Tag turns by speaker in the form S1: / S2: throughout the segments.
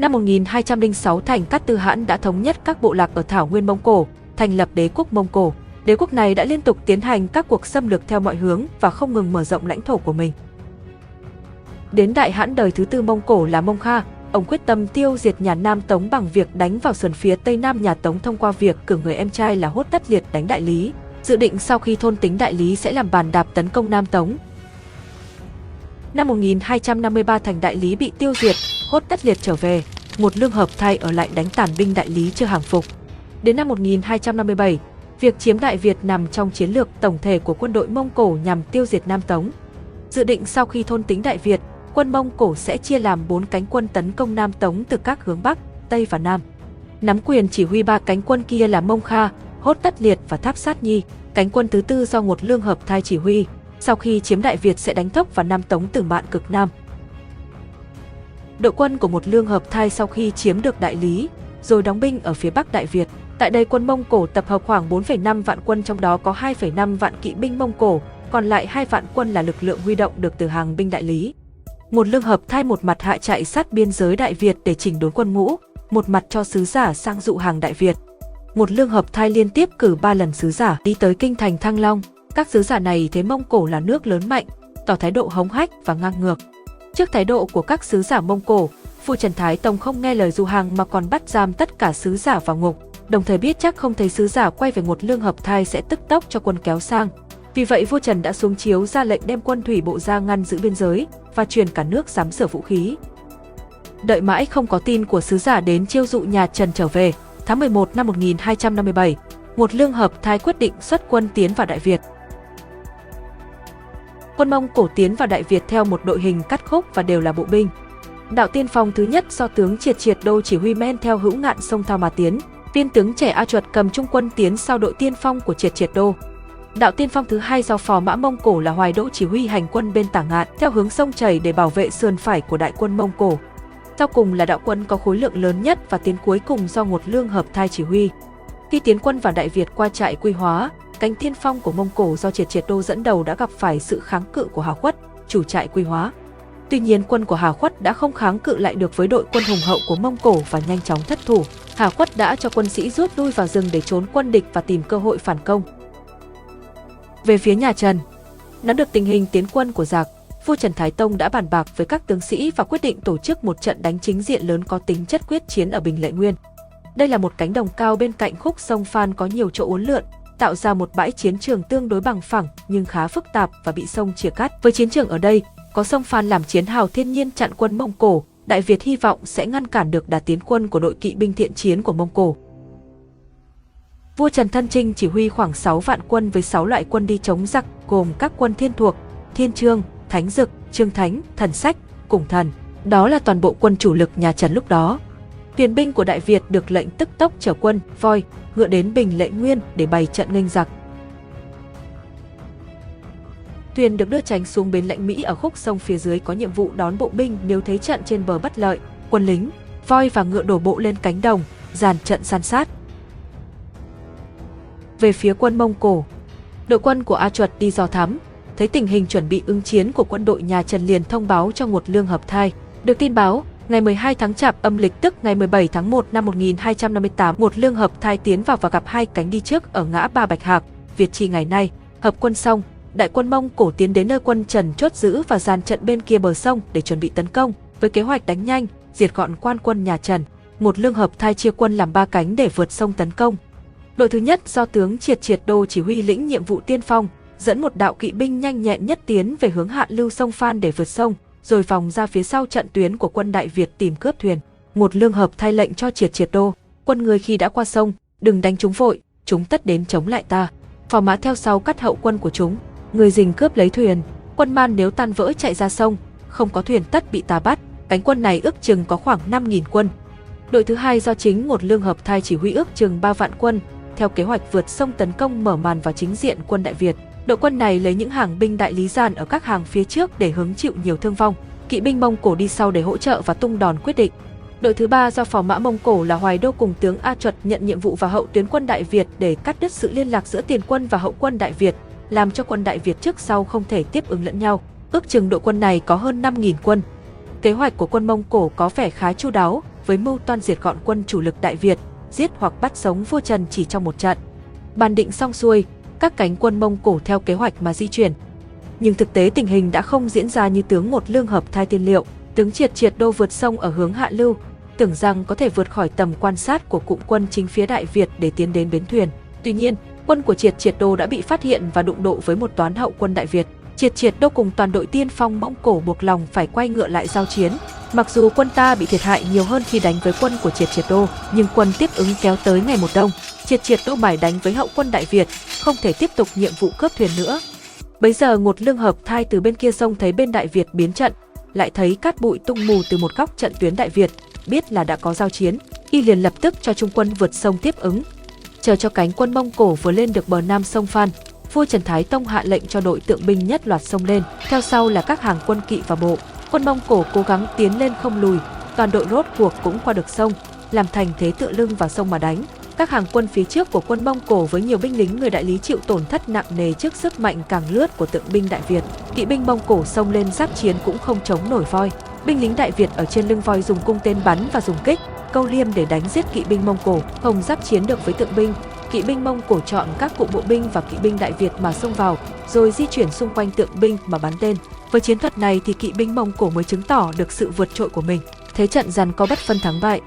S1: Năm 1206 thành Cát Tư Hãn đã thống nhất các bộ lạc ở Thảo Nguyên Mông Cổ, thành lập đế quốc Mông Cổ. Đế quốc này đã liên tục tiến hành các cuộc xâm lược theo mọi hướng và không ngừng mở rộng lãnh thổ của mình. Đến đại hãn đời thứ tư Mông Cổ là Mông Kha, ông quyết tâm tiêu diệt nhà Nam Tống bằng việc đánh vào sườn phía tây nam nhà Tống thông qua việc cử người em trai là Hốt Tất Liệt đánh đại lý, dự định sau khi thôn tính đại lý sẽ làm bàn đạp tấn công Nam Tống. Năm 1253 thành đại lý bị tiêu diệt, Hốt Tất Liệt trở về, một lương hợp thay ở lại đánh tàn binh đại lý chưa hàng phục. Đến năm 1257, việc chiếm Đại Việt nằm trong chiến lược tổng thể của quân đội Mông Cổ nhằm tiêu diệt Nam Tống. Dự định sau khi thôn tính Đại Việt, quân Mông Cổ sẽ chia làm bốn cánh quân tấn công Nam Tống từ các hướng Bắc, Tây và Nam. Nắm quyền chỉ huy ba cánh quân kia là Mông Kha, Hốt Tất Liệt và Tháp Sát Nhi, cánh quân thứ tư do một lương hợp thai chỉ huy, sau khi chiếm Đại Việt sẽ đánh thốc vào Nam Tống từ mạn cực Nam. Đội quân của một lương hợp thai sau khi chiếm được Đại Lý, rồi đóng binh ở phía Bắc Đại Việt. Tại đây quân Mông Cổ tập hợp khoảng 4,5 vạn quân trong đó có 2,5 vạn kỵ binh Mông Cổ, còn lại 2 vạn quân là lực lượng huy động được từ hàng binh Đại Lý. Một lương hợp thay một mặt hạ chạy sát biên giới Đại Việt để chỉnh đốn quân ngũ, một mặt cho sứ giả sang dụ hàng Đại Việt. Một lương hợp thai liên tiếp cử ba lần sứ giả đi tới kinh thành Thăng Long. Các sứ giả này thấy Mông Cổ là nước lớn mạnh, tỏ thái độ hống hách và ngang ngược. Trước thái độ của các sứ giả Mông Cổ, vua Trần Thái Tông không nghe lời du hàng mà còn bắt giam tất cả sứ giả vào ngục, đồng thời biết chắc không thấy sứ giả quay về một lương hợp thai sẽ tức tốc cho quân kéo sang. Vì vậy vua Trần đã xuống chiếu ra lệnh đem quân thủy bộ ra ngăn giữ biên giới và truyền cả nước sắm sửa vũ khí. Đợi mãi không có tin của sứ giả đến chiêu dụ nhà Trần trở về, tháng 11 năm 1257, một lương hợp thai quyết định xuất quân tiến vào Đại Việt. Quân Mông cổ tiến vào Đại Việt theo một đội hình cắt khúc và đều là bộ binh. Đạo tiên phong thứ nhất do tướng Triệt Triệt Đô chỉ huy men theo hữu ngạn sông Thao mà tiến, viên tướng trẻ A Chuột cầm trung quân tiến sau đội tiên phong của Triệt Triệt Đô. Đạo tiên phong thứ hai do phò mã Mông Cổ là Hoài Đỗ chỉ huy hành quân bên tả ngạn theo hướng sông chảy để bảo vệ sườn phải của đại quân Mông Cổ. Sau cùng là đạo quân có khối lượng lớn nhất và tiến cuối cùng do Ngột lương hợp thai chỉ huy. Khi tiến quân vào Đại Việt qua trại Quy Hóa, cánh thiên phong của Mông Cổ do Triệt Triệt Đô dẫn đầu đã gặp phải sự kháng cự của Hà Khuất, chủ trại Quy Hóa. Tuy nhiên quân của Hà Khuất đã không kháng cự lại được với đội quân hùng hậu của Mông Cổ và nhanh chóng thất thủ. Hà Khuất đã cho quân sĩ rút lui vào rừng để trốn quân địch và tìm cơ hội phản công. Về phía nhà Trần, nắm được tình hình tiến quân của giặc, vua Trần Thái Tông đã bàn bạc với các tướng sĩ và quyết định tổ chức một trận đánh chính diện lớn có tính chất quyết chiến ở Bình Lệ Nguyên. Đây là một cánh đồng cao bên cạnh khúc sông Phan có nhiều chỗ uốn lượn, tạo ra một bãi chiến trường tương đối bằng phẳng nhưng khá phức tạp và bị sông chia cắt. Với chiến trường ở đây, có sông Phan làm chiến hào thiên nhiên chặn quân Mông Cổ, Đại Việt hy vọng sẽ ngăn cản được đà tiến quân của đội kỵ binh thiện chiến của Mông Cổ. Vua Trần Thân Trinh chỉ huy khoảng 6 vạn quân với 6 loại quân đi chống giặc gồm các quân thiên thuộc, thiên trương, thánh dực, trương thánh, thần sách, cùng thần. Đó là toàn bộ quân chủ lực nhà Trần lúc đó. Tiền binh của Đại Việt được lệnh tức tốc trở quân, voi, ngựa đến Bình Lệ Nguyên để bày trận nghênh giặc. Tuyền được đưa tránh xuống bến lãnh Mỹ ở khúc sông phía dưới có nhiệm vụ đón bộ binh nếu thấy trận trên bờ bất lợi, quân lính, voi và ngựa đổ bộ lên cánh đồng, dàn trận san sát. Về phía quân Mông Cổ, đội quân của A Chuật đi dò thám, thấy tình hình chuẩn bị ứng chiến của quân đội nhà Trần liền thông báo cho một lương hợp thai. Được tin báo, ngày 12 tháng Chạp âm lịch tức ngày 17 tháng 1 năm 1258, một lương hợp thai tiến vào và gặp hai cánh đi trước ở ngã Ba Bạch Hạc, Việt Trì ngày nay. Hợp quân xong, đại quân Mông Cổ tiến đến nơi quân Trần chốt giữ và dàn trận bên kia bờ sông để chuẩn bị tấn công, với kế hoạch đánh nhanh, diệt gọn quan quân nhà Trần. Một lương hợp thai chia quân làm ba cánh để vượt sông tấn công. Đội thứ nhất do tướng Triệt Triệt Đô chỉ huy lĩnh nhiệm vụ tiên phong, dẫn một đạo kỵ binh nhanh nhẹn nhất tiến về hướng hạ lưu sông Phan để vượt sông, rồi vòng ra phía sau trận tuyến của quân Đại Việt tìm cướp thuyền. Một lương hợp thay lệnh cho Triệt Triệt Đô, quân người khi đã qua sông, đừng đánh chúng vội, chúng tất đến chống lại ta. Phò mã theo sau cắt hậu quân của chúng, người dình cướp lấy thuyền, quân man nếu tan vỡ chạy ra sông, không có thuyền tất bị ta bắt. Cánh quân này ước chừng có khoảng 5.000 quân. Đội thứ hai do chính một lương hợp thai chỉ huy ước chừng 3 vạn quân, theo kế hoạch vượt sông tấn công mở màn vào chính diện quân Đại Việt. Đội quân này lấy những hàng binh đại lý giàn ở các hàng phía trước để hứng chịu nhiều thương vong. Kỵ binh Mông Cổ đi sau để hỗ trợ và tung đòn quyết định. Đội thứ ba do phò mã Mông Cổ là Hoài Đô cùng tướng A Chuật nhận nhiệm vụ vào hậu tuyến quân Đại Việt để cắt đứt sự liên lạc giữa tiền quân và hậu quân Đại Việt, làm cho quân Đại Việt trước sau không thể tiếp ứng lẫn nhau. Ước chừng đội quân này có hơn 5.000 quân. Kế hoạch của quân Mông Cổ có vẻ khá chu đáo, với mưu toan diệt gọn quân chủ lực Đại Việt, giết hoặc bắt sống vua Trần chỉ trong một trận. Bàn định xong xuôi, các cánh quân Mông Cổ theo kế hoạch mà di chuyển. Nhưng thực tế tình hình đã không diễn ra như tướng một lương hợp thai tiên liệu, tướng triệt triệt đô vượt sông ở hướng hạ lưu, tưởng rằng có thể vượt khỏi tầm quan sát của cụm quân chính phía Đại Việt để tiến đến bến thuyền. Tuy nhiên, quân của triệt triệt đô đã bị phát hiện và đụng độ với một toán hậu quân Đại Việt. Triệt triệt đô cùng toàn đội tiên phong Mông Cổ buộc lòng phải quay ngựa lại giao chiến. Mặc dù quân ta bị thiệt hại nhiều hơn khi đánh với quân của triệt triệt đô, nhưng quân tiếp ứng kéo tới ngày một đông. Triệt triệt đô mải đánh với hậu quân Đại Việt, không thể tiếp tục nhiệm vụ cướp thuyền nữa. Bấy giờ ngột lương hợp thai từ bên kia sông thấy bên Đại Việt biến trận, lại thấy cát bụi tung mù từ một góc trận tuyến Đại Việt, biết là đã có giao chiến, y liền lập tức cho trung quân vượt sông tiếp ứng. Chờ cho cánh quân Mông Cổ vừa lên được bờ nam sông Phan, vua Trần Thái Tông hạ lệnh cho đội tượng binh nhất loạt sông lên, theo sau là các hàng quân kỵ và bộ. Quân Mông Cổ cố gắng tiến lên không lùi, toàn đội rốt cuộc cũng qua được sông, làm thành thế tựa lưng vào sông mà đánh. Các hàng quân phía trước của quân Mông Cổ với nhiều binh lính người đại lý chịu tổn thất nặng nề trước sức mạnh càng lướt của tượng binh Đại Việt. Kỵ binh Mông Cổ xông lên giáp chiến cũng không chống nổi voi. Binh lính Đại Việt ở trên lưng voi dùng cung tên bắn và dùng kích, câu liêm để đánh giết kỵ binh Mông Cổ, không giáp chiến được với tượng binh. Kỵ binh Mông Cổ chọn các cụ bộ binh và kỵ binh Đại Việt mà xông vào, rồi di chuyển xung quanh tượng binh mà bắn tên. Với chiến thuật này thì kỵ binh Mông Cổ mới chứng tỏ được sự vượt trội của mình. Thế trận dàn có bất phân thắng bại.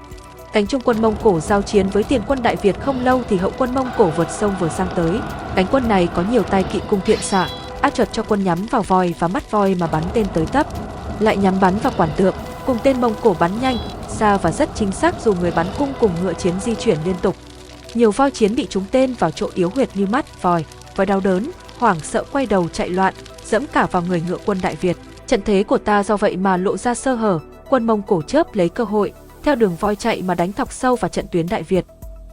S1: Cánh trung quân Mông Cổ giao chiến với tiền quân Đại Việt không lâu thì hậu quân Mông Cổ vượt sông vừa sang tới. Cánh quân này có nhiều tay kỵ cung thiện xạ, át chuẩn cho quân nhắm vào voi và mắt voi mà bắn tên tới tấp. Lại nhắm bắn vào quản tượng, cùng tên Mông Cổ bắn nhanh, xa và rất chính xác dù người bắn cung cùng ngựa chiến di chuyển liên tục. Nhiều voi chiến bị trúng tên vào chỗ yếu huyệt như mắt, vòi và đau đớn, hoảng sợ quay đầu chạy loạn, dẫm cả vào người ngựa quân Đại Việt. Trận thế của ta do vậy mà lộ ra sơ hở, quân Mông Cổ chớp lấy cơ hội, theo đường voi chạy mà đánh thọc sâu vào trận tuyến Đại Việt.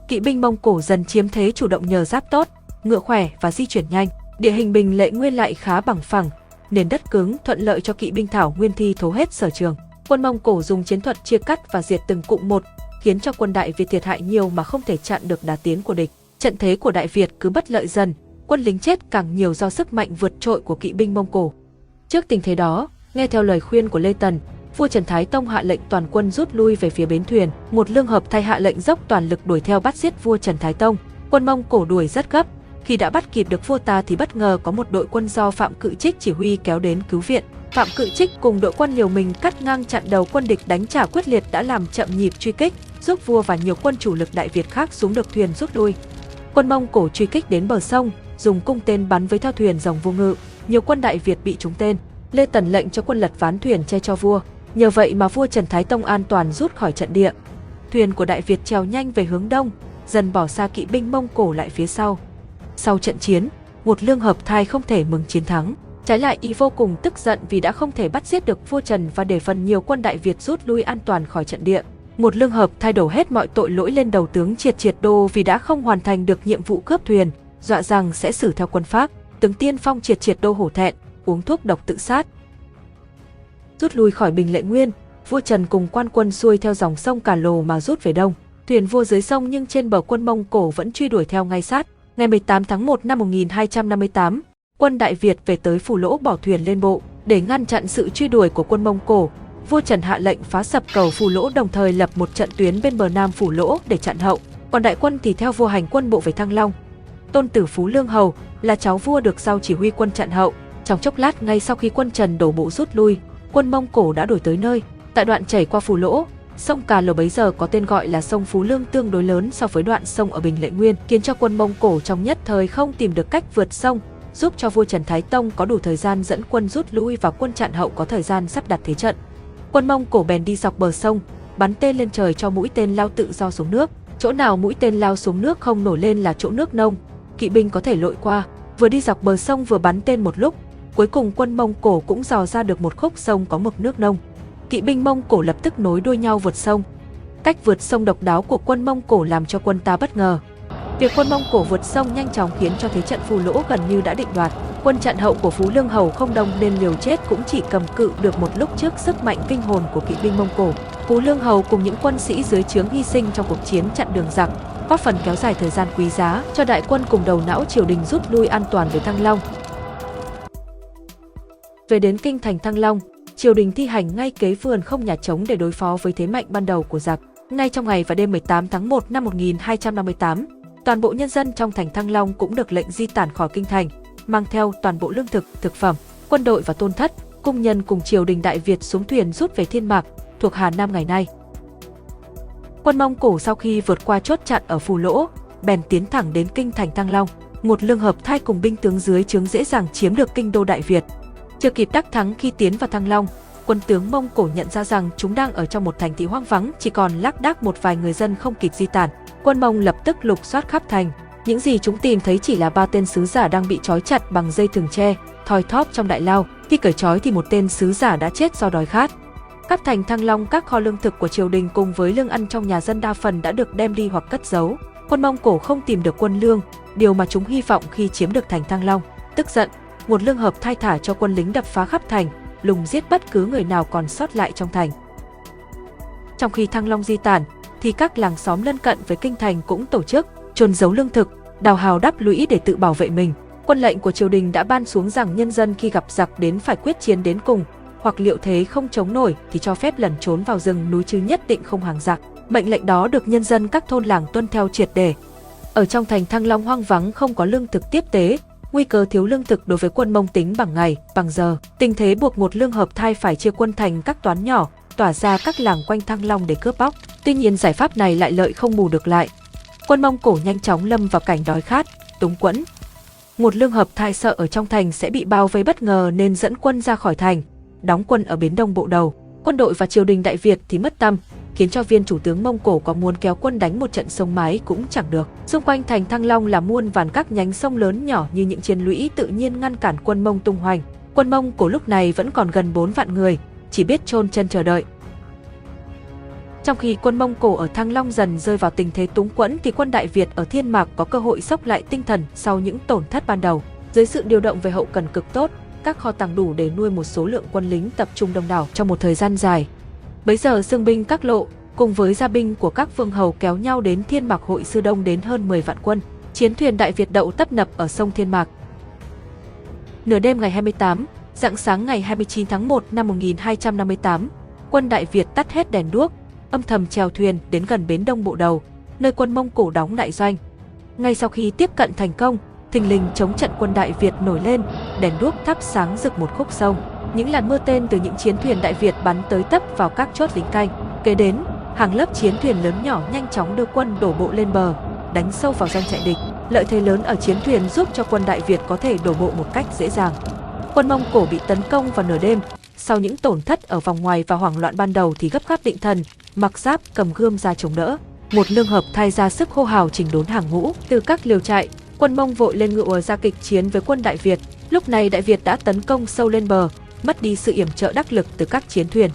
S1: Kỵ binh Mông Cổ dần chiếm thế chủ động nhờ giáp tốt, ngựa khỏe và di chuyển nhanh. Địa hình Bình Lệ nguyên lại khá bằng phẳng, nền đất cứng thuận lợi cho kỵ binh Thảo Nguyên thi thố hết sở trường. Quân Mông Cổ dùng chiến thuật chia cắt và diệt từng cụm một, khiến cho quân Đại Việt thiệt hại nhiều mà không thể chặn được đà tiến của địch. Trận thế của Đại Việt cứ bất lợi dần, quân lính chết càng nhiều do sức mạnh vượt trội của kỵ binh Mông Cổ. Trước tình thế đó, nghe theo lời khuyên của Lê Tần, vua Trần Thái Tông hạ lệnh toàn quân rút lui về phía bến thuyền, một lương hợp thay hạ lệnh dốc toàn lực đuổi theo bắt giết vua Trần Thái Tông. Quân Mông Cổ đuổi rất gấp, khi đã bắt kịp được vua ta thì bất ngờ có một đội quân do Phạm Cự Trích chỉ huy kéo đến cứu viện. Phạm Cự Trích cùng đội quân liều mình cắt ngang chặn đầu quân địch đánh trả quyết liệt đã làm chậm nhịp truy kích, giúp vua và nhiều quân chủ lực Đại Việt khác xuống được thuyền rút lui. Quân Mông Cổ truy kích đến bờ sông, dùng cung tên bắn với theo thuyền dòng vua ngự, nhiều quân Đại Việt bị trúng tên. Lê Tần lệnh cho quân lật ván thuyền che cho vua, nhờ vậy mà vua Trần Thái Tông an toàn rút khỏi trận địa. Thuyền của Đại Việt trèo nhanh về hướng đông, dần bỏ xa kỵ binh Mông Cổ lại phía sau. Sau trận chiến, một lương hợp thai không thể mừng chiến thắng. Trái lại y vô cùng tức giận vì đã không thể bắt giết được vua Trần và để phần nhiều quân Đại Việt rút lui an toàn khỏi trận địa. Một lương hợp thay đổ hết mọi tội lỗi lên đầu tướng triệt triệt đô vì đã không hoàn thành được nhiệm vụ cướp thuyền, dọa rằng sẽ xử theo quân pháp. Tướng tiên phong triệt triệt đô hổ thẹn, uống thuốc độc tự sát. Rút lui khỏi Bình Lệ Nguyên, vua Trần cùng quan quân xuôi theo dòng sông Cà Lồ mà rút về đông. Thuyền vua dưới sông nhưng trên bờ quân Mông Cổ vẫn truy đuổi theo ngay sát. Ngày 18 tháng 1 năm 1258, quân Đại Việt về tới Phủ Lỗ bỏ thuyền lên bộ để ngăn chặn sự truy đuổi của quân Mông Cổ. Vua Trần hạ lệnh phá sập cầu Phủ Lỗ đồng thời lập một trận tuyến bên bờ nam Phủ Lỗ để chặn hậu. Còn đại quân thì theo vua hành quân bộ về Thăng Long. Tôn tử Phú Lương Hầu là cháu vua được giao chỉ huy quân chặn hậu. Trong chốc lát ngay sau khi quân Trần đổ bộ rút lui, quân Mông Cổ đã đổi tới nơi. Tại đoạn chảy qua Phủ Lỗ, Sông Cà Lồ bấy giờ có tên gọi là sông Phú Lương tương đối lớn so với đoạn sông ở Bình Lệ Nguyên, khiến cho quân Mông Cổ trong nhất thời không tìm được cách vượt sông, giúp cho vua Trần Thái Tông có đủ thời gian dẫn quân rút lui và quân chặn hậu có thời gian sắp đặt thế trận. Quân Mông Cổ bèn đi dọc bờ sông, bắn tên lên trời cho mũi tên lao tự do xuống nước. Chỗ nào mũi tên lao xuống nước không nổi lên là chỗ nước nông, kỵ binh có thể lội qua, vừa đi dọc bờ sông vừa bắn tên một lúc. Cuối cùng quân Mông Cổ cũng dò ra được một khúc sông có mực nước nông kỵ binh Mông Cổ lập tức nối đuôi nhau vượt sông. Cách vượt sông độc đáo của quân Mông Cổ làm cho quân ta bất ngờ. Việc quân Mông Cổ vượt sông nhanh chóng khiến cho thế trận phù lỗ gần như đã định đoạt. Quân trận hậu của Phú Lương Hầu không đông nên liều chết cũng chỉ cầm cự được một lúc trước sức mạnh kinh hồn của kỵ binh Mông Cổ. Phú Lương Hầu cùng những quân sĩ dưới trướng hy sinh trong cuộc chiến chặn đường giặc, góp phần kéo dài thời gian quý giá cho đại quân cùng đầu não triều đình rút lui an toàn về Thăng Long. Về đến kinh thành Thăng Long, triều đình thi hành ngay kế vườn không nhà trống để đối phó với thế mạnh ban đầu của giặc. Ngay trong ngày và đêm 18 tháng 1 năm 1258, toàn bộ nhân dân trong thành Thăng Long cũng được lệnh di tản khỏi kinh thành, mang theo toàn bộ lương thực, thực phẩm, quân đội và tôn thất, cung nhân cùng triều đình Đại Việt xuống thuyền rút về Thiên Mạc, thuộc Hà Nam ngày nay. Quân Mông Cổ sau khi vượt qua chốt chặn ở Phù Lỗ, bèn tiến thẳng đến kinh thành Thăng Long. Một lương hợp thai cùng binh tướng dưới trướng dễ dàng chiếm được kinh đô Đại Việt. Chưa kịp đắc thắng khi tiến vào Thăng Long, quân tướng Mông Cổ nhận ra rằng chúng đang ở trong một thành thị hoang vắng, chỉ còn lác đác một vài người dân không kịp di tản. Quân Mông lập tức lục soát khắp thành. Những gì chúng tìm thấy chỉ là ba tên sứ giả đang bị trói chặt bằng dây thừng tre, thoi thóp trong đại lao. Khi cởi trói thì một tên sứ giả đã chết do đói khát. Các thành Thăng Long, các kho lương thực của triều đình cùng với lương ăn trong nhà dân đa phần đã được đem đi hoặc cất giấu. Quân Mông Cổ không tìm được quân lương, điều mà chúng hy vọng khi chiếm được thành Thăng Long. Tức giận, một lương hợp thay thả cho quân lính đập phá khắp thành, lùng giết bất cứ người nào còn sót lại trong thành. Trong khi Thăng Long di tản, thì các làng xóm lân cận với kinh thành cũng tổ chức chôn giấu lương thực, đào hào đắp lũy để tự bảo vệ mình. Quân lệnh của triều đình đã ban xuống rằng nhân dân khi gặp giặc đến phải quyết chiến đến cùng, hoặc liệu thế không chống nổi thì cho phép lẩn trốn vào rừng núi chứ nhất định không hàng giặc. Mệnh lệnh đó được nhân dân các thôn làng tuân theo triệt để. Ở trong thành Thăng Long hoang vắng không có lương thực tiếp tế, nguy cơ thiếu lương thực đối với quân Mông tính bằng ngày, bằng giờ. Tình thế buộc một lương hợp thai phải chia quân thành các toán nhỏ, tỏa ra các làng quanh Thăng Long để cướp bóc. Tuy nhiên giải pháp này lại lợi không bù được lại. Quân Mông Cổ nhanh chóng lâm vào cảnh đói khát, túng quẫn. Một lương hợp thai sợ ở trong thành sẽ bị bao vây bất ngờ nên dẫn quân ra khỏi thành, đóng quân ở bến đông bộ đầu. Quân đội và triều đình Đại Việt thì mất tâm, khiến cho viên chủ tướng Mông Cổ có muốn kéo quân đánh một trận sông mái cũng chẳng được. Xung quanh thành Thăng Long là muôn vàn các nhánh sông lớn nhỏ như những chiến lũy tự nhiên ngăn cản quân Mông tung hoành. Quân Mông Cổ lúc này vẫn còn gần 4 vạn người, chỉ biết chôn chân chờ đợi. Trong khi quân Mông Cổ ở Thăng Long dần rơi vào tình thế túng quẫn thì quân Đại Việt ở Thiên Mạc có cơ hội sốc lại tinh thần sau những tổn thất ban đầu. Dưới sự điều động về hậu cần cực tốt, các kho tàng đủ để nuôi một số lượng quân lính tập trung đông đảo trong một thời gian dài. Bấy giờ xương binh các lộ, cùng với gia binh của các vương hầu kéo nhau đến Thiên Mạc hội sư đông đến hơn 10 vạn quân. Chiến thuyền Đại Việt đậu tấp nập ở sông Thiên Mạc. Nửa đêm ngày 28, dạng sáng ngày 29 tháng 1 năm 1258, quân Đại Việt tắt hết đèn đuốc, âm thầm chèo thuyền đến gần bến Đông Bộ Đầu, nơi quân Mông Cổ đóng đại doanh. Ngay sau khi tiếp cận thành công, thình lình chống trận quân Đại Việt nổi lên, đèn đuốc thắp sáng rực một khúc sông. Những làn mưa tên từ những chiến thuyền Đại Việt bắn tới tấp vào các chốt lính canh. Kế đến, hàng lớp chiến thuyền lớn nhỏ nhanh chóng đưa quân đổ bộ lên bờ, đánh sâu vào doanh trại địch. Lợi thế lớn ở chiến thuyền giúp cho quân Đại Việt có thể đổ bộ một cách dễ dàng. Quân Mông Cổ bị tấn công vào nửa đêm, sau những tổn thất ở vòng ngoài và hoảng loạn ban đầu thì gấp gáp định thần, mặc giáp cầm gươm ra chống đỡ. Một lương hợp thay ra sức hô hào chỉnh đốn hàng ngũ từ các liều trại, quân Mông vội lên ngựa ra kịch chiến với quân Đại Việt. Lúc này Đại Việt đã tấn công sâu lên bờ, mất đi sự yểm trợ đắc lực từ các chiến thuyền.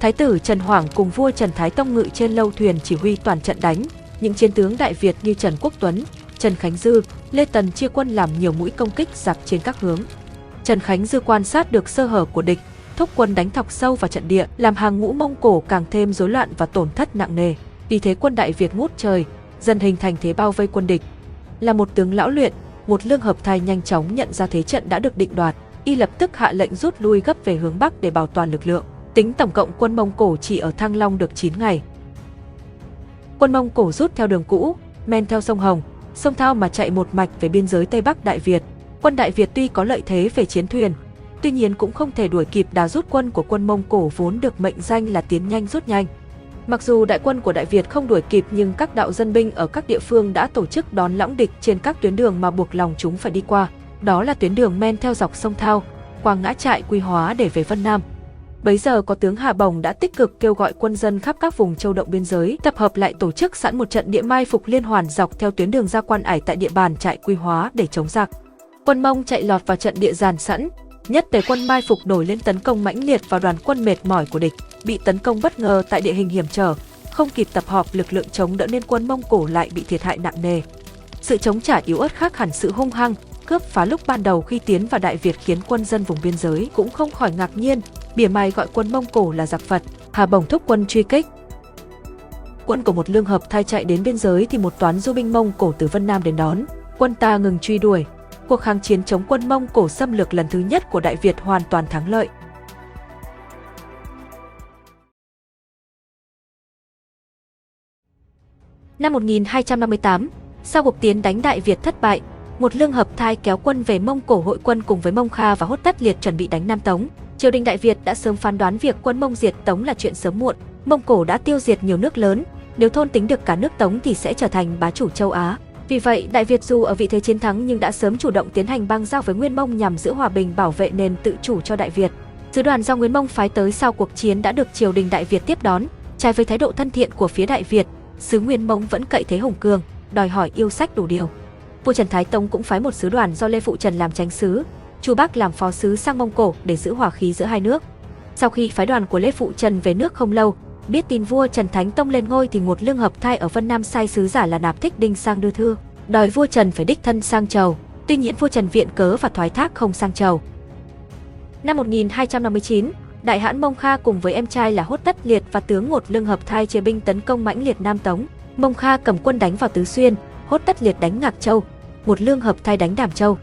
S1: Thái tử Trần hoàng cùng vua Trần Thái Tông ngự trên lâu thuyền chỉ huy toàn trận đánh. Những chiến tướng Đại Việt như Trần Quốc Tuấn, Trần Khánh Dư, Lê Tần chia quân làm nhiều mũi công kích giặc trên các hướng. Trần Khánh Dư quan sát được sơ hở của địch, thúc quân đánh thọc sâu vào trận địa, làm hàng ngũ Mông Cổ càng thêm rối loạn và tổn thất nặng nề. Vì thế quân Đại Việt ngút trời, dần hình thành thế bao vây quân địch. Là một tướng lão luyện, một lương hợp thai nhanh chóng nhận ra thế trận đã được định đoạt, y lập tức hạ lệnh rút lui gấp về hướng bắc để bảo toàn lực lượng. Tính tổng cộng quân Mông Cổ chỉ ở Thăng Long được 9 ngày. Quân Mông Cổ rút theo đường cũ, men theo sông Hồng, sông Thao mà chạy một mạch về biên giới Tây Bắc Đại Việt. Quân Đại Việt tuy có lợi thế về chiến thuyền, tuy nhiên cũng không thể đuổi kịp đà rút quân của quân Mông Cổ vốn được mệnh danh là tiến nhanh rút nhanh. Mặc dù đại quân của Đại Việt không đuổi kịp nhưng các đạo dân binh ở các địa phương đã tổ chức đón lõng địch trên các tuyến đường mà buộc lòng chúng phải đi qua. Đó là tuyến đường men theo dọc sông Thao, qua ngã trại Quy Hóa để về Vân Nam. Bấy giờ có tướng Hà Bồng đã tích cực kêu gọi quân dân khắp các vùng châu động biên giới tập hợp lại tổ chức sẵn một trận địa mai phục liên hoàn dọc theo tuyến đường ra quan ải tại địa bàn trại Quy Hóa để chống giặc. Quân Mông chạy lọt vào trận địa giàn sẵn, nhất tề quân mai phục nổi lên tấn công mãnh liệt vào đoàn quân mệt mỏi của địch, bị tấn công bất ngờ tại địa hình hiểm trở, không kịp tập hợp lực lượng chống đỡ nên quân Mông Cổ lại bị thiệt hại nặng nề. Sự chống trả yếu ớt khác hẳn sự hung hăng, cướp phá lúc ban đầu khi tiến vào Đại Việt khiến quân dân vùng biên giới cũng không khỏi ngạc nhiên, bỉa mai gọi quân Mông Cổ là giặc Phật, Hà Bồng thúc quân truy kích. Quân của một lương hợp thay chạy đến biên giới thì một toán du binh Mông Cổ từ Vân Nam đến đón, quân ta ngừng truy đuổi. Cuộc kháng chiến chống quân Mông Cổ xâm lược lần thứ nhất của Đại Việt hoàn toàn thắng lợi. Năm 1258, sau cuộc tiến đánh Đại Việt thất bại, một lương hợp thai kéo quân về Mông Cổ hội quân cùng với Mông Kha và Hốt Tất Liệt chuẩn bị đánh Nam Tống. Triều đình Đại Việt đã sớm phán đoán việc quân Mông diệt Tống là chuyện sớm muộn. Mông Cổ đã tiêu diệt nhiều nước lớn, nếu thôn tính được cả nước Tống thì sẽ trở thành bá chủ châu Á. Vì vậy, Đại Việt dù ở vị thế chiến thắng nhưng đã sớm chủ động tiến hành băng giao với Nguyên Mông nhằm giữ hòa bình bảo vệ nền tự chủ cho Đại Việt. Sứ đoàn do Nguyên Mông phái tới sau cuộc chiến đã được triều đình Đại Việt tiếp đón, trái với thái độ thân thiện của phía Đại Việt, sứ Nguyên Mông vẫn cậy thế hùng cường, đòi hỏi yêu sách đủ điều. Vua Trần Thái Tông cũng phái một sứ đoàn do Lê Phụ Trần làm tránh sứ, Chu Bắc làm phó sứ sang Mông Cổ để giữ hòa khí giữa hai nước. Sau khi phái đoàn của Lê Phụ Trần về nước không lâu, biết tin vua Trần Thánh Tông lên ngôi thì một lương hợp thai ở Vân Nam sai sứ giả là Nạp Thích Đinh sang đưa thư, đòi vua Trần phải đích thân sang chầu. Tuy nhiên vua Trần viện cớ và thoái thác không sang chầu. Năm 1259, Đại hãn Mông Kha cùng với em trai là Hốt Tất Liệt và tướng Ngột Lương hợp thai chia binh tấn công mãnh liệt Nam Tống. Mông Kha cầm quân đánh vào Tứ Xuyên, Hốt Tất Liệt đánh Ngạc Châu, một lương hợp thai đánh Đàm Châu.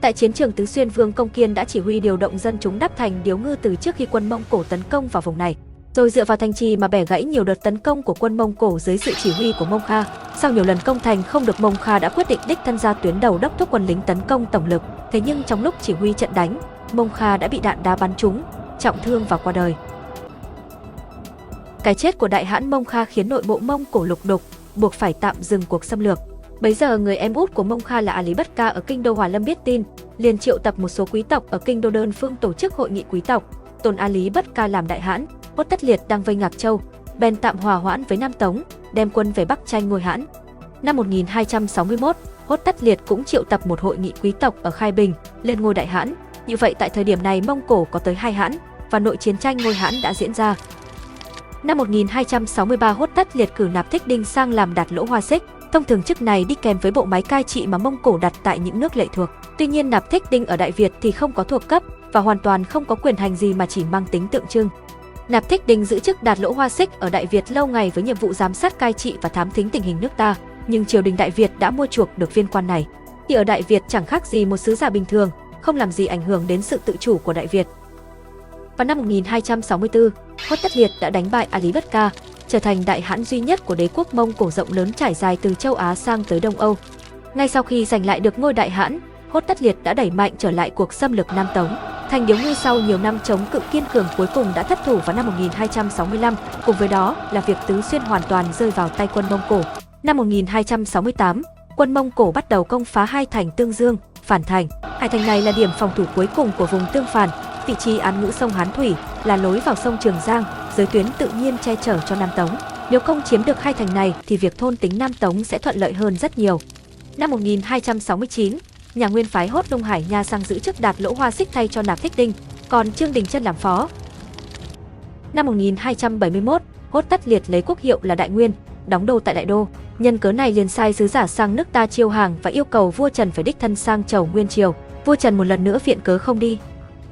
S1: Tại chiến trường Tứ Xuyên Vương Công Kiên đã chỉ huy điều động dân chúng đắp thành điếu ngư từ trước khi quân Mông Cổ tấn công vào vùng này, rồi dựa vào thành trì mà bẻ gãy nhiều đợt tấn công của quân Mông Cổ dưới sự chỉ huy của Mông Kha. Sau nhiều lần công thành không được Mông Kha đã quyết định đích thân ra tuyến đầu đốc thúc quân lính tấn công tổng lực. Thế nhưng trong lúc chỉ huy trận đánh, Mông Kha đã bị đạn đá bắn trúng, trọng thương và qua đời. Cái chết của đại hãn Mông Kha khiến nội bộ Mông Cổ lục đục, buộc phải tạm dừng cuộc xâm lược. Bấy giờ người em út của Mông Kha là Ali Bất Ca ở kinh đô Hòa Lâm biết tin, liền triệu tập một số quý tộc ở kinh đô đơn phương tổ chức hội nghị quý tộc, tôn Ali Bất Ca làm đại hãn, Hốt Tất Liệt đang vây Ngạc Châu, bèn tạm hòa hoãn với Nam Tống, đem quân về Bắc tranh ngôi hãn. Năm 1261, Hốt Tất Liệt cũng triệu tập một hội nghị quý tộc ở Khai Bình, lên ngôi đại hãn. Như vậy tại thời điểm này Mông Cổ có tới hai hãn và nội chiến tranh ngôi hãn đã diễn ra. Năm 1263 Hốt Tất Liệt cử Nạp Thích Đinh sang làm đạt lỗ hoa xích, Thông thường chức này đi kèm với bộ máy cai trị mà Mông Cổ đặt tại những nước lệ thuộc. Tuy nhiên Nạp Thích Đinh ở Đại Việt thì không có thuộc cấp và hoàn toàn không có quyền hành gì mà chỉ mang tính tượng trưng. Nạp Thích Đinh giữ chức đạt lỗ hoa xích ở Đại Việt lâu ngày với nhiệm vụ giám sát cai trị và thám thính tình hình nước ta, nhưng triều đình Đại Việt đã mua chuộc được viên quan này. Thì ở Đại Việt chẳng khác gì một sứ giả bình thường, không làm gì ảnh hưởng đến sự tự chủ của Đại Việt. Vào năm 1264, Hốt Tất Liệt đã đánh bại Ali Bất Ca, trở thành đại hãn duy nhất của đế quốc Mông Cổ rộng lớn trải dài từ châu Á sang tới Đông Âu. Ngay sau khi giành lại được ngôi đại hãn, Hốt Tất Liệt đã đẩy mạnh trở lại cuộc xâm lược Nam Tống. Thành Điếu Ngư sau nhiều năm chống cự kiên cường cuối cùng đã thất thủ vào năm 1265, cùng với đó là việc Tứ Xuyên hoàn toàn rơi vào tay quân Mông Cổ. Năm 1268, quân Mông Cổ bắt đầu công phá hai thành Tương Dương, Phản Thành. Hai thành này là điểm phòng thủ cuối cùng của vùng Tương Phản, vị trí án ngữ sông Hán Thủy, là lối vào sông Trường Giang, giới tuyến tự nhiên che chở cho Nam Tống. Nếu không chiếm được hai thành này thì việc thôn tính Nam Tống sẽ thuận lợi hơn rất nhiều. Năm 1269, nhà Nguyên phái hốt Đông Hải Nha sang giữ chức đạt lỗ hoa xích thay cho Nạp Thích Đinh, còn Trương Đình Chân làm phó. Năm 1271, hốt tất liệt lấy quốc hiệu là Đại Nguyên, đóng đô tại Đại Đô. Nhân cớ này liền sai sứ giả sang nước ta chiêu hàng và yêu cầu vua Trần phải đích thân sang chầu Nguyên Triều. Vua Trần một lần nữa viện cớ không đi.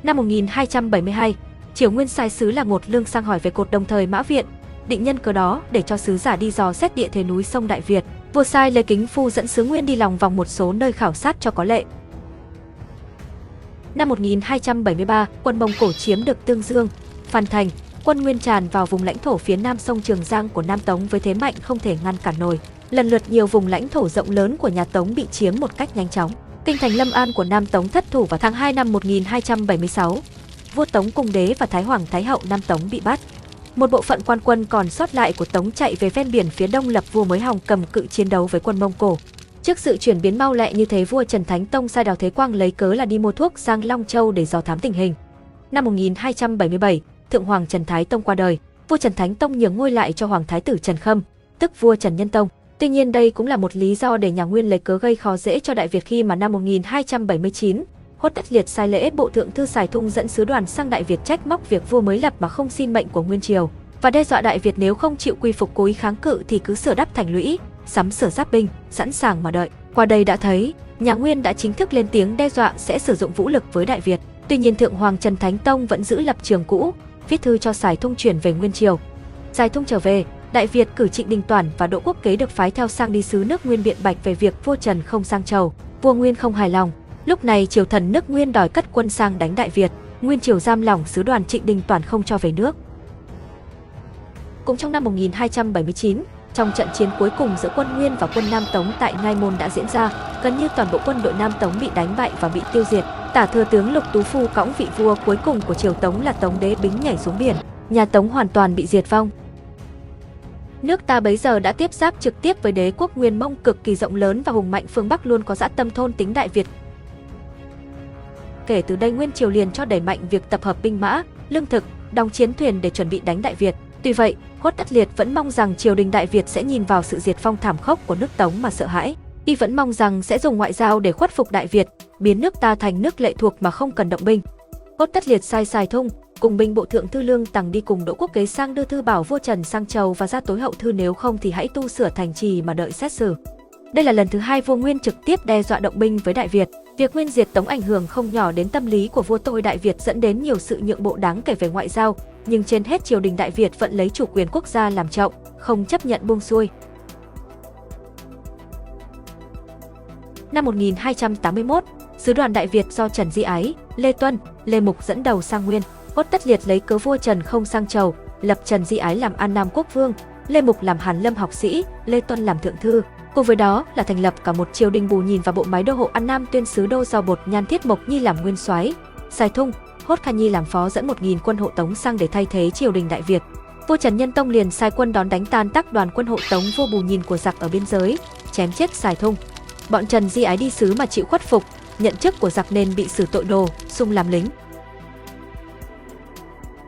S1: Năm 1272, Triều Nguyên sai sứ là một lương sang hỏi về cột đồng thời Mã Viện, định nhân cớ đó để cho sứ giả đi dò xét địa thế núi sông Đại Việt. Vua sai lấy kính phu dẫn sứ Nguyên đi lòng vòng một số nơi khảo sát cho có lệ. Năm 1273, quân Mông Cổ chiếm được Tương Dương, Phan Thành, quân Nguyên tràn vào vùng lãnh thổ phía nam sông Trường Giang của Nam Tống với thế mạnh không thể ngăn cản nổi. Lần lượt nhiều vùng lãnh thổ rộng lớn của nhà Tống bị chiếm một cách nhanh chóng. Kinh thành Lâm An của Nam Tống thất thủ vào tháng 2 năm 1276. Vua Tống Cung Đế và Thái Hoàng Thái Hậu Nam Tống bị bắt. Một bộ phận quan quân còn sót lại của Tống chạy về ven biển phía đông lập vua mới hòng cầm cự chiến đấu với quân Mông Cổ. Trước sự chuyển biến mau lẹ như thế vua Trần Thánh Tông sai Đào Thế Quang lấy cớ là đi mua thuốc sang Long Châu để dò thám tình hình. Năm 1277, Thượng Hoàng Trần Thái Tông qua đời, vua Trần Thánh Tông nhường ngôi lại cho Hoàng Thái tử Trần Khâm, tức vua Trần Nhân Tông. Tuy nhiên đây cũng là một lý do để nhà Nguyên lấy cớ gây khó dễ cho Đại Việt khi mà năm 1279, Hốt Tất Liệt sai lễ bộ thượng thư Sài Thung dẫn sứ đoàn sang Đại Việt trách móc việc vua mới lập mà không xin mệnh của Nguyên Triều và đe dọa Đại Việt nếu không chịu quy phục cố ý kháng cự thì cứ sửa đắp thành lũy, sắm sửa giáp binh, sẵn sàng mà đợi. Qua đây đã thấy, nhà Nguyên đã chính thức lên tiếng đe dọa sẽ sử dụng vũ lực với Đại Việt. Tuy nhiên Thượng Hoàng Trần Thánh Tông vẫn giữ lập trường cũ, viết thư cho Sài Thung chuyển về Nguyên Triều. Sài Thung trở về, Đại Việt cử Trịnh Đình Toản và Đỗ Quốc Kế được phái theo sang đi sứ nước Nguyên biện bạch về việc vua Trần không sang chầu. Vua Nguyên không hài lòng. Lúc này triều thần nước Nguyên đòi cất quân sang đánh Đại Việt. Nguyên triều giam lỏng sứ đoàn Trịnh Đình Toản không cho về nước. Cũng trong năm 1279, trong trận chiến cuối cùng giữa quân Nguyên và quân Nam Tống tại Ngai Môn đã diễn ra, gần như toàn bộ quân đội Nam Tống bị đánh bại và bị tiêu diệt. Tả thừa tướng Lục Tú Phu cõng vị vua cuối cùng của triều Tống là Tống Đế Bính nhảy xuống biển, nhà Tống hoàn toàn bị diệt vong. Nước ta bấy giờ đã tiếp giáp trực tiếp với đế quốc Nguyên Mông cực kỳ rộng lớn và hùng mạnh phương Bắc luôn có dã tâm thôn tính Đại Việt. Kể từ đây Nguyên Triều liền cho đẩy mạnh việc tập hợp binh mã, lương thực, đóng chiến thuyền để chuẩn bị đánh Đại Việt. Tuy vậy, Khuất Tất Liệt vẫn mong rằng triều đình Đại Việt sẽ nhìn vào sự diệt phong thảm khốc của nước Tống mà sợ hãi. Y vẫn mong rằng sẽ dùng ngoại giao để khuất phục Đại Việt, biến nước ta thành nước lệ thuộc mà không cần động binh. Khuất Tất Liệt sai sai thung, cùng binh bộ thượng thư lương tằng đi cùng Đỗ Quốc Kế sang đưa thư bảo vua Trần sang chầu và ra tối hậu thư nếu không thì hãy tu sửa thành trì mà đợi xét xử. Đây là lần thứ hai vua Nguyên trực tiếp đe dọa động binh với Đại Việt. Việc Nguyên diệt Tống ảnh hưởng không nhỏ đến tâm lý của vua tôi Đại Việt dẫn đến nhiều sự nhượng bộ đáng kể về ngoại giao, nhưng trên hết triều đình Đại Việt vẫn lấy chủ quyền quốc gia làm trọng, không chấp nhận buông xuôi. Năm 1281, sứ đoàn Đại Việt do Trần Di Ái, Lê Tuân, Lê Mục dẫn đầu sang Nguyên. Hốt Tất Liệt lấy cớ vua Trần không sang chầu, lập Trần Di Ái làm An Nam Quốc Vương, Lê Mục làm Hàn Lâm học sĩ, Lê Tuân làm thượng thư. Cùng với đó là thành lập cả một triều đình bù nhìn và bộ máy đô hộ An Nam tuyên sứ đô do bột Nhan Thiết Mộc Nhi làm nguyên soái, Sai Thung, Hốt Kha Nhi làm phó dẫn 1.000 quân hộ Tống sang để thay thế triều đình Đại Việt. Vua Trần Nhân Tông liền sai quân đón đánh tan tác đoàn quân hộ Tống vua bù nhìn của giặc ở biên giới, chém chết Sài Thung. Bọn Trần Di Ái đi sứ mà chịu khuất phục, nhận chức của giặc nên bị xử tội đồ, sung làm lính.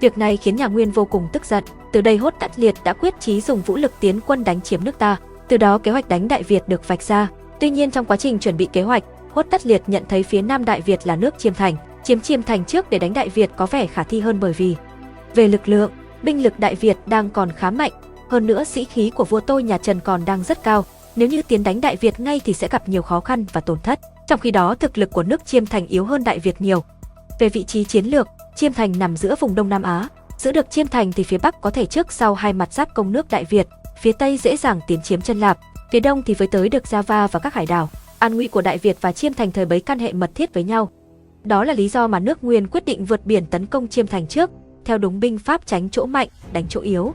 S1: Việc này khiến nhà Nguyên vô cùng tức giận, từ đây Hốt Tất Liệt đã quyết chí dùng vũ lực tiến quân đánh chiếm nước ta. Từ đó kế hoạch đánh Đại Việt được vạch ra. Tuy nhiên trong quá trình chuẩn bị kế hoạch, Hốt Tất Liệt nhận thấy phía Nam Đại Việt là nước Chiêm Thành, chiếm Chiêm Thành trước để đánh Đại Việt có vẻ khả thi hơn bởi vì về lực lượng, binh lực Đại Việt đang còn khá mạnh, hơn nữa sĩ khí của vua tôi nhà Trần còn đang rất cao, nếu như tiến đánh Đại Việt ngay thì sẽ gặp nhiều khó khăn và tổn thất. Trong khi đó thực lực của nước Chiêm Thành yếu hơn Đại Việt nhiều. Về vị trí chiến lược, Chiêm Thành nằm giữa vùng Đông Nam Á, giữ được Chiêm Thành thì phía Bắc có thể trước sau hai mặt giáp công nước Đại Việt, phía Tây dễ dàng tiến chiếm chân Lạp, phía Đông thì với tới được Java và các hải đảo. An nguy của Đại Việt và Chiêm Thành thời bấy can hệ mật thiết với nhau. Đó là lý do mà nước Nguyên quyết định vượt biển tấn công Chiêm Thành trước, theo đúng binh pháp tránh chỗ mạnh, đánh chỗ yếu.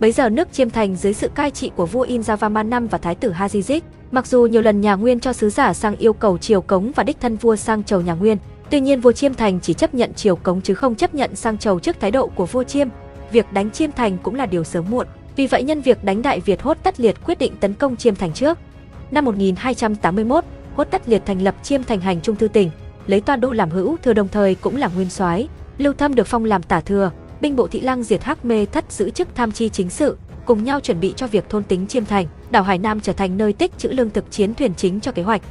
S1: Bấy giờ nước Chiêm Thành dưới sự cai trị của vua Inzavaman năm và thái tử Hajizik, mặc dù nhiều lần nhà Nguyên cho sứ giả sang yêu cầu triều cống và đích thân vua sang chầu nhà Nguyên, tuy nhiên vua Chiêm Thành chỉ chấp nhận triều cống chứ không chấp nhận sang chầu trước thái độ của vua Chiêm. Việc đánh Chiêm Thành cũng là điều sớm muộn, vì vậy nhân việc đánh Đại Việt Hốt Tất Liệt quyết định tấn công Chiêm Thành trước. Năm 1281, Hốt Tất Liệt thành lập Chiêm Thành hành trung thư tỉnh, lấy Toa Đô làm hữu thừa đồng thời cũng là nguyên soái. Lưu Thâm được phong làm tả thừa, binh bộ thị lang diệt hắc mê thất giữ chức tham chi chính sự, cùng nhau chuẩn bị cho việc thôn tính chiêm thành, đảo Hải Nam trở thành nơi tích trữ lương thực chiến thuyền chính cho kế hoạch.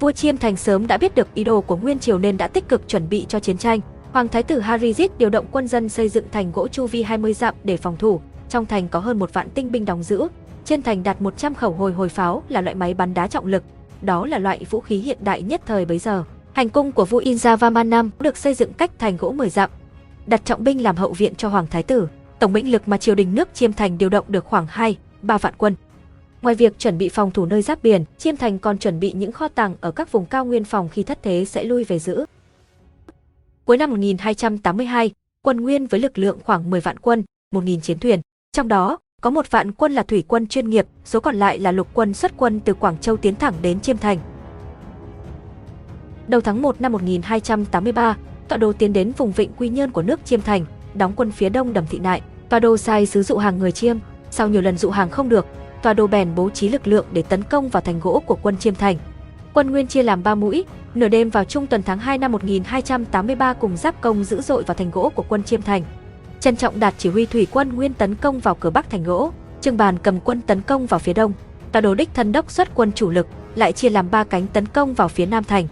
S1: Vua Chiêm Thành sớm đã biết được ý đồ của Nguyên Triều nên đã tích cực chuẩn bị cho chiến tranh. Hoàng thái tử Harizit điều động quân dân xây dựng thành gỗ chu vi 20 dặm để phòng thủ. Trong thành có hơn một vạn tinh binh đóng giữ. Trên thành đặt 100 khẩu hồi hồi pháo là loại máy bắn đá trọng lực. Đó là loại vũ khí hiện đại nhất thời bấy giờ. Hành cung của vua Inzavaman năm được xây dựng cách thành gỗ 10 dặm, đặt trọng binh làm hậu viện cho hoàng thái tử. Tổng binh lực mà triều đình nước Chiêm Thành điều động được khoảng 2, 3 vạn quân. Ngoài việc chuẩn bị phòng thủ nơi giáp biển, Chiêm Thành còn chuẩn bị những kho tàng ở các vùng cao nguyên phòng khi thất thế sẽ lui về giữ. Cuối năm 1282, quân Nguyên với lực lượng khoảng 10 vạn quân, 1.000 chiến thuyền. Trong đó, có một vạn quân là thủy quân chuyên nghiệp, số còn lại là lục quân xuất quân từ Quảng Châu tiến thẳng đến Chiêm Thành. Đầu tháng 1 năm 1283, tọa đồ tiến đến vùng vịnh Quy Nhơn của nước Chiêm Thành, đóng quân phía đông đầm thị nại. Tọa đồ sai sứ dụ hàng người Chiêm, sau nhiều lần dụ hàng không được, tọa đồ bèn bố trí lực lượng để tấn công vào thành gỗ của quân Chiêm Thành. Quân Nguyên chia làm 3 mũi, nửa đêm vào trung tuần tháng 2 năm 1283 cùng giáp công dữ dội vào thành gỗ của quân Chiêm Thành. Trần Trọng Đạt chỉ huy thủy quân Nguyên tấn công vào cửa bắc thành gỗ, Trương Bàn cầm quân tấn công vào phía đông. Tọa đồ đích thân đốc xuất quân chủ lực, lại chia làm ba cánh tấn công vào phía nam thành.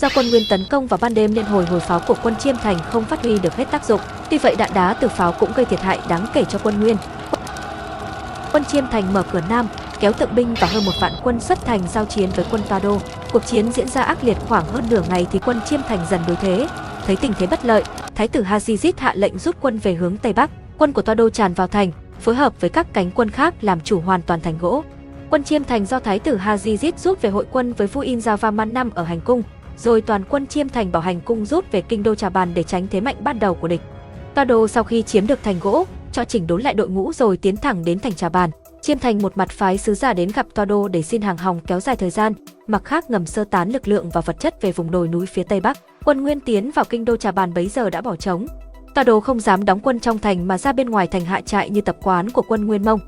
S1: Do quân Nguyên tấn công vào ban đêm nên hồi hồi pháo của quân Chiêm Thành không phát huy được hết tác dụng. Tuy vậy đạn đá từ pháo cũng gây thiệt hại đáng kể cho quân Nguyên. Quân Chiêm Thành mở cửa nam, kéo tượng binh và hơn một vạn quân xuất thành giao chiến với quân Toa Đô. Cuộc chiến diễn ra ác liệt khoảng hơn nửa ngày thì quân Chiêm Thành dần đối thế. Thấy tình thế bất lợi, Thái tử Hazizit hạ lệnh rút quân về hướng Tây Bắc. Quân của Toa Đô tràn vào thành, phối hợp với các cánh quân khác làm chủ hoàn toàn thành gỗ. Quân Chiêm Thành do Thái tử Hazizit rút về hội quân với vua Inzavaman năm ở hành cung, rồi toàn quân chiêm thành bảo hành cung rút về kinh đô Trà Bàn để tránh thế mạnh ban đầu của địch. Toa Đô sau khi chiếm được thành gỗ, cho chỉnh đốn lại đội ngũ rồi tiến thẳng đến thành Trà Bàn. Chiêm Thành một mặt phái sứ giả đến gặp Toa Đô để xin hàng hòng kéo dài thời gian, mặt khác ngầm sơ tán lực lượng và vật chất về vùng đồi núi phía tây bắc. Quân Nguyên tiến vào kinh đô Trà Bàn bấy giờ đã bỏ trống. Toa Đô không dám đóng quân trong thành mà ra bên ngoài thành hạ trại như tập quán của quân Nguyên Mông.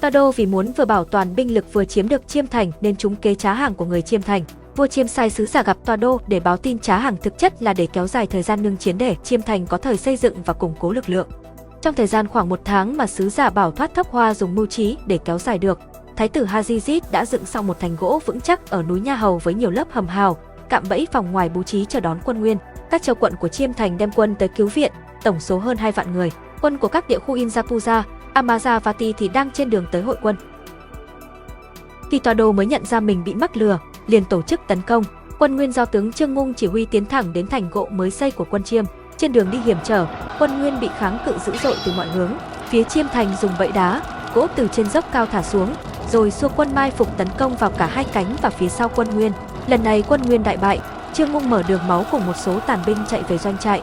S1: Toa Đô vì muốn vừa bảo toàn binh lực vừa chiếm được Chiêm Thành nên chúng kế trá hàng của người Chiêm Thành. Vua Chiêm sai sứ giả gặp Toa Đô để báo tin trá hàng thực chất là để kéo dài thời gian ngưng chiến để Chiêm Thành có thời xây dựng và củng cố lực lượng. Trong thời gian khoảng một tháng mà sứ giả bảo thoát thấp hoa dùng mưu trí để kéo dài được, Thái tử Hazizit đã dựng xong một thành gỗ vững chắc ở núi Nha Hầu với nhiều lớp hầm hào, cạm bẫy phòng ngoài bố trí chờ đón quân Nguyên. Các châu quận của Chiêm Thành đem quân tới cứu viện, tổng số hơn 2 vạn người. Quân của các địa khu Inzapuza, Amazavati thì đang trên đường tới hội quân. Khi tòa đô mới nhận ra mình bị mắc lừa, liền tổ chức tấn công. Quân Nguyên do tướng Trương Ngung chỉ huy tiến thẳng đến thành gỗ mới xây của quân Chiêm. Trên đường đi hiểm trở, quân Nguyên bị kháng cự dữ dội từ mọi hướng. Phía Chiêm Thành dùng bẫy đá, gỗ từ trên dốc cao thả xuống, rồi xua quân mai phục tấn công vào cả hai cánh và phía sau quân Nguyên. Lần này quân Nguyên đại bại, Trương Ngung mở đường máu cùng một số tàn binh chạy về doanh trại.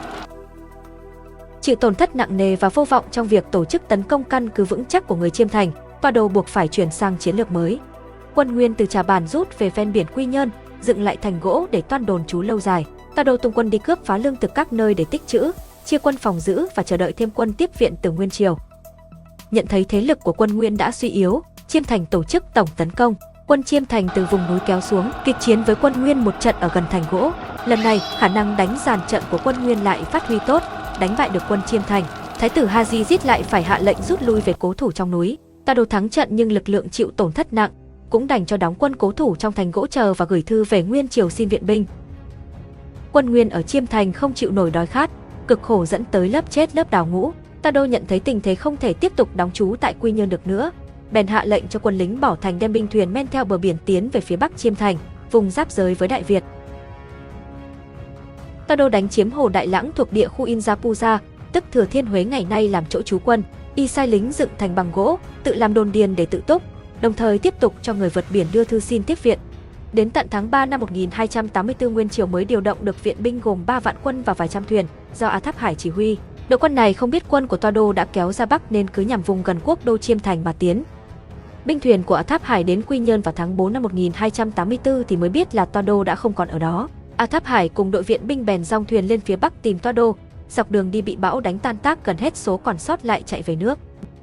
S1: Chịu tổn thất nặng nề và vô vọng trong việc tổ chức tấn công căn cứ vững chắc của người Chiêm Thành, và đầu buộc phải chuyển sang chiến lược mới. Quân Nguyên từ Trà Bàn rút về ven biển Quy Nhơn, dựng lại thành gỗ để toan đồn trú lâu dài. Ta đầu tung quân đi cướp phá lương thực các nơi để tích trữ, chia quân phòng giữ và chờ đợi thêm quân tiếp viện từ Nguyên Triều. Nhận thấy thế lực của quân Nguyên đã suy yếu, Chiêm Thành tổ chức tổng tấn công. Quân Chiêm Thành từ vùng núi kéo xuống, kịch chiến với quân Nguyên một trận ở gần thành gỗ. Lần này, khả năng đánh dàn trận của quân Nguyên lại phát huy tốt, đánh bại được quân Chiêm Thành. Thái tử Haji giết lại phải hạ lệnh rút lui về cố thủ trong núi. Ta đầu thắng trận nhưng lực lượng chịu tổn thất nặng, cũng đành cho đóng quân cố thủ trong thành gỗ chờ và gửi thư về Nguyên Triều xin viện binh. Quân Nguyên ở Chiêm Thành không chịu nổi đói khát, cực khổ dẫn tới lớp chết lớp đào ngũ. Ta đô nhận thấy tình thế không thể tiếp tục đóng trú tại Quy Nhơn được nữa, bèn hạ lệnh cho quân lính bỏ thành đem binh thuyền men theo bờ biển tiến về phía bắc Chiêm Thành, vùng giáp giới với Đại Việt. Ta đô đánh chiếm hồ Đại Lãng thuộc địa khu Inzapuza, tức Thừa Thiên Huế ngày nay làm chỗ trú quân, y sai lính dựng thành bằng gỗ, tự làm đồn điền để tự túc, đồng thời tiếp tục cho người vượt biển đưa thư xin tiếp viện. Đến tận tháng 3 năm 1284 Nguyên Triều mới điều động được viện binh gồm 3 vạn quân và vài trăm thuyền, do A Tháp Hải chỉ huy. Đội quân này không biết quân của Toa Đô đã kéo ra Bắc nên cứ nhằm vùng gần quốc đô Chiêm Thành mà tiến. Binh thuyền của A Tháp Hải đến Quy Nhơn vào tháng 4 năm 1284 thì mới biết là Toa Đô đã không còn ở đó. A Tháp Hải cùng đội viện binh bèn dòng thuyền lên phía Bắc tìm Toa Đô, dọc đường đi bị bão đánh tan tác gần hết số còn sót lại chạy về nước.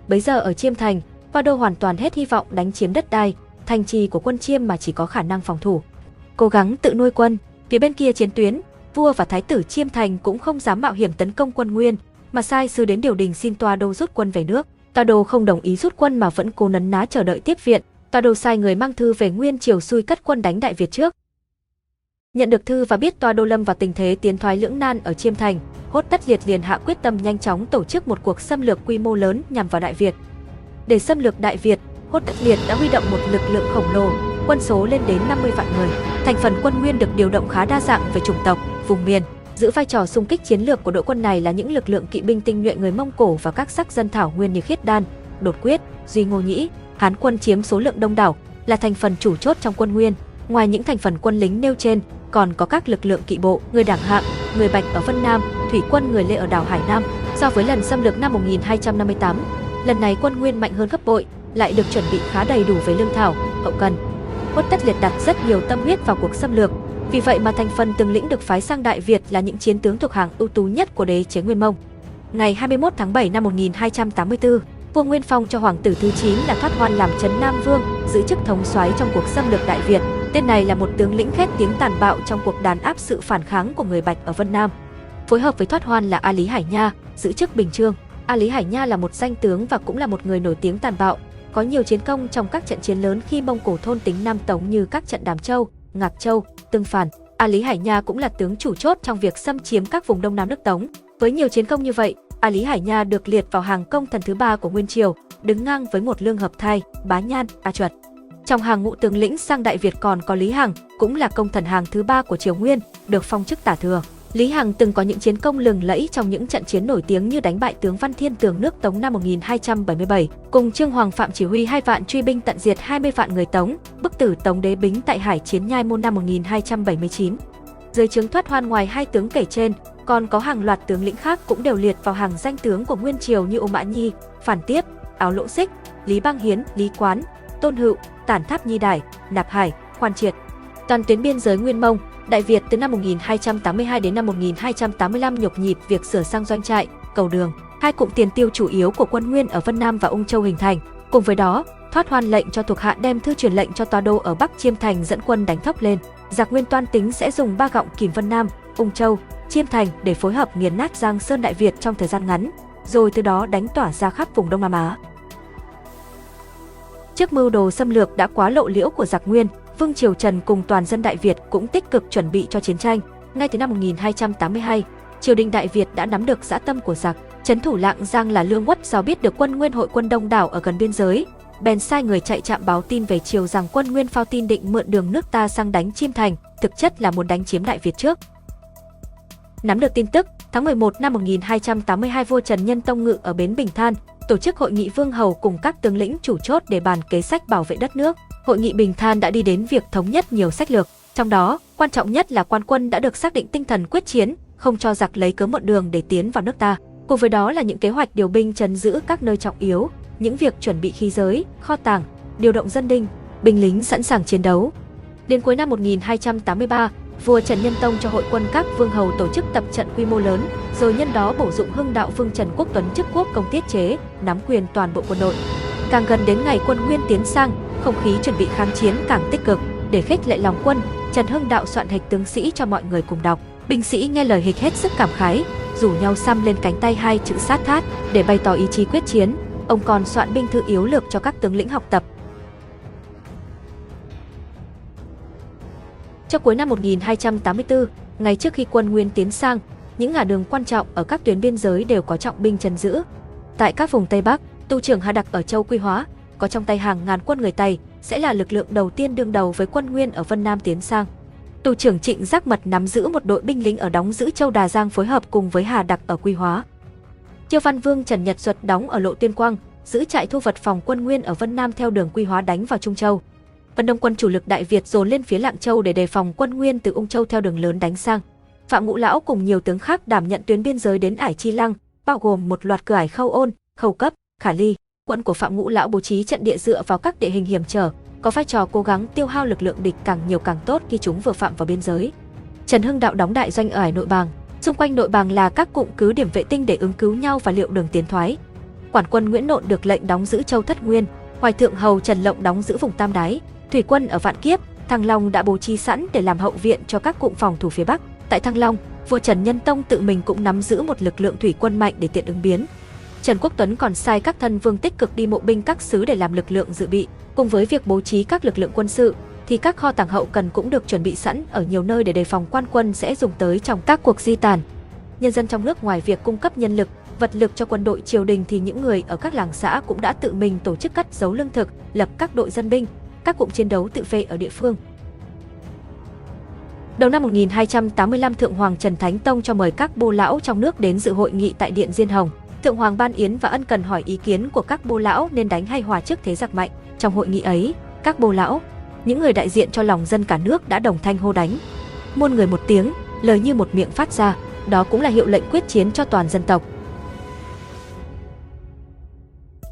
S1: Bấy giờ ở Chiêm Thành, và đô hoàn toàn hết hy vọng đánh chiếm đất đai, thành trì của quân Chiêm mà chỉ có khả năng phòng thủ. Cố gắng tự nuôi quân, phía bên kia chiến tuyến, vua và thái tử Chiêm Thành cũng không dám mạo hiểm tấn công quân Nguyên, mà sai sứ đến điều đình xin Toa Đô rút quân về nước. Toa Đô không đồng ý rút quân mà vẫn cố nấn ná chờ đợi tiếp viện. Toa Đô sai người mang thư về Nguyên triều xui cất quân đánh Đại Việt trước. Nhận được thư và biết Toa Đô lâm vào tình thế tiến thoái lưỡng nan ở Chiêm Thành, Hốt Tất Liệt liền hạ quyết tâm nhanh chóng tổ chức một cuộc xâm lược quy mô lớn nhằm vào Đại Việt. Để xâm lược Đại Việt, Hốt Tất Liệt đã huy động một lực lượng khổng lồ, quân số lên đến 50 vạn người. Thành phần quân Nguyên được điều động khá đa dạng về chủng tộc, vùng miền. Giữ vai trò xung kích chiến lược của đội quân này là những lực lượng kỵ binh tinh nhuệ người Mông Cổ và các sắc dân thảo nguyên như Khiết Đan, Đột Quyết, Duy Ngô Nhĩ. Hán quân chiếm số lượng đông đảo, là thành phần chủ chốt trong quân Nguyên. Ngoài những thành phần quân lính nêu trên, còn có các lực lượng kỵ bộ, người đảng hạng, người Bạch ở Vân Nam, thủy quân người Lê ở đảo Hải Nam. So với lần xâm lược năm 1258, lần này quân Nguyên mạnh hơn gấp bội, lại được chuẩn bị khá đầy đủ về lương thảo, hậu cần. Quất Tất Liệt đặt rất nhiều tâm huyết vào cuộc xâm lược, vì vậy mà thành phần từng lĩnh được phái sang Đại Việt là những chiến tướng thuộc hàng ưu tú nhất của đế chế Nguyên Mông. Ngày 21 tháng 7 năm 1284, vua Nguyên Phong cho hoàng tử thứ 9 là Thoát Hoan làm trấn Nam Vương, giữ chức thống soái trong cuộc xâm lược Đại Việt. Tên này là một tướng lĩnh khét tiếng tàn bạo trong cuộc đàn áp sự phản kháng của người Bạch ở Vân Nam. Phối hợp với Thoát Hoan là A Lý Hải Nha, giữ chức Bình Trương. A Lý Hải Nha là một danh tướng và cũng là một người nổi tiếng tàn bạo, có nhiều chiến công trong các trận chiến lớn khi Mông Cổ thôn tính Nam Tống như các trận Đàm Châu, Ngạc Châu, Tương Phản. A Lý Hải Nha cũng là tướng chủ chốt trong việc xâm chiếm các vùng Đông Nam nước Tống. Với nhiều chiến công như vậy, A Lý Hải Nha được liệt vào hàng công thần thứ ba của Nguyên Triều, đứng ngang với một lương hợp thai, Bá Nhan, A Chuật. Trong hàng ngũ tướng lĩnh sang Đại Việt còn có Lý Hằng, cũng là công thần hàng thứ ba của Triều Nguyên, được phong chức tả thừa. Lý Hằng từng có những chiến công lừng lẫy trong những trận chiến nổi tiếng như đánh bại tướng Văn Thiên Tường nước Tống năm 1277, cùng Trương Hoàng Phạm chỉ huy hai vạn truy binh tận diệt 20 vạn người Tống, bức tử Tống Đế Bính tại Hải Chiến Nhai Môn năm 1279. Dưới chứng thoát hoan ngoài hai tướng kể trên, Còn có hàng loạt tướng lĩnh khác cũng đều liệt vào hàng danh tướng của Nguyên Triều như Ô Mã Nhi, Phản Tiếp, Áo Lỗ Xích, Lý Bang Hiến, Lý Quán, Tôn Hữu, Tản Tháp Nhi Đài, Nạp Hải, Khoan Triệt. Toàn tuyến biên giới Nguyên Mông, Đại Việt từ năm 1282 đến năm 1285 nhục nhịp việc sửa sang doanh trại, cầu đường. Hai cụm tiền tiêu chủ yếu của quân Nguyên ở Vân Nam và Ung Châu hình thành. Cùng với đó, thoát hoan lệnh cho thuộc hạ đem thư truyền lệnh cho tòa đô ở Bắc Chiêm Thành dẫn quân đánh thốc lên. Giặc Nguyên toan tính sẽ dùng ba gọng kìm Vân Nam, Ung Châu, Chiêm Thành để phối hợp nghiền nát Giang Sơn Đại Việt trong thời gian ngắn, rồi từ đó đánh tỏa ra khắp vùng Đông Nam Á. Trước mưu đồ xâm lược đã quá lộ liễu của giặc Nguyên, Vương Triều Trần cùng toàn dân Đại Việt cũng tích cực chuẩn bị cho chiến tranh. Ngay từ năm 1282, triều đình Đại Việt đã nắm được dã tâm của giặc. Trấn thủ Lạng Giang là Lương Quất do biết được quân Nguyên hội quân đông đảo ở gần biên giới, bèn sai người chạy chạm báo tin về triều rằng quân Nguyên phao tin định mượn đường nước ta sang đánh Chiêm Thành, thực chất là muốn đánh chiếm Đại Việt trước. Nắm được tin tức, tháng 11 năm 1282 vua Trần Nhân Tông Ngự ở Bến Bình Than, tổ chức hội nghị vương hầu cùng các tướng lĩnh chủ chốt để bàn kế sách bảo vệ đất nước. Hội nghị Bình Than đã đi đến việc thống nhất nhiều sách lược, trong đó, quan trọng nhất là quan quân đã được xác định tinh thần quyết chiến, không cho giặc lấy cớ mượn đường để tiến vào nước ta. Cùng với đó là những kế hoạch điều binh trấn giữ các nơi trọng yếu, những việc chuẩn bị khí giới, kho tàng, điều động dân đinh, binh lính sẵn sàng chiến đấu. Đến cuối năm 1283, vua Trần Nhân Tông cho hội quân các vương hầu tổ chức tập trận quy mô lớn, rồi nhân đó bổ dụng hưng đạo vương Trần Quốc Tuấn chức quốc công tiết chế, nắm quyền toàn bộ quân đội. Càng gần đến ngày quân Nguyên tiến sang, không khí chuẩn bị kháng chiến càng tích cực, để khích lệ lòng quân, Trần Hưng Đạo soạn hịch tướng sĩ cho mọi người cùng đọc. Binh sĩ nghe lời hịch hết sức cảm khái, rủ nhau xăm lên cánh tay hai chữ sát thát để bày tỏ ý chí quyết chiến. Ông còn soạn binh thư yếu lược cho các tướng lĩnh học tập. Cho cuối năm 1284, ngày trước khi quân Nguyên tiến sang, những ngã đường quan trọng ở các tuyến biên giới đều có trọng binh trấn giữ. Tại các vùng Tây Bắc, tu trưởng Hà Đặc ở châu Quy Hóa, có trong tay hàng ngàn quân người Tây, sẽ là lực lượng đầu tiên đương đầu với quân Nguyên ở Vân Nam tiến sang. Tù trưởng Trịnh Giác Mật nắm giữ một đội binh lính ở đóng giữ Châu Đà Giang phối hợp cùng với Hà Đặc ở Quy Hóa. Chiêu Văn Vương Trần Nhật Duật đóng ở Lộ Tiên Quang, giữ trại thu vật phòng quân Nguyên ở Vân Nam theo đường Quy Hóa đánh vào Trung Châu. Vân Đông quân chủ lực Đại Việt dồn lên phía Lạng Châu để đề phòng quân Nguyên từ Ung Châu theo đường lớn đánh sang. Phạm Ngũ Lão cùng nhiều tướng khác đảm nhận tuyến biên giới đến Ải Chi Lăng, bao gồm một loạt cửa ải Khâu Ôn, Khâu Cấp, Khả Ly. Quận của Phạm Ngũ Lão bố trí trận địa dựa vào các địa hình hiểm trở, có vai trò cố gắng tiêu hao lực lượng địch càng nhiều càng tốt khi chúng vừa phạm vào biên giới. Trần Hưng Đạo đóng đại doanh ở Ải Nội Bàng, xung quanh Nội Bàng là các cụm cứ điểm vệ tinh để ứng cứu nhau và liệu đường tiến thoái. Quản quân Nguyễn Nộn được lệnh đóng giữ Châu Thất Nguyên, Hoài Thượng Hầu Trần Lộng đóng giữ vùng Tam Đái, thủy quân ở Vạn Kiếp, Thăng Long đã bố trí sẵn để làm hậu viện cho các cụm phòng thủ phía Bắc. Tại Thăng Long, vua Trần Nhân Tông tự mình cũng nắm giữ một lực lượng thủy quân mạnh để tiện ứng biến. Trần Quốc Tuấn còn sai các thân vương tích cực đi mộ binh các xứ để làm lực lượng dự bị, cùng với việc bố trí các lực lượng quân sự, thì các kho tàng hậu cần cũng được chuẩn bị sẵn ở nhiều nơi để đề phòng quan quân sẽ dùng tới trong các cuộc di tản. Nhân dân trong nước ngoài việc cung cấp nhân lực, vật lực cho quân đội triều đình thì những người ở các làng xã cũng đã tự mình tổ chức cắt giấu lương thực, lập các đội dân binh, các cụm chiến đấu tự vệ ở địa phương. Đầu năm 1285 Thượng Hoàng Trần Thánh Tông cho mời các bô lão trong nước đến dự hội nghị tại Điện Diên Hồng. Thượng Hoàng Ban Yến và ân cần hỏi ý kiến của các bô lão nên đánh hay hòa trước thế giặc mạnh. Trong hội nghị ấy, các bô lão, những người đại diện cho lòng dân cả nước đã đồng thanh hô đánh. Muôn người một tiếng, lời như một miệng phát ra, đó cũng là hiệu lệnh quyết chiến cho toàn dân tộc.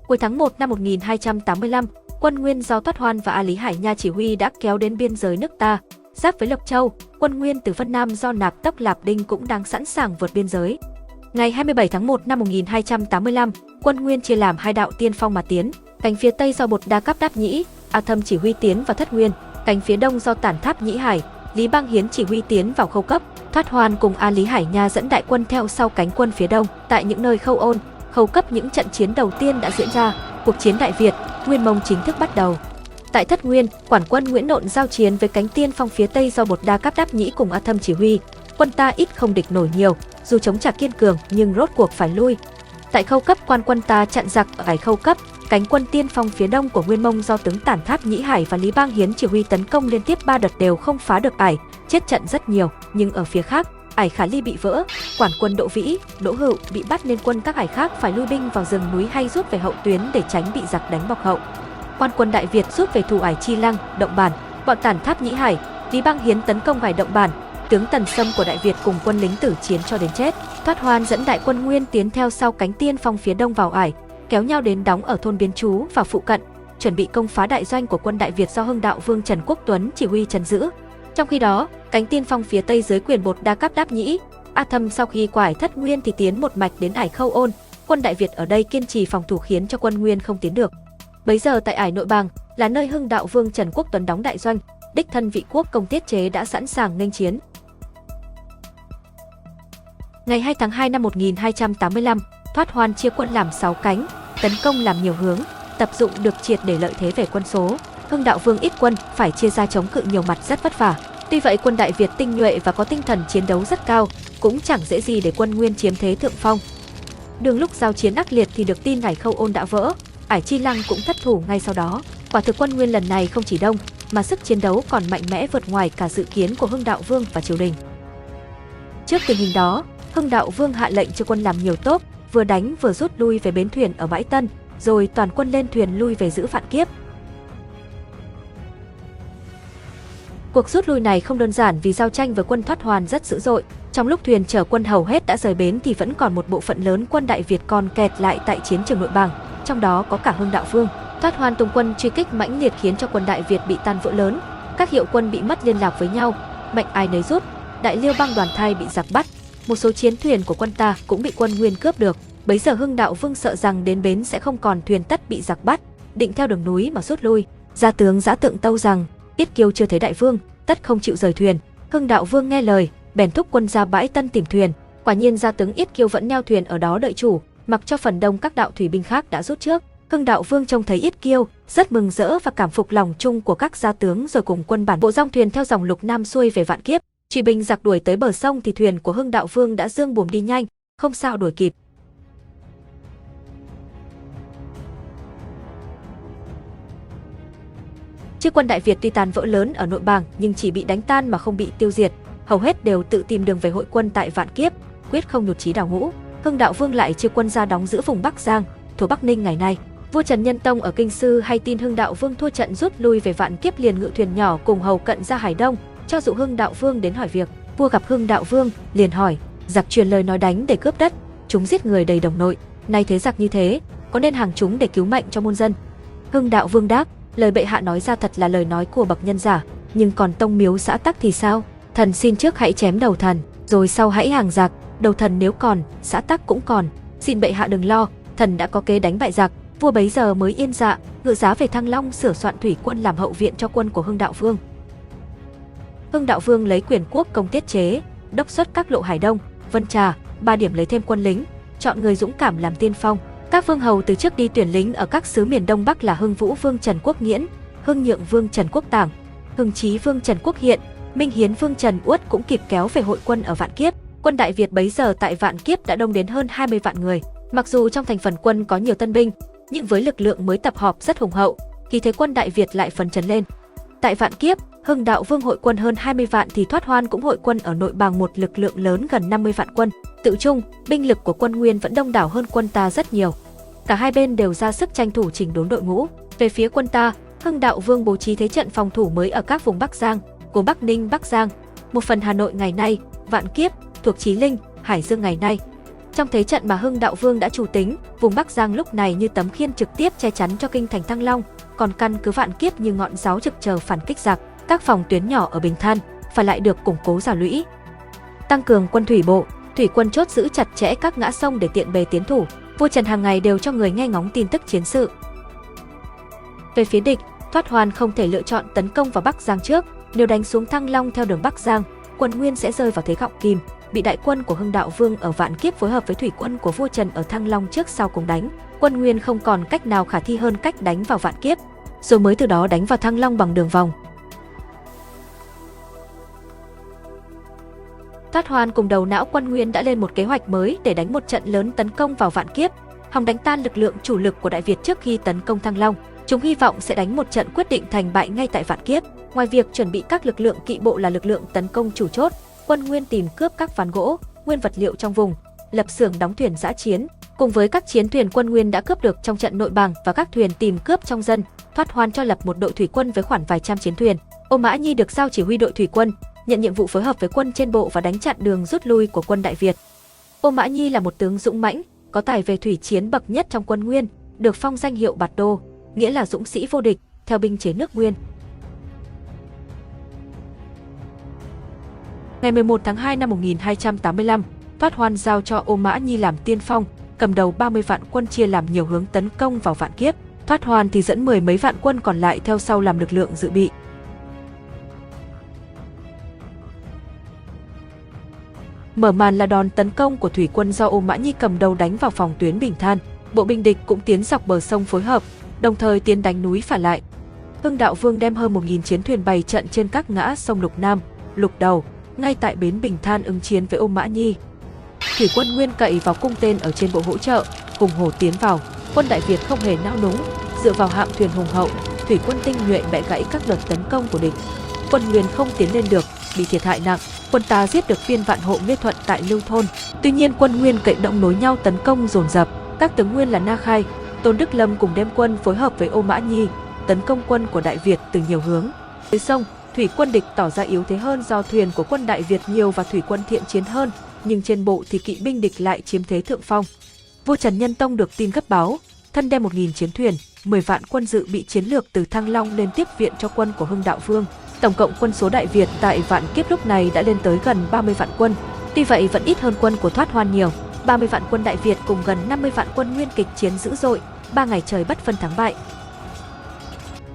S1: Cuối tháng 1 năm 1285, quân Nguyên do Thoát Hoan và A Lý Hải Nha chỉ huy đã kéo đến biên giới nước ta, giáp với Lộc Châu, quân Nguyên từ Vân Nam do Nạp Tốc Lạp Đinh cũng đang sẵn sàng vượt biên giới. Ngày 27 tháng 1 năm 1285, quân Nguyên chia làm hai đạo tiên phong mà tiến, cánh phía Tây do Bột Đa Cáp Đáp Nhĩ, A Thâm chỉ huy tiến vào Thất Nguyên, cánh phía Đông do Tản Tháp Nhĩ Hải, Lý Bang Hiến chỉ huy tiến vào Khâu Cấp, Thoát Hoan cùng A Lý Hải Nha dẫn đại quân theo sau cánh quân phía Đông. Tại những nơi Khâu Ôn, Khâu Cấp những trận chiến đầu tiên đã diễn ra, cuộc chiến Đại Việt, Nguyên Mông chính thức bắt đầu. Tại Thất Nguyên, quản quân Nguyễn Nộn giao chiến với cánh tiên phong phía Tây do Bột Đa Cáp Đáp Nhĩ cùng A Thâm chỉ huy. Quân ta ít không địch nổi nhiều, dù chống trả kiên cường nhưng rốt cuộc phải lui. Tại khâu cấp quan quân ta chặn giặc ở ải khâu cấp, cánh quân tiên phong phía đông của Nguyên Mông do tướng Tản Tháp Nhĩ Hải và Lý Bang Hiến chỉ huy tấn công liên tiếp ba đợt đều không phá được ải, chết trận rất nhiều, nhưng ở phía khác, ải Khả Ly bị vỡ, quản quân Đỗ Vĩ, Đỗ Hữu bị bắt nên quân các ải khác phải lui binh vào rừng núi hay rút về hậu tuyến để tránh bị giặc đánh bọc hậu. Quan quân Đại Việt rút về thủ ải Chi Lăng, Động Bản, bọn Tản Tháp Nhĩ Hải, Lý Bang Hiến tấn công ải Động Bản, tướng Tần Sâm của Đại Việt cùng quân lính tử chiến cho đến chết. Thoát Hoan dẫn đại quân Nguyên tiến theo sau cánh tiên phong phía đông vào ải, kéo nhau đến đóng ở thôn Biên Chú và phụ cận, chuẩn bị công phá đại doanh của quân Đại Việt do Hưng Đạo Vương Trần Quốc Tuấn chỉ huy trấn giữ. Trong khi đó, cánh tiên phong phía tây dưới quyền bột Đa Cáp Đáp Nhĩ, A Thâm sau khi quải thất nguyên thì tiến một mạch đến ải Khâu Ôn, quân Đại Việt ở đây kiên trì phòng thủ khiến cho quân Nguyên không tiến được. Bấy giờ tại ải Nội Bàng là nơi Hưng Đạo Vương Trần Quốc Tuấn đóng đại doanh, đích thân vị quốc công tiết chế đã sẵn sàng nghênh chiến. Ngày 2 tháng 2 năm 1285, Thoát Hoan chia quân làm 6 cánh, tấn công làm nhiều hướng, tập dụng được triệt để lợi thế về quân số. Hưng Đạo Vương ít quân phải chia ra chống cự nhiều mặt rất vất vả. Tuy vậy quân Đại Việt tinh nhuệ và có tinh thần chiến đấu rất cao, cũng chẳng dễ gì để quân Nguyên chiếm thế thượng phong. Đường lúc giao chiến ác liệt thì được tin Ngải Khâu Ôn đã vỡ, Ải Chi Lăng cũng thất thủ ngay sau đó. Quả thực quân Nguyên lần này không chỉ đông, mà sức chiến đấu còn mạnh mẽ vượt ngoài cả dự kiến của Hưng Đạo Vương và triều đình. Trước tình hình đó, Hưng Đạo Vương hạ lệnh cho quân làm nhiều tốp, vừa đánh vừa rút lui về bến thuyền ở bãi Tân, rồi toàn quân lên thuyền lui về giữ Vạn Kiếp. Cuộc rút lui này không đơn giản vì giao tranh với quân thoát hoàn rất dữ dội. Trong lúc thuyền chở quân hầu hết đã rời bến thì vẫn còn một bộ phận lớn quân Đại Việt còn kẹt lại tại chiến trường nội bảng, trong đó có cả Hưng Đạo Vương. Thoát hoàn tung quân truy kích mãnh liệt khiến cho quân Đại Việt bị tan vỡ lớn, các hiệu quân bị mất liên lạc với nhau, mạnh ai nấy rút. Đại Liêu băng đoàn thai bị giặc bắt, một số chiến thuyền của quân ta cũng bị quân Nguyên cướp được. Bấy giờ Hưng Đạo Vương sợ rằng đến bến sẽ không còn thuyền tất bị giặc bắt, định theo đường núi mà rút lui. Gia tướng Giã Tượng tâu rằng, Yết Kiêu chưa thấy đại vương, tất không chịu rời thuyền. Hưng Đạo Vương nghe lời, bèn thúc quân ra bãi tân tìm thuyền. Quả nhiên gia tướng Yết Kiêu vẫn neo thuyền ở đó đợi chủ, mặc cho phần đông các đạo thủy binh khác đã rút trước. Hưng Đạo Vương trông thấy Yết Kiêu, rất mừng rỡ và cảm phục lòng chung của các gia tướng rồi cùng quân bản bộ dòng thuyền theo dòng lục nam xuôi về vạn kiếp. Truy binh giặc đuổi tới bờ sông thì thuyền của Hưng Đạo Vương đã dương buồm đi nhanh, không sao đuổi kịp. Chiếc quân Đại Việt tuy tàn vỡ lớn ở nội bảng nhưng chỉ bị đánh tan mà không bị tiêu diệt, hầu hết đều tự tìm đường về hội quân tại Vạn Kiếp, quyết không nhụt chí đào ngũ. Hưng Đạo Vương lại chia quân ra đóng giữ vùng Bắc Giang, thuộc Bắc Ninh ngày nay. Vua Trần Nhân Tông ở Kinh Sư hay tin Hưng Đạo Vương thua trận rút lui về Vạn Kiếp liền ngự thuyền nhỏ cùng hầu cận ra Hải Đông, cho dụ Hưng Đạo Vương đến hỏi việc. Vua gặp Hưng Đạo Vương, liền hỏi, giặc truyền lời nói đánh để cướp đất, chúng giết người đầy đồng nội, nay thế giặc như thế, có nên hàng chúng để cứu mệnh cho muôn dân? Hưng Đạo Vương đáp, lời bệ hạ nói ra thật là lời nói của bậc nhân giả, nhưng còn tông miếu xã tắc thì sao? Thần xin trước hãy chém đầu thần, rồi sau hãy hàng giặc, đầu thần nếu còn, xã tắc cũng còn, xin bệ hạ đừng lo, thần đã có kế đánh bại giặc. Vua bấy giờ mới yên dạ, ngựa giá về Thăng Long sửa soạn thủy quân làm hậu viện cho quân của Hưng Đạo Vương. Hưng Đạo Vương lấy quyền quốc công tiết chế, đốc xuất các lộ Hải Đông, Vân Trà, ba điểm lấy thêm quân lính, chọn người dũng cảm làm tiên phong. Các vương hầu từ trước đi tuyển lính ở các xứ miền Đông Bắc là Hưng Vũ Vương Trần Quốc Nghiễn, Hưng Nhượng Vương Trần Quốc Tảng, Hưng Chí Vương Trần Quốc Hiện, Minh Hiến Vương Trần Uất cũng kịp kéo về hội quân ở Vạn Kiếp. Quân Đại Việt bấy giờ tại Vạn Kiếp đã đông đến hơn 20 vạn người. Mặc dù trong thành phần quân có nhiều tân binh, nhưng với lực lượng mới tập hợp rất hùng hậu, thì thế quân Đại Việt lại phấn chấn lên. Tại Vạn Kiếp, Hưng Đạo Vương hội quân hơn 20 vạn thì Thoát Hoan cũng hội quân ở nội bàng một lực lượng lớn gần 50 vạn quân. Tự chung, binh lực của quân Nguyên vẫn đông đảo hơn quân ta rất nhiều. Cả hai bên đều ra sức tranh thủ chỉnh đốn đội ngũ. Về phía quân ta, Hưng Đạo Vương bố trí thế trận phòng thủ mới ở các vùng Bắc Giang, gồm Bắc Ninh, Bắc Giang, một phần Hà Nội ngày nay, Vạn Kiếp, thuộc Chí Linh, Hải Dương ngày nay. Trong thế trận mà Hưng Đạo Vương đã chủ tính, vùng Bắc Giang lúc này như tấm khiên trực tiếp che chắn cho kinh thành Thăng Long, còn căn cứ Vạn Kiếp như ngọn giáo trực chờ phản kích giặc các phòng tuyến nhỏ ở Bình Than phải lại được củng cố giả lũy. Tăng cường quân thủy bộ, thủy quân chốt giữ chặt chẽ các ngã sông để tiện bề tiến thủ. Vua Trần hàng ngày đều cho người nghe ngóng tin tức chiến sự. Về phía địch, Thoát Hoàn không thể lựa chọn tấn công vào Bắc Giang trước, nếu đánh xuống Thăng Long theo đường Bắc Giang, quân Nguyên sẽ rơi vào thế gọng kìm, bị đại quân của Hưng Đạo Vương ở Vạn Kiếp phối hợp với thủy quân của vua Trần ở Thăng Long trước sau cùng đánh. Quân Nguyên không còn cách nào khả thi hơn cách đánh vào Vạn Kiếp, rồi mới từ đó đánh vào Thăng Long bằng đường vòng. Thoát Hoan cùng đầu não quân Nguyên đã lên một kế hoạch mới để đánh một trận lớn tấn công vào Vạn Kiếp, hòng đánh tan lực lượng chủ lực của Đại Việt trước khi tấn công Thăng Long. Chúng hy vọng sẽ đánh một trận quyết định thành bại ngay tại Vạn Kiếp. Ngoài việc chuẩn bị các lực lượng kỵ bộ là lực lượng tấn công chủ chốt, quân Nguyên tìm cướp các ván gỗ, nguyên vật liệu trong vùng, lập xưởng đóng thuyền giã chiến, cùng với các chiến thuyền quân Nguyên đã cướp được trong trận nội bàng và các thuyền tìm cướp trong dân, Thoát Hoan cho lập một đội thủy quân với khoảng vài trăm chiến thuyền. Ô Mã Nhi được giao chỉ huy đội thủy quân, nhận nhiệm vụ phối hợp với quân trên bộ và đánh chặn đường rút lui của quân Đại Việt. Ô Mã Nhi là một tướng dũng mãnh, có tài về thủy chiến bậc nhất trong quân Nguyên, được phong danh hiệu Bạt Đô, nghĩa là dũng sĩ vô địch, theo binh chế nước Nguyên. Ngày 11 tháng 2 năm 1285, Thoát Hoan giao cho Ô Mã Nhi làm tiên phong, cầm đầu 30 vạn quân chia làm nhiều hướng tấn công vào vạn kiếp. Thoát Hoan thì dẫn mười mấy vạn quân còn lại theo sau làm lực lượng dự bị. Mở màn là đòn tấn công của thủy quân do Ô Mã Nhi cầm đầu đánh vào phòng tuyến Bình Than. Bộ binh địch cũng tiến dọc bờ sông phối hợp, đồng thời tiến đánh núi phản lại. Hưng Đạo Vương đem hơn 1.000 chiến thuyền bày trận trên các ngã sông Lục Nam, Lục Đầu, ngay tại bến Bình Than ứng chiến với Ô Mã Nhi. Thủy quân Nguyên cậy vào cung tên ở trên bộ hỗ trợ, cùng hồ tiến vào. Quân Đại Việt không hề nao núng, dựa vào hạm thuyền hùng hậu, thủy quân tinh nhuệ bẻ gãy các đợt tấn công của địch. Quân Nguyên không tiến lên được, bị thiệt hại nặng. Quân ta giết được viên vạn hộ Nghê Thuận tại Lưu Thôn. Tuy nhiên quân Nguyên cậy động nối nhau tấn công dồn dập. Các tướng Nguyên là Na Khai, Tôn Đức Lâm cùng đem quân phối hợp với Ô Mã Nhi, tấn công quân của Đại Việt từ nhiều hướng. Dưới sông, thủy quân địch tỏ ra yếu thế hơn do thuyền của quân Đại Việt nhiều và thủy quân thiện chiến hơn, nhưng trên bộ thì kỵ binh địch lại chiếm thế thượng phong. Vua Trần Nhân Tông được tin gấp báo, thân đem 1.000 chiến thuyền, 10 vạn quân dự bị chiến lược từ Thăng Long lên tiếp viện cho quân của Hưng Đạo Vương. Tổng cộng quân số Đại Việt tại vạn kiếp lúc này đã lên tới gần 30 vạn quân. Tuy vậy vẫn ít hơn quân của Thoát Hoan nhiều. 30 vạn quân Đại Việt cùng gần 50 vạn quân nguyên kịch chiến dữ dội, ba ngày trời bất phân thắng bại.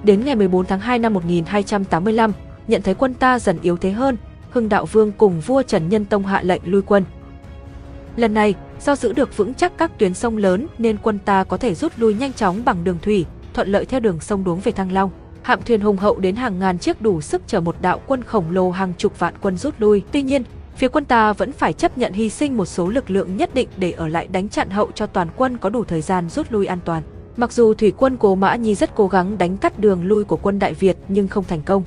S1: Đến ngày 14 tháng 2 năm 1285, nhận thấy quân ta dần yếu thế hơn, Hưng Đạo Vương cùng vua Trần Nhân Tông hạ lệnh lui quân. Lần này, do giữ được vững chắc các tuyến sông lớn nên quân ta có thể rút lui nhanh chóng bằng đường thủy, thuận lợi theo đường sông đuống về Thăng Long. Hạm thuyền hùng hậu đến hàng ngàn chiếc đủ sức chở một đạo quân khổng lồ hàng chục vạn quân rút lui. Tuy nhiên, phía quân ta vẫn phải chấp nhận hy sinh một số lực lượng nhất định để ở lại đánh chặn hậu cho toàn quân có đủ thời gian rút lui an toàn. Mặc dù thủy quân Cố Mã Nhi rất cố gắng đánh cắt đường lui của quân Đại Việt nhưng không thành công.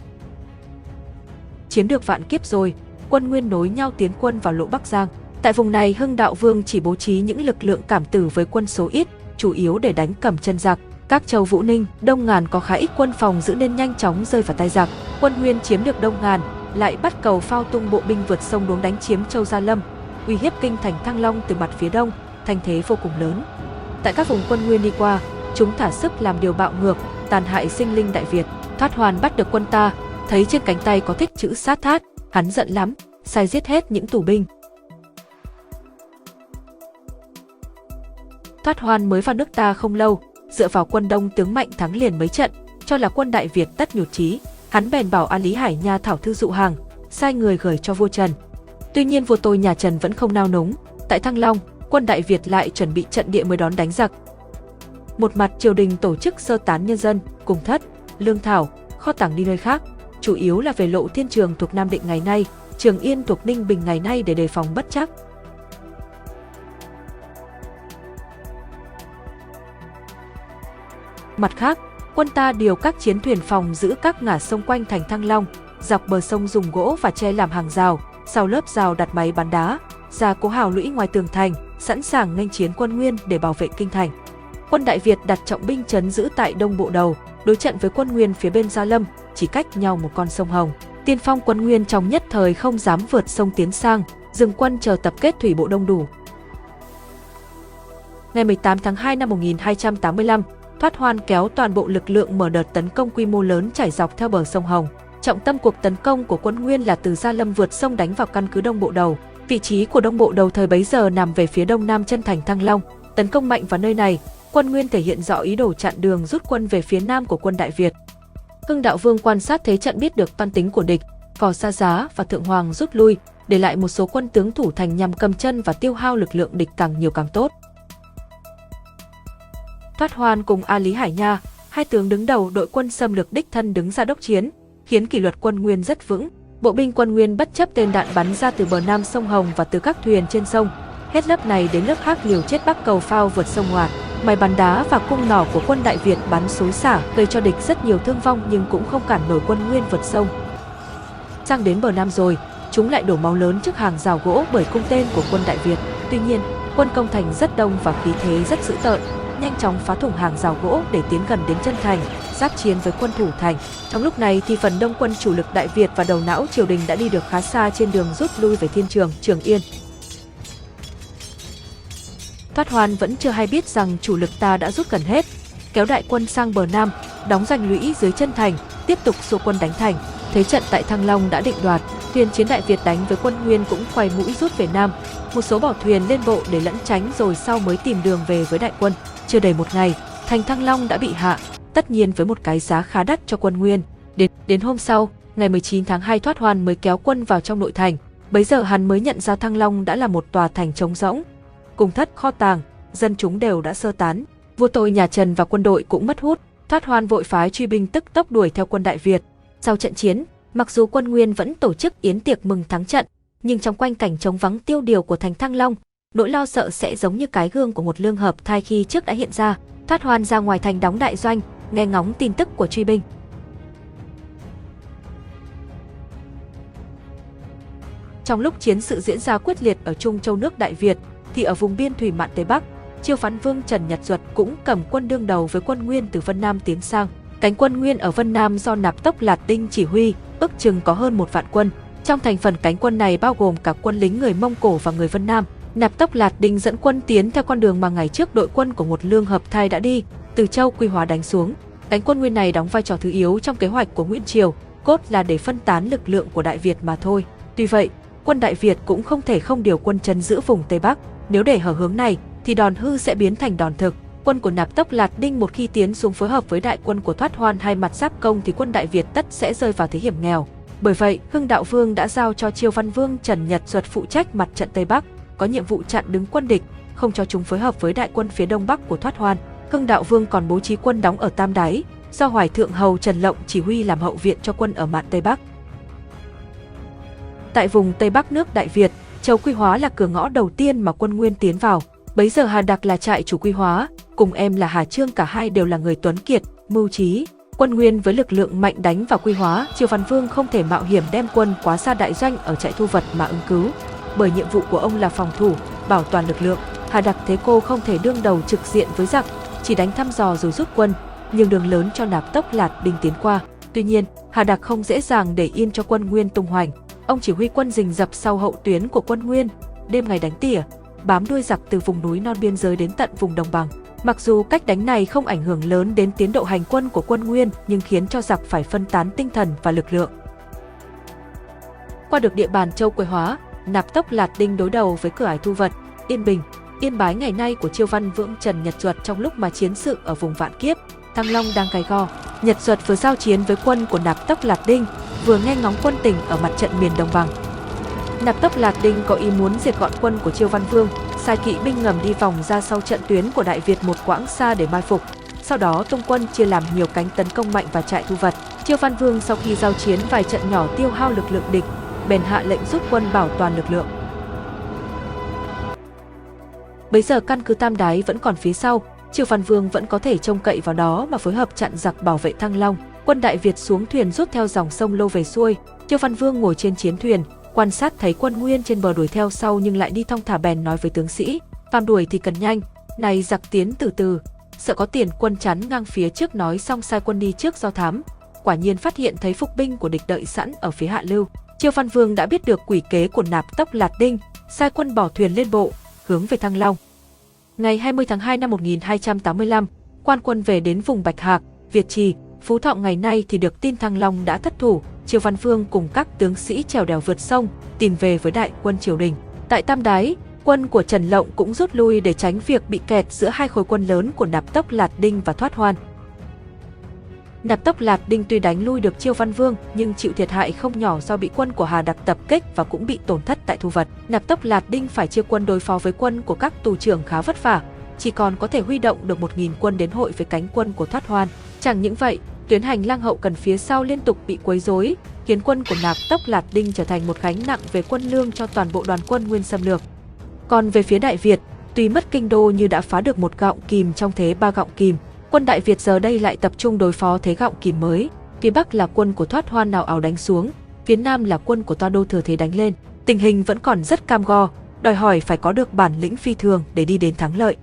S1: Chiếm được vạn kiếp rồi, quân Nguyên nối nhau tiến quân vào lỗ Bắc Giang. Tại vùng này Hưng Đạo Vương chỉ bố trí những lực lượng cảm tử với quân số ít, chủ yếu để đánh cầm chân giặc. Các châu Vũ Ninh, Đông Ngàn có khá ít quân phòng giữ nên nhanh chóng rơi vào tay giặc. Quân Nguyên chiếm được Đông Ngàn, lại bắt cầu phao tung bộ binh vượt sông đuống đánh chiếm châu Gia Lâm, uy hiếp kinh thành Thăng Long từ mặt phía đông, thành thế vô cùng lớn. Tại các vùng quân Nguyên đi qua, chúng thả sức làm điều bạo ngược, tàn hại sinh linh Đại Việt. Thoát Hoàn bắt được quân ta, thấy trên cánh tay có thích chữ sát thát, hắn giận lắm, sai giết hết những tù binh. Thoát Hoan mới vào nước ta không lâu, dựa vào quân đông tướng mạnh thắng liền mấy trận, cho là quân Đại Việt tất nhụt chí, hắn bèn bảo A Lý Hải Nha thảo thư dụ hàng, sai người gửi cho vua Trần. Tuy nhiên vua tôi nhà Trần vẫn không nao núng, tại Thăng Long, quân Đại Việt lại chuẩn bị trận địa mới đón đánh giặc. Một mặt triều đình tổ chức sơ tán nhân dân, cùng thất, lương thảo, kho tàng đi nơi khác, chủ yếu là về lộ thiên trường thuộc Nam Định ngày nay, Trường Yên thuộc Ninh Bình ngày nay để đề phòng bất chắc. Mặt khác, quân ta điều các chiến thuyền phòng giữ các ngả sông quanh thành Thăng Long, dọc bờ sông dùng gỗ và tre làm hàng rào, sau lớp rào đặt máy bắn đá, ra cố hào lũy ngoài tường thành, sẵn sàng nghênh chiến quân Nguyên để bảo vệ kinh thành. Quân Đại Việt đặt trọng binh chấn giữ tại Đông Bộ Đầu, đối trận với quân Nguyên phía bên Gia Lâm, chỉ cách nhau một con sông Hồng. Tiên phong quân Nguyên trong nhất thời không dám vượt sông tiến sang, dừng quân chờ tập kết thủy bộ đông đủ. Ngày 18 tháng 2 năm 1285, Thoát Hoan kéo toàn bộ lực lượng mở đợt tấn công quy mô lớn trải dọc theo bờ sông Hồng. Trọng tâm cuộc tấn công của quân Nguyên là từ Gia Lâm vượt sông đánh vào căn cứ Đông Bộ Đầu. Vị trí của Đông Bộ Đầu thời bấy giờ nằm về phía đông nam chân thành Thăng Long. Tấn công mạnh vào nơi này, quân Nguyên thể hiện rõ ý đồ chặn đường rút quân về phía nam của quân Đại Việt. Hưng Đạo Vương quan sát thế trận biết được toan tính của địch, Phò Sa Giá và Thượng Hoàng rút lui, để lại một số quân tướng thủ thành nhằm cầm chân và tiêu hao lực lượng địch càng nhiều càng tốt. Thoát Hoan cùng A Lý Hải Nha, hai tướng đứng đầu đội quân xâm lược đích thân đứng ra đốc chiến, khiến kỷ luật quân Nguyên rất vững. Bộ binh quân Nguyên bất chấp tên đạn bắn ra từ bờ nam sông Hồng và từ các thuyền trên sông, hết lớp này đến lớp khác liều chết bắc cầu phao vượt sông Hoạt. Máy bắn đá và cung nỏ của quân Đại Việt bắn xối xả gây cho địch rất nhiều thương vong nhưng cũng không cản nổi quân Nguyên vượt sông. Sang đến bờ Nam rồi, chúng lại đổ máu lớn trước hàng rào gỗ bởi cung tên của quân Đại Việt. Tuy nhiên, quân công thành rất đông và khí thế rất dữ tợn. nhanh chóng phá thủng hàng rào gỗ để tiến gần đến chân thành, giáp chiến với quân thủ thành. Trong lúc này thì phần đông quân chủ lực Đại Việt và đầu não triều đình đã đi được khá xa trên đường rút lui về Thiên Trường, Trường Yên. Phát Hoan vẫn chưa hay biết rằng chủ lực ta đã rút gần hết, kéo đại quân sang bờ Nam, đóng giành lũy dưới chân thành, tiếp tục xua quân đánh thành. Thế trận tại Thăng Long đã định đoạt, thuyền chiến đại Việt đánh với quân Nguyên cũng quay mũi rút về Nam. Một số bỏ thuyền lên bộ để lẫn tránh rồi sau mới tìm đường về với đại quân. Chưa đầy một ngày, thành Thăng Long đã bị hạ, tất nhiên với một cái giá khá đắt cho quân Nguyên. Đến đến hôm sau, ngày 19 tháng 2 Thoát Hoan mới kéo quân vào trong nội thành. Bấy giờ hắn mới nhận ra Thăng Long đã là một tòa thành trống rỗng. Cùng thất kho tàng, dân chúng đều đã sơ tán. Vua tôi nhà Trần và quân đội cũng mất hút. Thoát Hoan vội phái truy binh tức tốc đuổi theo quân Đại Việt. Sau trận chiến, mặc dù quân Nguyên vẫn tổ chức yến tiệc mừng thắng trận, nhưng trong quanh cảnh trống vắng tiêu điều của thành Thăng Long, nỗi lo sợ sẽ giống như cái gương của một lương hợp thai khi trước đã hiện ra. Thoát Hoan ra ngoài thành đóng đại doanh, nghe ngóng tin tức của truy binh. Trong lúc chiến sự diễn ra quyết liệt ở Trung Châu nước Đại Việt, thì ở vùng biên thủy mạn Tây Bắc, Chiêu Phán Vương Trần Nhật Duật cũng cầm quân đương đầu với quân Nguyên từ Vân Nam tiến sang. Cánh quân Nguyên ở Vân Nam do Nạp Tốc Lạt Đinh chỉ huy, ước chừng có hơn một vạn quân. Trong thành phần cánh quân này bao gồm cả quân lính người Mông Cổ và người Vân Nam. Nạp Tốc Lạt Đinh dẫn quân tiến theo con đường mà ngày trước đội quân của một lương hợp thai đã đi, từ Châu Quy Hóa đánh xuống. Cánh quân Nguyên này đóng vai trò thứ yếu trong kế hoạch của Nguyễn Triều, cốt là để phân tán lực lượng của Đại Việt mà thôi. Tuy vậy, quân Đại Việt cũng không thể không điều quân chân giữ vùng Tây Bắc. Nếu để hở hướng này, thì đòn hư sẽ biến thành đòn thực. Quân của Nạp Tốc Lạt Đinh một khi tiến xuống phối hợp với đại quân của Thoát Hoan hai mặt giáp công thì quân Đại Việt tất sẽ rơi vào thế hiểm nghèo. Bởi vậy, Hưng Đạo Vương đã giao cho Chiêu Văn Vương Trần Nhật Duật phụ trách mặt trận Tây Bắc, có nhiệm vụ chặn đứng quân địch, không cho chúng phối hợp với đại quân phía đông bắc của Thoát Hoan. Hưng Đạo Vương còn bố trí quân đóng ở Tam Đáy, do Hoài Thượng Hầu Trần Lộng chỉ huy làm hậu viện cho quân ở mạn Tây Bắc. Tại vùng Tây Bắc nước Đại Việt, Châu Quy Hóa là cửa ngõ đầu tiên mà quân Nguyên tiến vào. Bấy giờ Hà Đặc là trại chủ Quy Hóa, cùng em là Hà Trương cả hai đều là người tuấn kiệt, mưu trí. Quân Nguyên với lực lượng mạnh đánh vào Quy Hóa, Triều Văn Vương không thể mạo hiểm đem quân quá xa đại doanh ở trại thu vật mà ứng cứu. Bởi nhiệm vụ của ông là phòng thủ, bảo toàn lực lượng, Hà Đặc thế cô không thể đương đầu trực diện với giặc, chỉ đánh thăm dò rồi rút quân, nhưng đường lớn cho nạp tốc lạt binh tiến qua. Tuy nhiên, Hà Đặc không dễ dàng để yên cho quân Nguyên tung hoành. Ông chỉ huy quân rình rập sau hậu tuyến của quân Nguyên, đêm ngày đánh tỉa, bám đuôi giặc từ vùng núi non biên giới đến tận vùng đồng bằng. Mặc dù cách đánh này không ảnh hưởng lớn đến tiến độ hành quân của quân Nguyên nhưng khiến cho giặc phải phân tán tinh thần và lực lượng. Qua được địa bàn Châu Quế Hóa, Nạp Tốc Lạt Đinh đối đầu với cửa ải Thu Vật, Yên Bình, Yên Bái ngày nay của Chiêu Văn Vượng Trần Nhật Duật trong lúc mà chiến sự ở vùng Vạn Kiếp, Thăng Long đang cày gò, Nhật Duật vừa giao chiến với quân của Nạp Tốc Lạt Đinh, vừa nghe ngóng quân tình ở mặt trận miền Đồng bằng. Nạp Tốc Lạt Đinh có ý muốn diệt gọn quân của Chiêu Văn Vương, sai kỵ binh ngầm đi vòng ra sau trận tuyến của Đại Việt một quãng xa để mai phục. Sau đó tung quân chia làm nhiều cánh tấn công mạnh và trại thu vật. Chiêu Văn Vương sau khi giao chiến vài trận nhỏ tiêu hao lực lượng địch, bèn hạ lệnh rút quân bảo toàn lực lượng. Bấy giờ căn cứ Tam Đái vẫn còn phía sau, Triều Văn Vương vẫn có thể trông cậy vào đó mà phối hợp chặn giặc bảo vệ Thăng Long. Quân Đại Việt xuống thuyền rút theo dòng sông Lô về xuôi, Triều Văn Vương ngồi trên chiến thuyền, quan sát thấy quân Nguyên trên bờ đuổi theo sau nhưng lại đi thong thả bèn nói với tướng sĩ, phàm đuổi thì cần nhanh, này giặc tiến từ từ, sợ có tiền quân chắn ngang phía trước nói xong sai quân đi trước do thám. Quả nhiên phát hiện thấy phục binh của địch đợi sẵn ở phía hạ lưu. Triều Văn Vương đã biết được quỷ kế của nạp tốc Lạt Đinh, sai quân bỏ thuyền lên bộ, hướng về Thăng Long. Ngày 20 tháng 2 năm 1285, quan quân về đến vùng Bạch Hạc, Việt Trì, Phú Thọ ngày nay thì được tin Thăng Long đã thất thủ, Triều Văn Phương cùng các tướng sĩ trèo đèo vượt sông, tìm về với đại quân triều đình. Tại Tam Đái, quân của Trần Lộng cũng rút lui để tránh việc bị kẹt giữa hai khối quân lớn của Nạp Tốc Lạt Đinh và Thoát Hoan. Nạp Tốc Lạt Đinh tuy đánh lui được Chiêu Văn Vương nhưng chịu thiệt hại không nhỏ do bị quân của Hà Đặc tập kích và cũng bị tổn thất tại thu vật. Nạp Tốc Lạt Đinh phải chia quân đối phó với quân của các tù trưởng khá vất vả, chỉ còn có thể huy động được 1.000 quân đến hội với cánh quân của Thoát Hoan. Chẳng những vậy, tuyến hành lang hậu cần phía sau liên tục bị quấy rối, khiến quân của Nạp Tốc Lạt Đinh trở thành một gánh nặng về quân lương cho toàn bộ đoàn quân Nguyên xâm lược. Còn về phía Đại Việt, tuy mất kinh đô như đã phá được một gọng kìm trong thế ba gọng kìm, quân Đại Việt giờ đây lại tập trung đối phó thế gọng kìm mới. Phía Bắc là quân của Thoát Hoan nào ảo đánh xuống, phía Nam là quân của Toa Đô thừa thế đánh lên. Tình hình vẫn còn rất cam go, đòi hỏi phải có được bản lĩnh phi thường để đi đến thắng lợi.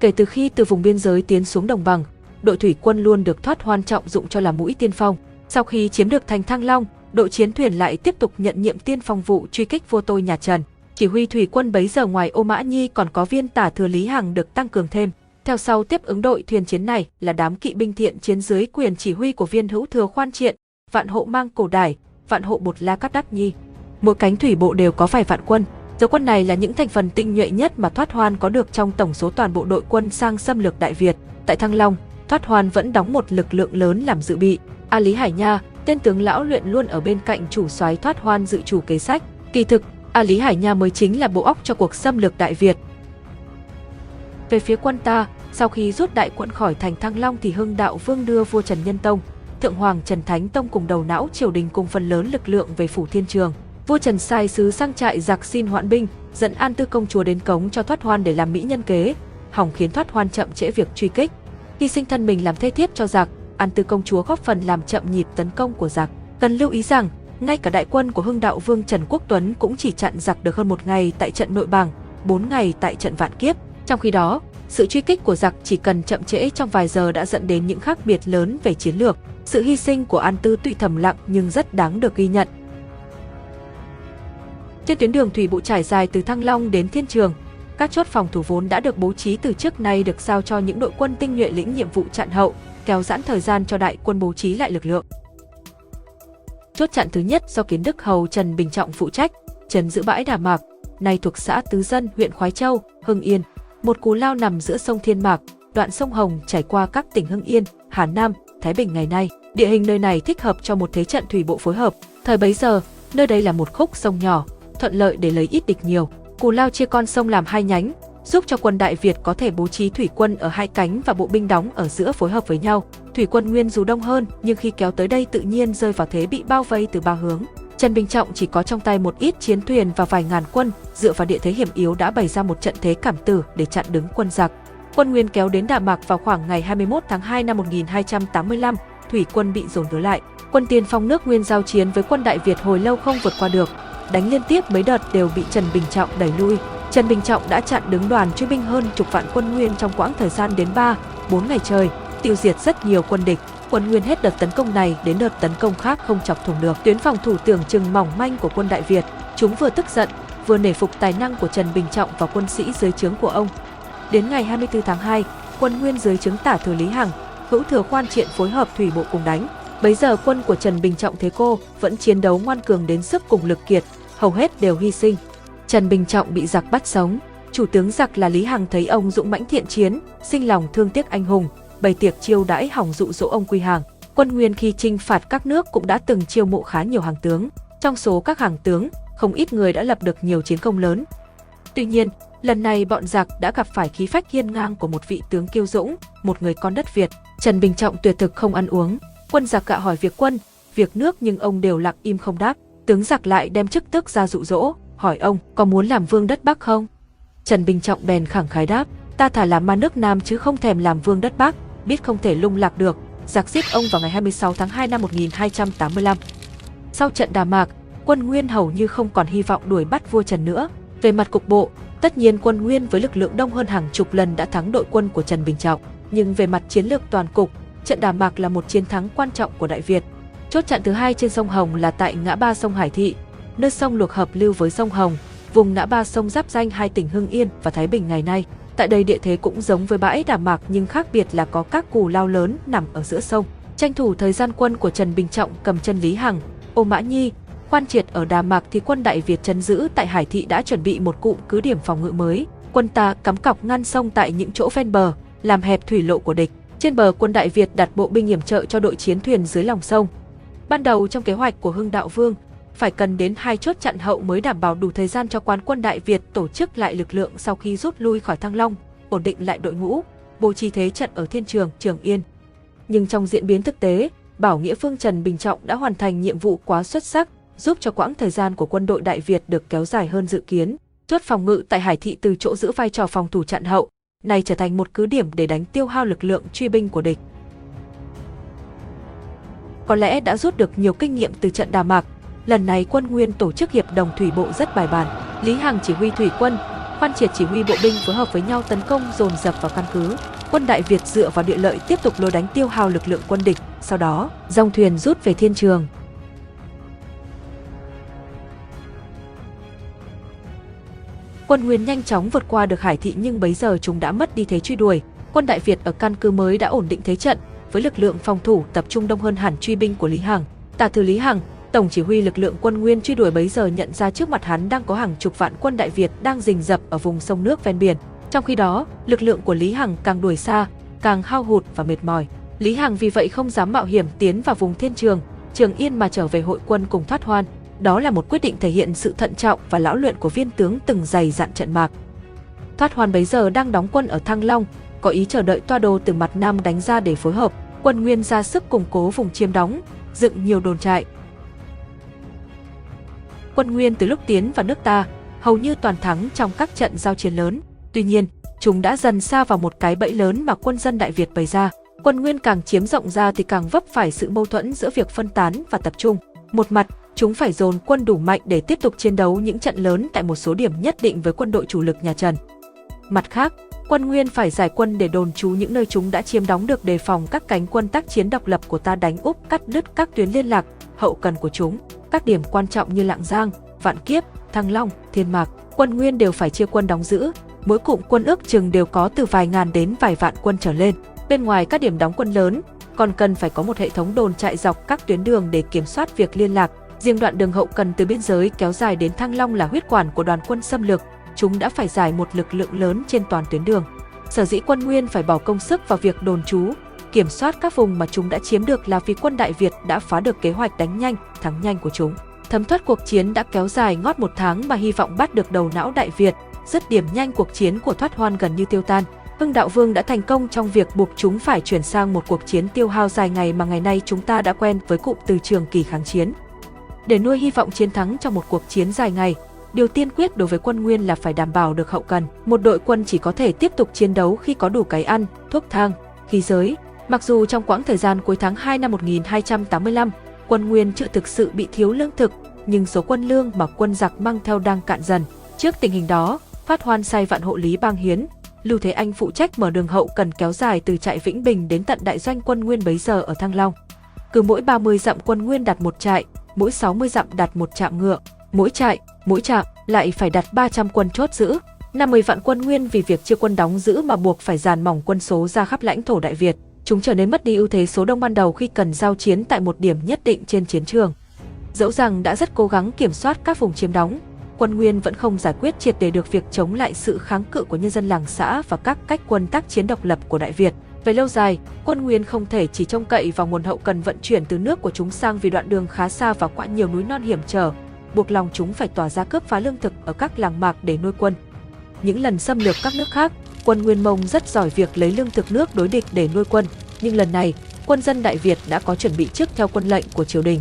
S1: Kể từ khi từ vùng biên giới tiến xuống đồng bằng, đội thủy quân luôn được thoát hoan trọng dụng cho làm mũi tiên phong. Sau khi chiếm được thành Thăng Long, đội chiến thuyền lại tiếp tục nhận nhiệm tiên phong vụ truy kích vua tôi nhà Trần. Chỉ huy thủy quân bấy giờ ngoài Ô Mã Nhi còn có viên tả thừa Lý Hằng được tăng cường thêm. Theo sau tiếp ứng đội thuyền chiến này là đám kỵ binh thiện chiến dưới quyền chỉ huy của viên hữu thừa khoan triện, vạn hộ mang cổ đài, vạn hộ bột la cắt đắc nhi. Mỗi cánh thủy bộ đều có vài vạn quân. Dấu quân này là những thành phần tinh nhuệ nhất mà Thoát Hoan có được trong tổng số toàn bộ đội quân sang xâm lược Đại Việt. Tại Thăng Long, Thoát Hoan vẫn đóng một lực lượng lớn làm dự bị. A Lý Hải Nha, tên tướng lão luyện luôn ở bên cạnh chủ soái Thoát Hoan dự chủ kế sách. Kỳ thực, A Lý Hải Nha mới chính là bộ óc cho cuộc xâm lược Đại Việt. Về phía quân ta, sau khi rút đại quận khỏi thành Thăng Long thì Hưng Đạo Vương đưa vua Trần Nhân Tông, Thượng Hoàng Trần Thánh Tông cùng đầu não triều đình cùng phần lớn lực lượng về phủ Thiên Trường. Vua Trần sai sứ sang trại giặc xin hoãn binh, dẫn An Tư công chúa đến cống cho Thoát Hoan để làm mỹ nhân kế, hỏng khiến Thoát Hoan chậm trễ việc truy kích. Hy sinh thân mình làm thê thiếp cho giặc, An Tư công chúa góp phần làm chậm nhịp tấn công của giặc. Cần lưu ý rằng, ngay cả đại quân của Hưng Đạo Vương Trần Quốc Tuấn cũng chỉ chặn giặc được hơn một ngày tại trận Nội Bàng, bốn ngày tại trận Vạn Kiếp. Trong khi đó, sự truy kích của giặc chỉ cần chậm trễ trong vài giờ đã dẫn đến những khác biệt lớn về chiến lược. Sự hy sinh của An Tư tuy thầm lặng nhưng rất đáng được ghi nhận. Trên tuyến đường thủy bộ trải dài từ Thăng Long đến Thiên Trường, các chốt phòng thủ vốn đã được bố trí từ trước nay được giao cho những đội quân tinh nhuệ lĩnh nhiệm vụ chặn hậu, kéo giãn thời gian cho đại quân bố trí lại lực lượng. Chốt chặn thứ nhất do Kiến Đức Hầu Trần Bình Trọng phụ trách, trấn giữ bãi Đà Mạc, nay thuộc xã Tứ Dân, huyện Khoái Châu, Hưng Yên. Một cú lao nằm giữa sông Thiên Mạc, đoạn sông Hồng trải qua các tỉnh Hưng Yên, Hà Nam, Thái Bình ngày nay. Địa hình nơi này thích hợp cho một thế trận thủy bộ phối hợp. Thời bấy giờ, nơi đây là một khúc sông nhỏ, thuận lợi để lấy ít địch nhiều. Cù Lao chia con sông làm hai nhánh, giúp cho quân Đại Việt có thể bố trí thủy quân ở hai cánh và bộ binh đóng ở giữa phối hợp với nhau. Thủy quân Nguyên dù đông hơn, nhưng khi kéo tới đây tự nhiên rơi vào thế bị bao vây từ ba hướng. Trần Bình Trọng chỉ có trong tay một ít chiến thuyền và vài ngàn quân, dựa vào địa thế hiểm yếu đã bày ra một trận thế cảm tử để chặn đứng quân giặc. Quân Nguyên kéo đến Đà Mạc vào khoảng ngày 21 tháng 2 năm 1285, thủy quân bị dồn đối lại. Quân tiên phong nước Nguyên giao chiến với quân Đại Việt hồi lâu không vượt qua được, đánh liên tiếp mấy đợt đều bị Trần Bình Trọng đẩy lui. Trần Bình Trọng đã chặn đứng đoàn truy binh hơn chục vạn quân Nguyên trong quãng thời gian đến 3, 4 ngày trời, tiêu diệt rất nhiều quân địch. Quân Nguyên hết đợt tấn công này đến đợt tấn công khác không chọc thủng được. Tuyến phòng thủ tưởng chừng mỏng manh của quân Đại Việt, chúng vừa tức giận, vừa nể phục tài năng của Trần Bình Trọng và quân sĩ dưới trướng của ông. Đến ngày 24 tháng 2, quân Nguyên dưới trướng tả thừa Lý Hằng, hữu thừa khoan triện phối hợp thủy bộ cùng đánh. Bấy giờ quân của Trần Bình Trọng Thế Cô vẫn chiến đấu ngoan cường đến sức cùng lực kiệt, hầu hết đều hy sinh. Trần Bình Trọng bị giặc bắt sống, chủ tướng giặc là Lý Hằng thấy ông dũng mãnh thiện chiến, sinh lòng thương tiếc anh hùng, bày tiệc chiêu đãi hỏng dụ dỗ ông quy hàng. Quân Nguyên khi chinh phạt các nước cũng đã từng chiêu mộ khá nhiều hàng tướng. Trong số các hàng tướng, không ít người đã lập được nhiều chiến công lớn. Tuy nhiên, lần này bọn giặc đã gặp phải khí phách hiên ngang của một vị tướng kiêu dũng, một người con đất Việt. Trần Bình Trọng tuyệt thực không ăn uống. Quân giặc cạ hỏi việc quân, việc nước nhưng ông đều lặng im không đáp. Tướng giặc lại đem chức tức ra dụ dỗ, hỏi ông có muốn làm vương đất Bắc không? Trần Bình Trọng bèn khẳng khái đáp, ta thả làm ma nước Nam chứ không thèm làm vương đất Bắc, biết không thể lung lạc được, giặc giết ông vào ngày 26 tháng 2 năm 1285. Sau trận Đà Mạc, quân Nguyên hầu như không còn hy vọng đuổi bắt vua Trần nữa. Về mặt cục bộ, tất nhiên quân Nguyên với lực lượng đông hơn hàng chục lần đã thắng đội quân của Trần Bình Trọng, nhưng về mặt chiến lược toàn cục, trận Đà Mạc là một chiến thắng quan trọng của Đại Việt. Chốt chặn thứ hai trên sông Hồng là tại ngã ba sông Hải Thị, nơi sông luộc hợp lưu với sông Hồng, vùng ngã ba sông giáp danh hai tỉnh Hưng Yên và Thái Bình ngày nay. Tại đây địa thế cũng giống với bãi Đà Mạc nhưng khác biệt là có các cù lao lớn nằm ở giữa sông. Tranh thủ thời gian quân của Trần Bình Trọng cầm chân Lý Hằng, Ô Mã Nhi, khoan triệt ở Đà Mạc thì quân Đại Việt chấn giữ tại Hải Thị đã chuẩn bị một cụm cứ điểm phòng ngự mới. Quân ta cắm cọc ngăn sông tại những chỗ ven bờ, làm hẹp thủy lộ của địch. Trên bờ quân Đại Việt đặt bộ binh yểm trợ cho đội chiến thuyền dưới lòng sông. Ban đầu trong kế hoạch của Hưng Đạo Vương, phải cần đến hai chốt chặn hậu mới đảm bảo đủ thời gian cho quán quân Đại Việt tổ chức lại lực lượng sau khi rút lui khỏi Thăng Long, ổn định lại đội ngũ, bố trí thế trận ở Thiên Trường, Trường Yên. Nhưng trong diễn biến thực tế, Bảo Nghĩa Phương Trần Bình Trọng đã hoàn thành nhiệm vụ quá xuất sắc, giúp cho quãng thời gian của quân đội Đại Việt được kéo dài hơn dự kiến. Chốt phòng ngự tại Hải Thị từ chỗ giữ vai trò phòng thủ chặn hậu, này trở thành một cứ điểm để đánh tiêu hao lực lượng truy binh của địch. Có lẽ đã rút được nhiều kinh nghiệm từ trận Đà Mạc, lần này quân Nguyên tổ chức hiệp đồng thủy bộ rất bài bản. Lý Hằng chỉ huy thủy quân, khoan Triệt chỉ huy bộ binh phối hợp với nhau tấn công dồn dập vào căn cứ. Quân Đại Việt dựa vào địa lợi tiếp tục lôi đánh tiêu hao lực lượng quân địch, sau đó, dòng thuyền rút về thiên trường. Quân Nguyên nhanh chóng vượt qua được Hải thị nhưng bấy giờ chúng đã mất đi thế truy đuổi. Quân Đại Việt ở căn cứ mới đã ổn định thế trận, với lực lượng phòng thủ tập trung đông hơn hẳn truy binh của Lý Hằng. Tả thư Lý Hằng, tổng chỉ huy lực lượng quân Nguyên truy đuổi bấy giờ nhận ra trước mặt hắn đang có hàng chục vạn quân Đại Việt đang rình rập ở vùng sông nước ven biển. Trong khi đó, lực lượng của Lý Hằng càng đuổi xa, càng hao hụt và mệt mỏi. Lý Hằng vì vậy không dám mạo hiểm tiến vào vùng thiên trường, Trường Yên mà trở về hội quân cùng thoát hoan. Đó là một quyết định thể hiện sự thận trọng và lão luyện của viên tướng từng dày dặn trận mạc. Thoát hoan bấy giờ đang đóng quân ở Thăng Long, có ý chờ đợi toa đô từ mặt Nam đánh ra để phối hợp. Quân Nguyên ra sức củng cố vùng chiếm đóng, dựng nhiều đồn trại. Quân Nguyên từ lúc tiến vào nước ta, hầu như toàn thắng trong các trận giao chiến lớn. Tuy nhiên, chúng đã dần xa vào một cái bẫy lớn mà quân dân Đại Việt bày ra. Quân Nguyên càng chiếm rộng ra thì càng vấp phải sự mâu thuẫn giữa việc phân tán và tập trung. Một mặt, chúng phải dồn quân đủ mạnh để tiếp tục chiến đấu những trận lớn tại một số điểm nhất định với quân đội chủ lực nhà Trần. Mặt khác, quân Nguyên phải giải quân để đồn trú những nơi chúng đã chiếm đóng được đề phòng các cánh quân tác chiến độc lập của ta đánh úp cắt đứt các tuyến liên lạc, hậu cần của chúng. Các điểm quan trọng như Lạng Giang, Vạn Kiếp, Thăng Long, Thiên Mạc, quân Nguyên đều phải chia quân đóng giữ, mỗi cụm quân ước chừng đều có từ vài ngàn đến vài vạn quân trở lên. Bên ngoài các điểm đóng quân lớn, còn cần phải có một hệ thống đồn trại dọc các tuyến đường để kiểm soát việc liên lạc. Riêng đoạn đường hậu cần từ biên giới kéo dài đến Thăng Long là huyết quản của đoàn quân xâm lược, chúng đã phải giải một lực lượng lớn trên toàn tuyến đường. Sở dĩ quân Nguyên phải bỏ công sức vào việc đồn trú, kiểm soát các vùng mà chúng đã chiếm được là vì quân Đại Việt đã phá được kế hoạch đánh nhanh, thắng nhanh của chúng. Thấm thoát cuộc chiến đã kéo dài ngót một tháng mà hy vọng bắt được đầu não Đại Việt, dứt điểm nhanh cuộc chiến của thoát hoan gần như tiêu tan. Hưng Đạo Vương đã thành công trong việc buộc chúng phải chuyển sang một cuộc chiến tiêu hao dài ngày mà ngày nay chúng ta đã quen với cụm từ trường kỳ kháng chiến. Để nuôi hy vọng chiến thắng trong một cuộc chiến dài ngày, điều tiên quyết đối với quân Nguyên là phải đảm bảo được hậu cần. Một đội quân chỉ có thể tiếp tục chiến đấu khi có đủ cái ăn, thuốc thang, khí giới. Mặc dù trong quãng thời gian cuối tháng 2 năm 1285, quân Nguyên chưa thực sự bị thiếu lương thực, nhưng số quân lương mà quân giặc mang theo đang cạn dần. Trước tình hình đó, Phát Hoan sai vạn hộ lý bang hiến, Lưu Thế Anh phụ trách mở đường hậu cần kéo dài từ trại Vĩnh Bình đến tận đại doanh quân Nguyên bấy giờ ở Thăng Long. Cứ mỗi 30 dặm quân Nguyên đặt một trại, mỗi 60 dặm đặt một trạm ngựa, mỗi trại, mỗi trạm lại phải đặt 300 quân chốt giữ. 50 vạn quân Nguyên vì việc chưa quân đóng giữ mà buộc phải dàn mỏng quân số ra khắp lãnh thổ Đại Việt. Chúng trở nên mất đi ưu thế số đông ban đầu khi cần giao chiến tại một điểm nhất định trên chiến trường. Dẫu rằng đã rất cố gắng kiểm soát các vùng chiếm đóng, quân Nguyên vẫn không giải quyết triệt để được việc chống lại sự kháng cự của nhân dân làng xã và các cách quân tác chiến độc lập của Đại Việt. Về lâu dài, quân Nguyên không thể chỉ trông cậy vào nguồn hậu cần vận chuyển từ nước của chúng sang vì đoạn đường khá xa và quá nhiều núi non hiểm trở, buộc lòng chúng phải tỏa ra cướp phá lương thực ở các làng mạc để nuôi quân. Những lần xâm lược các nước khác, quân Nguyên Mông rất giỏi việc lấy lương thực nước đối địch để nuôi quân, nhưng lần này, quân dân Đại Việt đã có chuẩn bị trước theo quân lệnh của triều đình.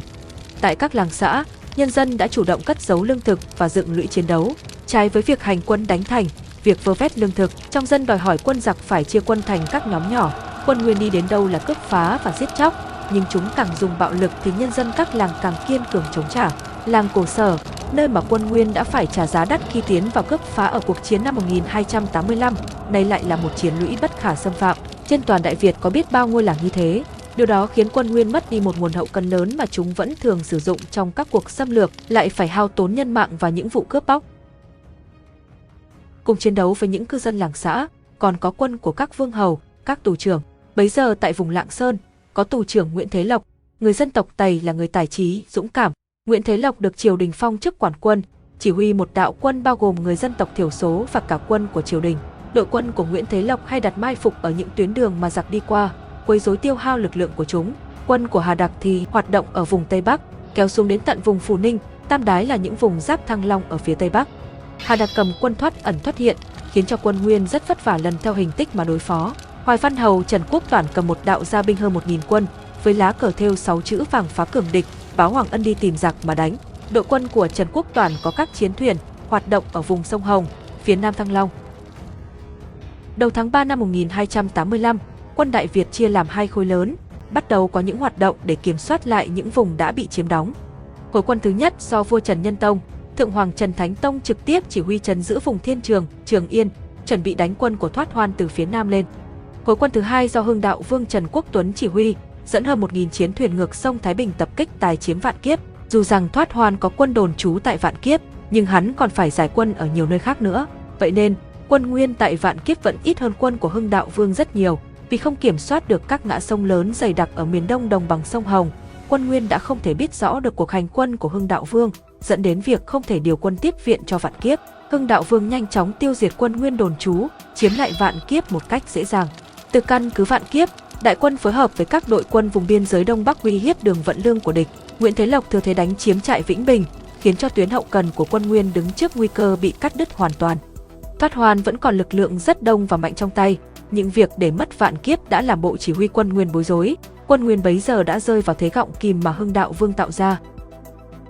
S1: Tại các làng xã, nhân dân đã chủ động cất giấu lương thực và dựng lũy chiến đấu, trái với việc hành quân đánh thành, việc vơ vét lương thực, trong dân đòi hỏi quân giặc phải chia quân thành các nhóm nhỏ, quân nguyên đi đến đâu là cướp phá và giết chóc, nhưng chúng càng dùng bạo lực thì nhân dân các làng càng kiên cường chống trả. Làng Cổ Sở, nơi mà quân Nguyên đã phải trả giá đắt khi tiến vào cướp phá ở cuộc chiến năm 1285, nay lại là một chiến lũy bất khả xâm phạm. Trên toàn Đại Việt có biết bao ngôi làng như thế, Điều đó khiến quân Nguyên mất đi một nguồn hậu cần lớn mà chúng vẫn thường sử dụng trong các cuộc xâm lược, lại phải hao tốn nhân mạng và những vụ cướp bóc. Cùng chiến đấu với những cư dân làng xã, còn có quân của các vương hầu, các tù trưởng. Bấy giờ tại vùng Lạng Sơn, có tù trưởng Nguyễn Thế Lộc, người dân tộc Tây là người tài trí, dũng cảm. Nguyễn Thế Lộc được triều đình phong chức quản quân, chỉ huy một đạo quân bao gồm người dân tộc thiểu số và cả quân của triều đình. Đội quân của Nguyễn Thế Lộc hay đặt mai phục ở những tuyến đường mà giặc đi qua, quấy rối tiêu hao lực lượng của chúng. Quân của Hà Đặc thì hoạt động ở vùng Tây Bắc, kéo xuống đến tận vùng Phù Ninh, Tam Đái là những vùng giáp Thăng Long ở phía Tây Bắc. Hà Đặc cầm quân thoát ẩn thoát hiện, khiến cho quân Nguyên rất vất vả lần theo hình tích mà đối phó. Hoài Văn Hầu Trần Quốc Toản cầm một đạo gia binh hơn 1.000 quân, với lá cờ thêu 6 chữ vàng phá cường địch, báo Hoàng Ân đi tìm giặc mà đánh. Đội quân của Trần Quốc Toản có các chiến thuyền, hoạt động ở vùng sông Hồng, phía nam Thăng Long. Đầu tháng 3 năm 1285, quân Đại Việt chia làm hai khối lớn, bắt đầu có những hoạt động để kiểm soát lại những vùng đã bị chiếm đóng. Khối quân thứ nhất do vua Trần Nhân Tông, Thượng Hoàng Trần Thánh Tông trực tiếp chỉ huy trấn giữ vùng Thiên Trường, Trường Yên, chuẩn bị đánh quân của Thoát Hoan từ phía nam lên. Khối quân thứ hai do Hưng Đạo Vương Trần Quốc Tuấn chỉ huy, dẫn hơn 1.000 chiến thuyền ngược sông Thái Bình tập kích tài chiếm Vạn Kiếp. Dù rằng Thoát Hoan có quân đồn trú tại Vạn Kiếp, nhưng hắn còn phải giải quân ở nhiều nơi khác nữa. Vậy nên, quân nguyên tại Vạn Kiếp vẫn ít hơn quân của Hưng Đạo Vương rất nhiều, vì không kiểm soát được các ngã sông lớn dày đặc ở miền đông đồng bằng sông Hồng. Quân Nguyên đã không thể biết rõ được cuộc hành quân của Hưng Đạo Vương, dẫn đến việc không thể điều quân tiếp viện cho Vạn Kiếp. Hưng Đạo Vương nhanh chóng tiêu diệt quân Nguyên đồn trú, chiếm lại Vạn Kiếp một cách dễ dàng. Từ căn cứ Vạn Kiếp, đại quân phối hợp với các đội quân vùng biên giới đông bắc uy hiếp đường vận lương của địch. Nguyễn Thế Lộc thừa thế đánh chiếm trại Vĩnh Bình, khiến cho tuyến hậu cần của quân Nguyên đứng trước nguy cơ bị cắt đứt hoàn toàn. Thoát Hoàn vẫn còn lực lượng rất đông và mạnh trong tay, những việc để mất vạn kiếp đã làm bộ chỉ huy quân Nguyên bối rối. Quân Nguyên bấy giờ đã rơi vào thế gọng kìm mà Hưng Đạo Vương tạo ra.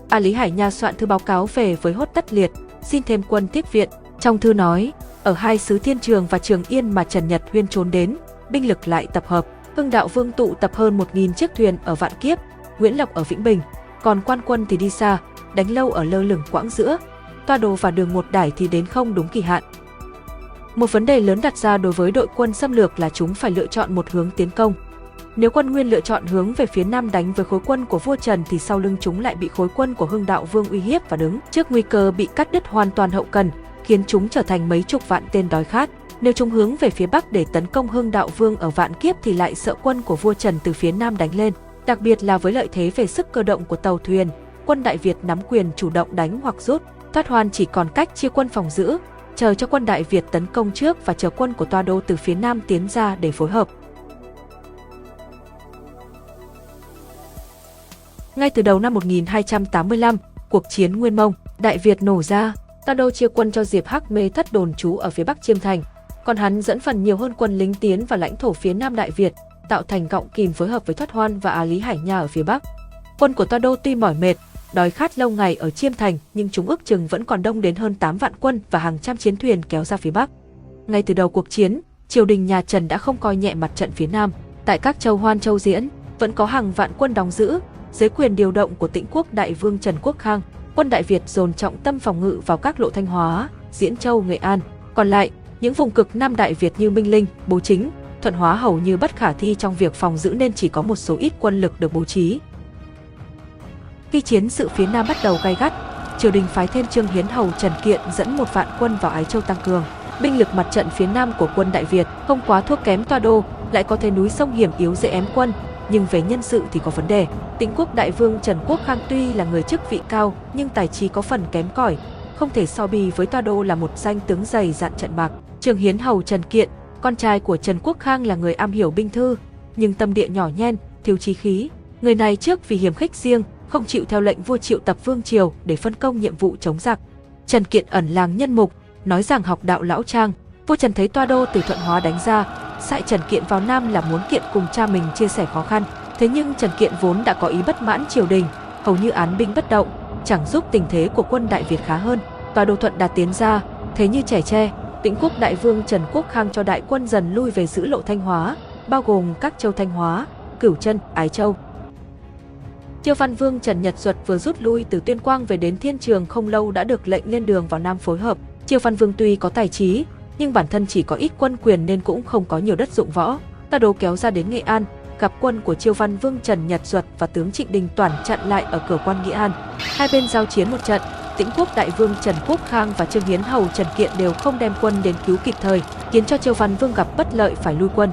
S1: A Lý Hải Nha soạn thư báo cáo về với Hốt Tất Liệt, xin thêm quân tiếp viện. Trong thư nói, ở hai xứ Thiên Trường và Trường Yên mà Trần Nhật Huyên trốn đến, binh lực lại tập hợp. Hưng Đạo Vương tụ tập hơn 1.000 chiếc thuyền ở Vạn Kiếp, Nguyễn Lộc ở Vĩnh Bình, còn quan quân thì đi xa, đánh lâu ở lơ lửng quãng giữa, toa đồ và đường một đải thì đến không đúng kỳ hạn. Một vấn đề lớn đặt ra đối với đội quân xâm lược là chúng phải lựa chọn một hướng tiến công. Nếu quân Nguyên lựa chọn hướng về phía nam đánh với khối quân của vua Trần thì sau lưng chúng lại bị khối quân của Hưng Đạo Vương uy hiếp và đứng trước nguy cơ bị cắt đứt hoàn toàn hậu cần, khiến chúng trở thành mấy chục vạn tên đói khát. Nếu chúng hướng về phía bắc để tấn công Hưng Đạo Vương ở Vạn Kiếp thì lại sợ quân của vua Trần từ phía nam đánh lên, đặc biệt là với lợi thế về sức cơ động của tàu thuyền, quân Đại Việt nắm quyền chủ động đánh hoặc rút, Thoát Hoan chỉ còn cách chia quân phòng giữ, chờ cho quân Đại Việt tấn công trước và chờ quân của Toa Đô từ phía nam tiến ra để phối hợp. Ngay từ đầu năm 1285, cuộc chiến Nguyên Mông, Đại Việt nổ ra, Toa Đô chia quân cho Diệp Hắc Mê thất đồn trú ở phía bắc Chiêm Thành, còn hắn dẫn phần nhiều hơn quân lính tiến vào lãnh thổ phía nam Đại Việt, tạo thành gọng kìm phối hợp với Thoát Hoan và Á Lý Hải Nha ở phía bắc. Quân của Toa Đô tuy mỏi mệt, đói khát lâu ngày ở Chiêm Thành nhưng chúng ước chừng vẫn còn đông đến hơn 8 vạn quân và hàng trăm chiến thuyền kéo ra phía Bắc. Ngay từ đầu cuộc chiến, triều đình nhà Trần đã không coi nhẹ mặt trận phía Nam. Tại các châu Hoan Châu Diễn, vẫn có hàng vạn quân đóng giữ, dưới quyền điều động của tĩnh quốc đại vương Trần Quốc Khang, quân Đại Việt dồn trọng tâm phòng ngự vào các lộ Thanh Hóa, Diễn Châu, Nghệ An. Còn lại, những vùng cực Nam Đại Việt như Minh Linh, Bố Chính, Thuận Hóa hầu như bất khả thi trong việc phòng giữ nên chỉ có một số ít quân lực được bố trí. Khi chiến sự phía Nam bắt đầu gay gắt, triều đình phái thêm Trương Hiến Hầu Trần Kiện dẫn một vạn quân vào Ái Châu tăng cường. Binh lực mặt trận phía Nam của quân Đại Việt không quá thua kém Toa Đô, lại có thế núi sông hiểm yếu dễ ém quân, nhưng về nhân sự thì có vấn đề. Tĩnh quốc đại vương Trần Quốc Khang tuy là người chức vị cao, nhưng tài trí có phần kém cỏi, không thể so bì với Toa Đô là một danh tướng dày dạn trận bạc. Trương Hiến Hầu Trần Kiện, con trai của Trần Quốc Khang là người am hiểu binh thư, nhưng tâm địa nhỏ nhen, thiếu chí khí. Người này trước vì hiểm khích riêng, không chịu theo lệnh vua triệu tập vương triều để phân công nhiệm vụ chống giặc. Trần Kiện ẩn làng nhân mục, nói rằng học đạo lão trang, vua Trần thấy toa đô từ thuận hóa đánh ra, sai Trần Kiện vào Nam là muốn Kiện cùng cha mình chia sẻ khó khăn. Thế nhưng Trần Kiện vốn đã có ý bất mãn triều đình, hầu như án binh bất động, chẳng giúp tình thế của quân Đại Việt khá hơn. Toa đô thuận đã tiến ra, thế như trẻ tre, tĩnh quốc đại vương Trần Quốc Khang cho đại quân dần lui về giữ lộ Thanh Hóa, bao gồm các châu Thanh Hóa, Cửu Chân, Ái Châu, Chiêu Văn Vương Trần Nhật Duật vừa rút lui từ Tuyên Quang về đến Thiên Trường không lâu đã được lệnh lên đường vào Nam phối hợp. Chiêu Văn Vương tuy có tài trí, nhưng bản thân chỉ có ít quân quyền nên cũng không có nhiều đất dụng võ. Ta đố kéo ra đến Nghệ An, gặp quân của Chiêu Văn Vương Trần Nhật Duật và tướng Trịnh Đình Toản chặn lại ở cửa quan Nghệ An. Hai bên giao chiến một trận, Tĩnh Quốc Đại Vương Trần Quốc Khang và Trương Hiến Hầu Trần Kiện đều không đem quân đến cứu kịp thời, khiến cho triều Văn Vương gặp bất lợi phải lui quân.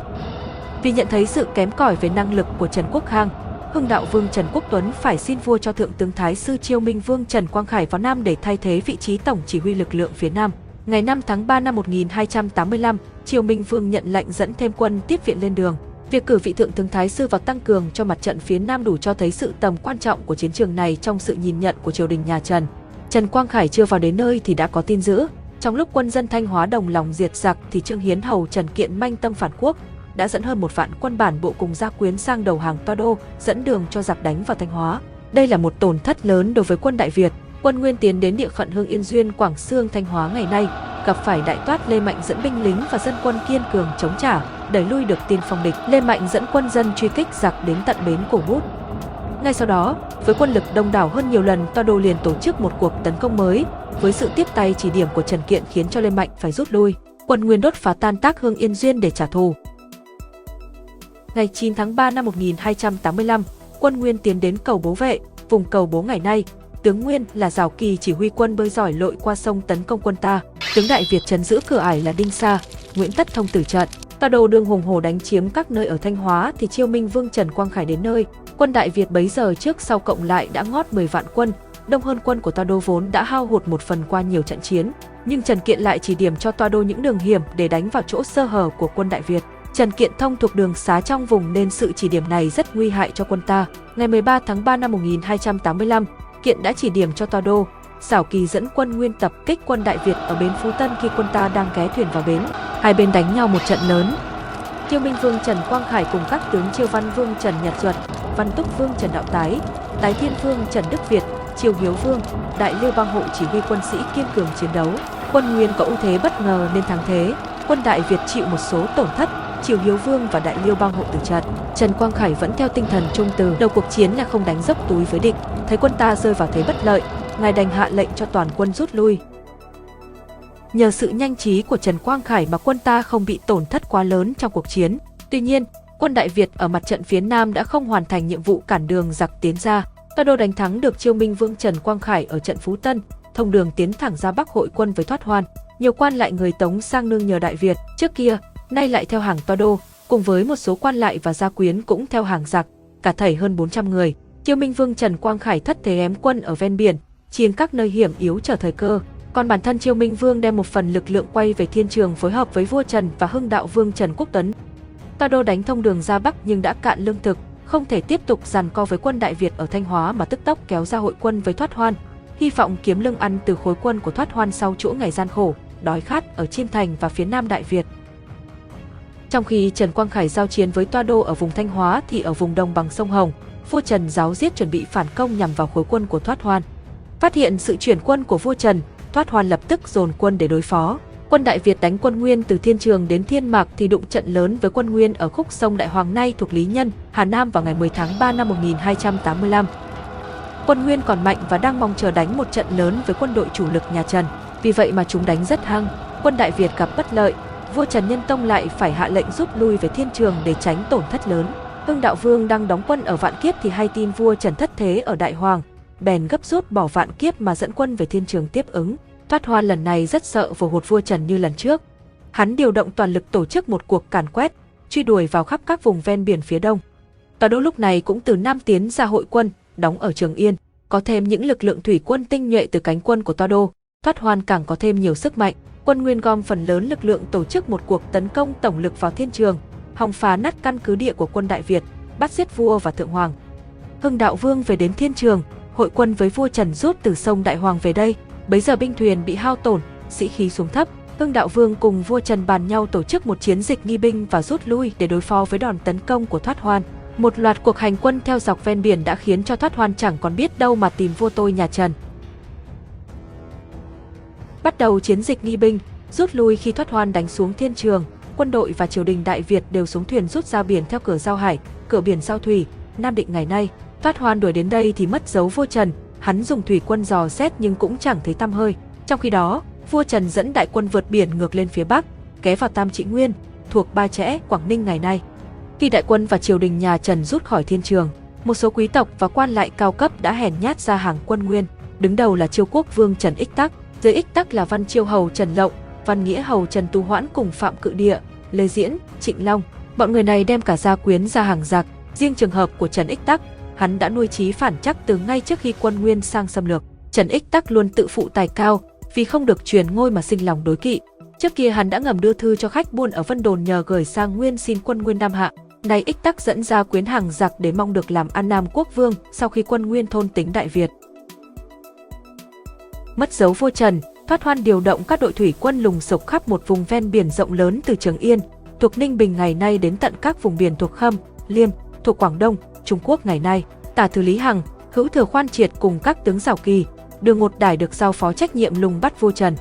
S1: Vì nhận thấy sự kém cỏi về năng lực của Trần Quốc Khang, Hưng Đạo Vương Trần Quốc Tuấn phải xin vua cho Thượng tướng Thái sư Triều Minh Vương Trần Quang Khải vào Nam để thay thế vị trí tổng chỉ huy lực lượng phía Nam. Ngày 5 tháng 3 năm 1285, Triều Minh Vương nhận lệnh dẫn thêm quân tiếp viện lên đường. Việc cử vị thượng tướng Thái sư vào tăng cường cho mặt trận phía Nam đủ cho thấy sự tầm quan trọng của chiến trường này trong sự nhìn nhận của triều đình nhà Trần. Trần Quang Khải chưa vào đến nơi thì đã có tin dữ. Trong lúc quân dân Thanh Hóa đồng lòng diệt giặc thì Trương Hiến Hầu Trần Kiện manh tâm phản quốc, đã dẫn hơn một vạn quân bản bộ cùng gia quyến sang đầu hàng Toa Đô, dẫn đường cho giặc đánh vào Thanh Hóa. Đây là một tổn thất lớn đối với quân Đại Việt. Quân Nguyên tiến đến địa phận Hương Yên Duyên, Quảng Sương, Thanh Hóa ngày nay, gặp phải đại toát Lê Mạnh dẫn binh lính và dân quân kiên cường chống trả, đẩy lui được tiên phong địch. Lê Mạnh dẫn quân dân truy kích giặc đến tận bến cổ bút. Ngay sau đó, với quân lực đông đảo hơn nhiều lần, Toa Đô liền tổ chức một cuộc tấn công mới, với sự tiếp tay chỉ điểm của Trần Kiện khiến cho Lê Mạnh phải rút lui. Quân Nguyên đốt phá tan tác Hương Yên Duyên để trả thù. Ngày 9 tháng 3 năm 1285, quân Nguyên tiến đến cầu Bố Vệ, vùng cầu Bố ngày nay. Tướng Nguyên là Giảo Kỳ chỉ huy quân bơi giỏi lội qua sông tấn công quân ta. Tướng Đại Việt trấn giữ cửa ải là Đinh Sa, Nguyễn Tất Thông tử trận. Tòa đầu đường hùng hồ đánh chiếm các nơi ở Thanh Hóa thì Chiêu Minh Vương Trần Quang Khải đến nơi. Quân Đại Việt bấy giờ trước sau cộng lại đã ngót 10 vạn quân, đông hơn quân của Toa Đô vốn đã hao hụt một phần qua nhiều trận chiến. Nhưng Trần Kiện lại chỉ điểm cho Toa Đô những đường hiểm để đánh vào chỗ sơ hở của quân Đại Việt. Trần Kiện thông thuộc đường xá trong vùng nên sự chỉ điểm này rất nguy hại cho quân ta. Ngày 13 tháng 3 năm 1285, Kiện đã chỉ điểm cho Toa Đô, Xảo Kỳ dẫn quân nguyên tập kích quân Đại Việt ở bến Phú Tân khi quân ta đang ghé thuyền vào bến. Hai bên đánh nhau một trận lớn. Tiêu Minh Vương Trần Quang Khải cùng các tướng Chiêu Văn Vương Trần Nhật Duật, Văn Túc Vương Trần Đạo Tái, Tái Thiên Vương Trần Đức Việt, Triều Hiếu Vương, Đại Liêu Bang hộ chỉ huy quân sĩ kiên cường chiến đấu. Quân Nguyên có ưu thế bất ngờ nên thắng thế. Quân Đại Việt chịu một số tổn thất, Triều Hiếu Vương và Đại Liêu Bang hộ tử trận. Trần Quang Khải vẫn theo tinh thần trung từ, đầu cuộc chiến là không đánh dốc túi với địch. Thấy quân ta rơi vào thế bất lợi, ngài đành hạ lệnh cho toàn quân rút lui. Nhờ sự nhanh trí của Trần Quang Khải mà quân ta không bị tổn thất quá lớn trong cuộc chiến. Tuy nhiên, quân Đại Việt ở mặt trận phía Nam đã không hoàn thành nhiệm vụ cản đường giặc tiến ra. Toa đô đánh thắng được Chiêu Minh Vương Trần Quang Khải ở trận Phú Tân, thông đường tiến thẳng ra Bắc hội quân với thoát hoan. Nhiều quan lại người Tống sang nương nhờ Đại Việt, trước kia, nay lại theo hàng Toa đô, cùng với một số quan lại và gia quyến cũng theo hàng giặc, cả thảy hơn 400 người. Chiêu Minh Vương Trần Quang Khải thất thế ém quân ở ven biển, chiến các nơi hiểm yếu chờ thời cơ. Còn bản thân Chiêu Minh Vương đem một phần lực lượng quay về thiên trường phối hợp với vua Trần và hưng đạo vương Trần Quốc Tuấn. Toa đô đánh thông đường ra Bắc nhưng đã cạn lương thực, không thể tiếp tục giàn co với quân Đại Việt ở Thanh Hóa mà tức tốc kéo ra hội quân với Thoát Hoan, hy vọng kiếm lương ăn từ khối quân của Thoát Hoan sau chuỗi ngày gian khổ, đói khát ở Chiêm Thành và phía Nam Đại Việt. Trong khi Trần Quang Khải giao chiến với Toa Đô ở vùng Thanh Hóa thì ở vùng đồng bằng sông Hồng, vua Trần giáo giết chuẩn bị phản công nhằm vào khối quân của Thoát Hoan. Phát hiện sự chuyển quân của vua Trần, Thoát Hoan lập tức dồn quân để đối phó. Quân Đại Việt đánh quân Nguyên từ Thiên Trường đến Thiên Mạc thì đụng trận lớn với quân Nguyên ở khúc sông Đại Hoàng nay thuộc Lý Nhân, Hà Nam vào ngày 10 tháng 3 năm 1285. Quân Nguyên còn mạnh và đang mong chờ đánh một trận lớn với quân đội chủ lực nhà Trần, vì vậy mà chúng đánh rất hăng. Quân Đại Việt gặp bất lợi, vua Trần Nhân Tông lại phải hạ lệnh rút lui về Thiên Trường để tránh tổn thất lớn. Hưng Đạo Vương đang đóng quân ở Vạn Kiếp thì hay tin vua Trần thất thế ở Đại Hoàng, bèn gấp rút bỏ Vạn Kiếp mà dẫn quân về Thiên Trường tiếp ứng. Thoát Hoan lần này rất sợ vồ hụt vua Trần như lần trước. Hắn điều động toàn lực tổ chức một cuộc càn quét, truy đuổi vào khắp các vùng ven biển phía đông. Tòa đô lúc này cũng từ Nam tiến ra hội quân, đóng ở Trường Yên, có thêm những lực lượng thủy quân tinh nhuệ từ cánh quân của Toa đô, Thoát Hoan càng có thêm nhiều sức mạnh. Quân Nguyên gom phần lớn lực lượng tổ chức một cuộc tấn công tổng lực vào thiên trường, hòng phá nát căn cứ địa của quân Đại Việt, bắt giết vua và thượng hoàng. Hưng Đạo Vương về đến thiên trường, hội quân với vua Trần rút từ sông Đại Hoàng về đây, Bấy giờ binh thuyền bị hao tổn, sĩ khí xuống thấp, Hưng Đạo Vương cùng vua Trần bàn nhau tổ chức một chiến dịch nghi binh và rút lui để đối phó với đòn tấn công của Thoát Hoan. Một loạt cuộc hành quân theo dọc ven biển đã khiến cho Thoát Hoan chẳng còn biết đâu mà tìm vua tôi nhà Trần. Bắt đầu chiến dịch nghi binh, rút lui khi Thoát Hoan đánh xuống thiên trường, quân đội và triều đình Đại Việt đều xuống thuyền rút ra biển theo cửa giao hải, cửa biển giao thủy, Nam Định ngày nay. Phát Hoan đuổi đến đây thì mất dấu vua Trần, hắn dùng thủy quân dò xét nhưng cũng chẳng thấy tăm hơi. Trong khi đó, vua Trần dẫn đại quân vượt biển ngược lên phía bắc, ghé vào Tam Trị Nguyên, thuộc Ba Chẽ, Quảng Ninh ngày nay. Khi đại quân và triều đình nhà Trần rút khỏi thiên trường, một số quý tộc và quan lại cao cấp đã hèn nhát ra hàng quân Nguyên, đứng đầu là Chiêu Quốc Vương Trần Ích Tắc, dưới Ích Tắc là Văn Chiêu Hầu Trần Lộng, Văn Nghĩa Hầu Trần Tu Hoãn cùng Phạm Cự Địa, Lê Diễn, Trịnh Long. Bọn người này đem cả gia quyến ra hàng giặc, riêng trường hợp của Trần Ích Tắc hắn đã nuôi trí phản chắc từ ngay trước khi quân Nguyên sang xâm lược. Trần Ích Tắc luôn tự phụ tài cao, vì không được truyền ngôi mà sinh lòng đối kỵ. Trước kia hắn đã ngầm đưa thư cho khách buôn ở Vân Đồn nhờ gửi sang Nguyên xin quân Nguyên Nam hạ. Nay Ích Tắc dẫn ra quyến hàng giặc để mong được làm An Nam quốc vương sau khi quân Nguyên thôn tính Đại Việt. Mất dấu vua Trần, Thoát Hoan điều động các đội thủy quân lùng sục khắp một vùng ven biển rộng lớn từ Trường Yên, thuộc Ninh Bình ngày nay đến tận các vùng biển thuộc Khâm, Liêm, thuộc Quảng Đông, Trung Quốc ngày nay, tả thứ Lý Hằng, hữu thừa khoan triệt cùng các tướng giảo kỳ, đường một đài được giao phó trách nhiệm lùng bắt vua Trần.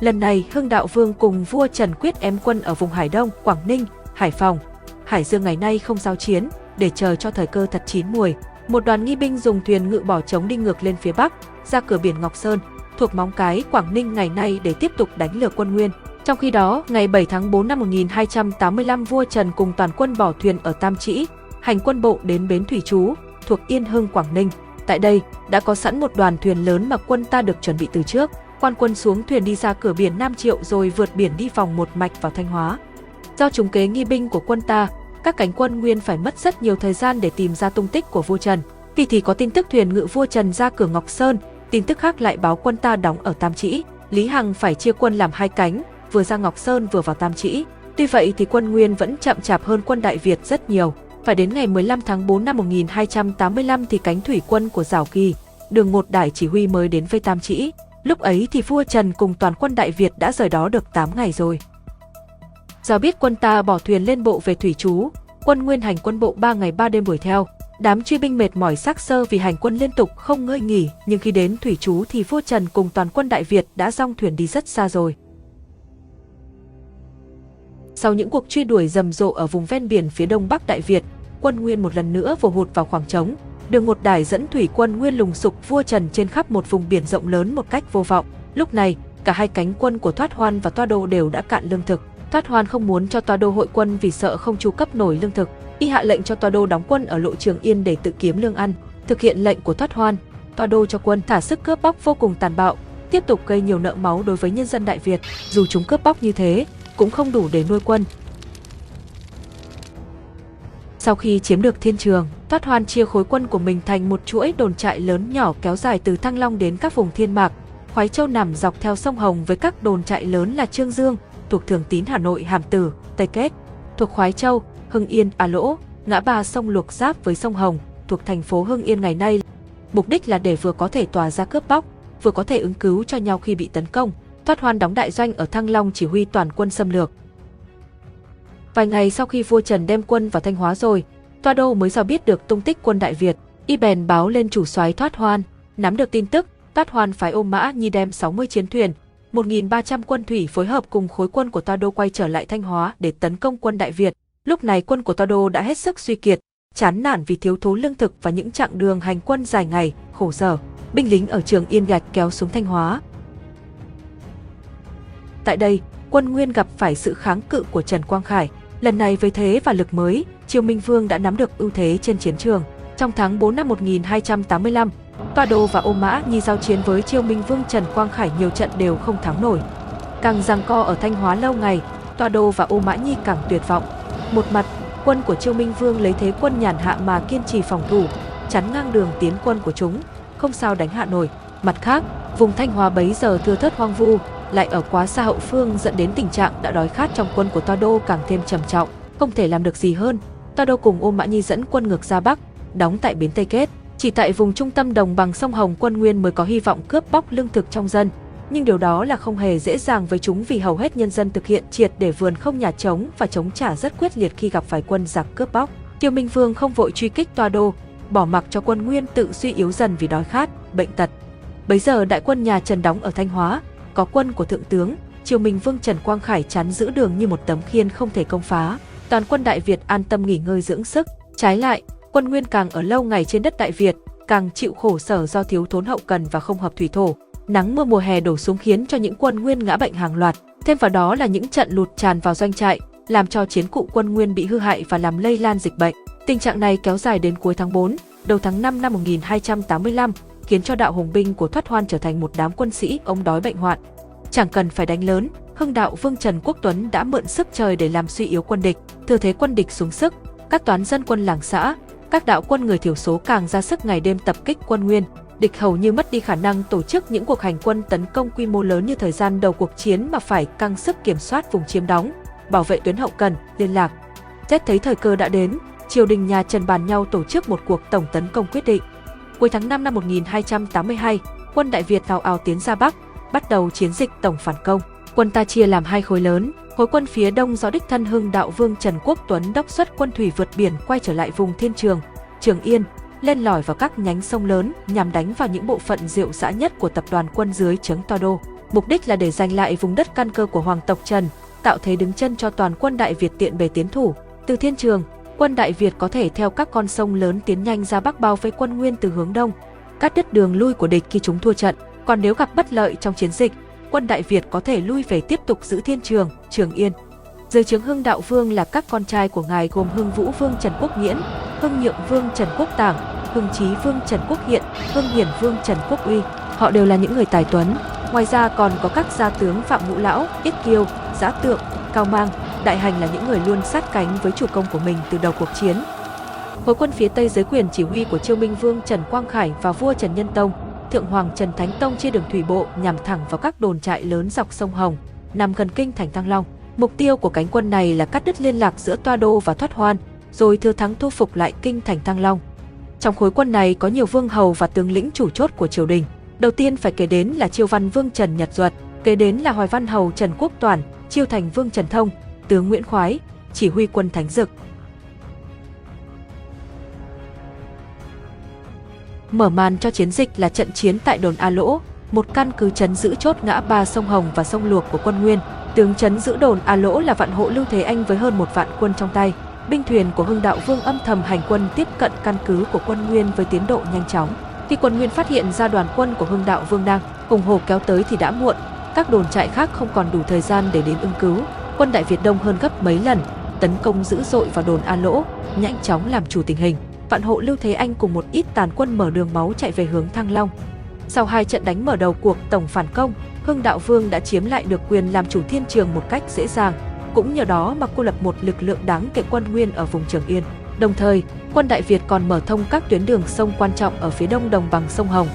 S1: Lần này Hưng Đạo Vương cùng vua Trần quyết ém quân ở vùng Hải Đông, Quảng Ninh, Hải Phòng, Hải Dương ngày nay không giao chiến, để chờ cho thời cơ thật chín mùi. Một đoàn nghi binh dùng thuyền ngự bỏ trống đi ngược lên phía bắc, ra cửa biển Ngọc Sơn, thuộc Móng Cái, Quảng Ninh ngày nay để tiếp tục đánh lừa quân Nguyên. Trong khi đó, ngày 7 tháng 4 năm 1285 vua Trần cùng toàn quân bỏ thuyền ở Tam Trĩ, hành quân bộ đến bến Thủy Chú, thuộc Yên Hưng, Quảng Ninh. Tại đây, đã có sẵn một đoàn thuyền lớn mà quân ta được chuẩn bị từ trước. Quan quân xuống thuyền đi ra cửa biển Nam Triệu rồi vượt biển đi vòng một mạch vào Thanh Hóa. Do chúng kế nghi binh của quân ta, các cánh quân Nguyên phải mất rất nhiều thời gian để tìm ra tung tích của vua Trần. Vì thì có tin tức thuyền ngự vua Trần ra cửa Ngọc Sơn, tin tức khác lại báo quân ta đóng ở Tam Trĩ. Lý Hằng phải chia quân làm hai cánh, vừa ra Ngọc Sơn vừa vào Tam Trĩ. Tuy vậy thì quân Nguyên vẫn chậm chạp hơn quân Đại Việt rất nhiều. Phải đến ngày 15 tháng 4 năm 1285 thì cánh thủy quân của Giảo Kỳ, đường một đại chỉ huy mới đến vây Tam chỉ Lúc ấy thì vua Trần cùng toàn quân Đại Việt đã rời đó được 8 ngày rồi. Do biết quân ta bỏ thuyền lên bộ về thủy chú quân Nguyên hành quân bộ 3 ngày 3 đêm đuổi theo. Đám truy binh mệt mỏi xác sơ vì hành quân liên tục không ngơi nghỉ, nhưng khi đến thủy chú thì vua Trần cùng toàn quân Đại Việt đã rong thuyền đi rất xa rồi. Sau những cuộc truy đuổi rầm rộ ở vùng ven biển phía đông bắc Đại Việt, quân Nguyên một lần nữa vồ hụt vào khoảng trống. Đường một đài dẫn thủy quân Nguyên lùng sục vua Trần trên khắp một vùng biển rộng lớn một cách vô vọng. Lúc này, cả hai cánh quân của Thoát Hoan và Toa Đô đều đã cạn lương thực. Thoát Hoan không muốn cho Toa Đô hội quân vì sợ không chu cấp nổi lương thực. Y hạ lệnh cho Toa Đô đóng quân ở lộ Trường Yên để tự kiếm lương ăn. Thực hiện lệnh của Thoát Hoan, Toa Đô cho quân thả sức cướp bóc vô cùng tàn bạo, tiếp tục gây nhiều nợ máu đối với nhân dân Đại Việt. Dù chúng cướp bóc như thế, cũng không đủ để nuôi quân, sau khi chiếm được thiên trường, Thoát Hoan chia khối quân của mình thành một chuỗi đồn trại lớn nhỏ kéo dài từ Thăng Long đến các vùng thiên mạc. Khoái Châu nằm dọc theo sông Hồng với các đồn trại lớn là Trương Dương, thuộc Thường Tín Hà Nội Hàm Tử, Tây Kết, thuộc Khoái Châu, Hưng Yên, À Lỗ, ngã ba sông luộc giáp với sông Hồng, thuộc thành phố Hưng Yên ngày nay. Mục đích là để vừa có thể tỏa ra cướp bóc, vừa có thể ứng cứu cho nhau khi bị tấn công. Thoát Hoan đóng đại doanh ở Thăng Long chỉ huy toàn quân xâm lược. Vài ngày sau khi vua Trần đem quân vào Thanh Hóa rồi, Toa Đô mới sao biết được tung tích quân Đại Việt, y bèn báo lên chủ soái Thoát Hoan, nắm được tin tức, Thoát Hoan phái ôm mã nhi đem 60 chiến thuyền, 1.300 quân thủy phối hợp cùng khối quân của Toa Đô quay trở lại Thanh Hóa để tấn công quân Đại Việt. Lúc này quân của Toa Đô đã hết sức suy kiệt, chán nản vì thiếu thốn lương thực và những chặng đường hành quân dài ngày, khổ sở. Binh lính ở trường Yên Gạch kéo xuống Thanh Hóa. Tại đây, quân Nguyên gặp phải sự kháng cự của Trần Quang Khải, Lần này với thế và lực mới, Triều Minh Vương đã nắm được ưu thế trên chiến trường. Trong tháng 4 năm 1285, Toa Đô và Ô Mã Nhi giao chiến với Triều Minh Vương Trần Quang Khải nhiều trận đều không thắng nổi. Càng giằng co ở Thanh Hóa lâu ngày, Toa Đô và Ô Mã Nhi càng tuyệt vọng. Một mặt, quân của Triều Minh Vương lấy thế quân nhàn hạ mà kiên trì phòng thủ, chắn ngang đường tiến quân của chúng, không sao đánh hạ nổi. Mặt khác, vùng Thanh Hóa bấy giờ thưa thớt hoang vu, lại ở quá xa hậu phương dẫn đến tình trạng đã đói khát trong quân của Toa Đô càng thêm trầm trọng, không thể làm được gì hơn. Toa Đô cùng Ô Mã Nhi dẫn quân ngược ra Bắc, đóng tại bến Tây Kết. Chỉ tại vùng trung tâm đồng bằng sông Hồng quân Nguyên mới có hy vọng cướp bóc lương thực trong dân. Nhưng điều đó là không hề dễ dàng với chúng vì hầu hết nhân dân thực hiện triệt để vườn không nhà trống và chống trả rất quyết liệt khi gặp phải quân giặc cướp bóc. Tiêu Minh Vương không vội truy kích Toa Đô, bỏ mặc cho quân Nguyên tự suy yếu dần vì đói khát, bệnh tật. Bấy giờ đại quân nhà Trần đóng ở Thanh Hóa, có quân của thượng tướng, Triều Minh Vương Trần Quang Khải chắn giữ đường như một tấm khiên không thể công phá. Toàn quân Đại Việt an tâm nghỉ ngơi dưỡng sức. Trái lại, quân Nguyên càng ở lâu ngày trên đất Đại Việt, càng chịu khổ sở do thiếu thốn hậu cần và không hợp thủy thổ. Nắng mưa mùa hè đổ xuống khiến cho những quân Nguyên ngã bệnh hàng loạt. Thêm vào đó là những trận lụt tràn vào doanh trại, làm cho chiến cụ quân Nguyên bị hư hại và làm lây lan dịch bệnh. Tình trạng này kéo dài đến cuối tháng 4, đầu tháng 5 năm 1285, khiến cho đạo hùng binh của Thoát Hoan trở thành một đám quân sĩ ông đói bệnh hoạn. Chẳng cần phải đánh lớn, hưng đạo Vương Trần Quốc Tuấn đã mượn sức trời để làm suy yếu quân địch, thừa thế quân địch xuống sức, các toán dân quân làng xã, các đạo quân người thiểu số càng ra sức ngày đêm tập kích quân Nguyên, địch hầu như mất đi khả năng tổ chức những cuộc hành quân tấn công quy mô lớn như thời gian đầu cuộc chiến mà phải căng sức kiểm soát vùng chiếm đóng, bảo vệ tuyến hậu cần, liên lạc. Xét thấy thời cơ đã đến, triều đình nhà Trần bàn nhau tổ chức một cuộc tổng tấn công quyết định. Cuối tháng 5 năm 1282, quân Đại Việt ào ào tiến ra Bắc, bắt đầu chiến dịch tổng phản công. Quân ta chia làm hai khối lớn, khối quân phía đông do đích thân Hưng Đạo Vương Trần Quốc Tuấn đốc xuất quân thủy vượt biển quay trở lại vùng Thiên Trường, Trường Yên, lên lỏi vào các nhánh sông lớn nhằm đánh vào những bộ phận diệu dã nhất của tập đoàn quân dưới trướng Toa Đô. Mục đích là để giành lại vùng đất căn cơ của Hoàng tộc Trần, tạo thế đứng chân cho toàn quân Đại Việt tiện bề tiến thủ. Từ Thiên Trường, quân Đại Việt có thể theo các con sông lớn tiến nhanh ra Bắc bao vây quân Nguyên từ hướng đông, cắt đứt đường lui của địch khi chúng thua trận. Còn nếu gặp bất lợi trong chiến dịch, quân Đại Việt có thể lui về tiếp tục giữ Thiên Trường, Trường Yên. Dưới trướng Hưng Đạo Vương là các con trai của ngài gồm Hưng Vũ Vương Trần Quốc Nghiễn, Hưng Nhượng Vương Trần Quốc Tảng, Hưng Chí Vương Trần Quốc Hiện, Hưng Hiển Vương Trần Quốc Uy. Họ đều là những người tài tuấn. Ngoài ra còn có các gia tướng Phạm Ngũ Lão, Yết Kiêu, Giá Tượng, Cao Mang, Đại Hành là những người luôn sát cánh với chủ công của mình từ đầu cuộc chiến. Khối quân phía Tây dưới quyền chỉ huy của Chiêu Minh Vương Trần Quang Khải và vua Trần Nhân Tông, Thượng Hoàng Trần Thánh Tông chia đường thủy bộ nhằm thẳng vào các đồn trại lớn dọc sông Hồng, nằm gần kinh thành Thăng Long. Mục tiêu của cánh quân này là cắt đứt liên lạc giữa Toa Đô và Thoát Hoan, rồi thừa thắng thu phục lại kinh thành Thăng Long. Trong khối quân này có nhiều vương hầu và tướng lĩnh chủ chốt của triều đình. Đầu tiên phải kể đến là Chiêu Văn Vương Trần Nhật Duật, kế đến là Hoài Văn Hầu Trần Quốc Toàn, Chiêu Thành Vương Trần Thông, tướng Nguyễn Khoái, chỉ huy quân Thánh Dực. Mở màn cho chiến dịch là trận chiến tại đồn A Lỗ, một căn cứ chấn giữ chốt ngã ba sông Hồng và sông Luộc của quân Nguyên. Tướng chấn giữ đồn A Lỗ là vạn hộ Lưu Thế Anh với hơn một vạn quân trong tay. Binh thuyền của Hưng Đạo Vương âm thầm hành quân tiếp cận căn cứ của quân Nguyên với tiến độ nhanh chóng. Khi quân Nguyên phát hiện ra đoàn quân của Hưng Đạo Vương đang cùng hồ kéo tới thì đã muộn, các đồn trại khác không còn đủ thời gian để đến ứng cứu. Quân Đại Việt đông hơn gấp mấy lần, tấn công dữ dội vào đồn A Lỗ, nhanh chóng làm chủ tình hình. Vạn hộ Lưu Thế Anh cùng một ít tàn quân mở đường máu chạy về hướng Thăng Long. Sau hai trận đánh mở đầu cuộc tổng phản công, Hưng Đạo Vương đã chiếm lại được quyền làm chủ thiên trường một cách dễ dàng. Cũng nhờ đó mà cô lập một lực lượng đáng kể quân Nguyên ở vùng Trường Yên. Đồng thời, quân Đại Việt còn mở thông các tuyến đường sông quan trọng ở phía đông đồng bằng sông Hồng.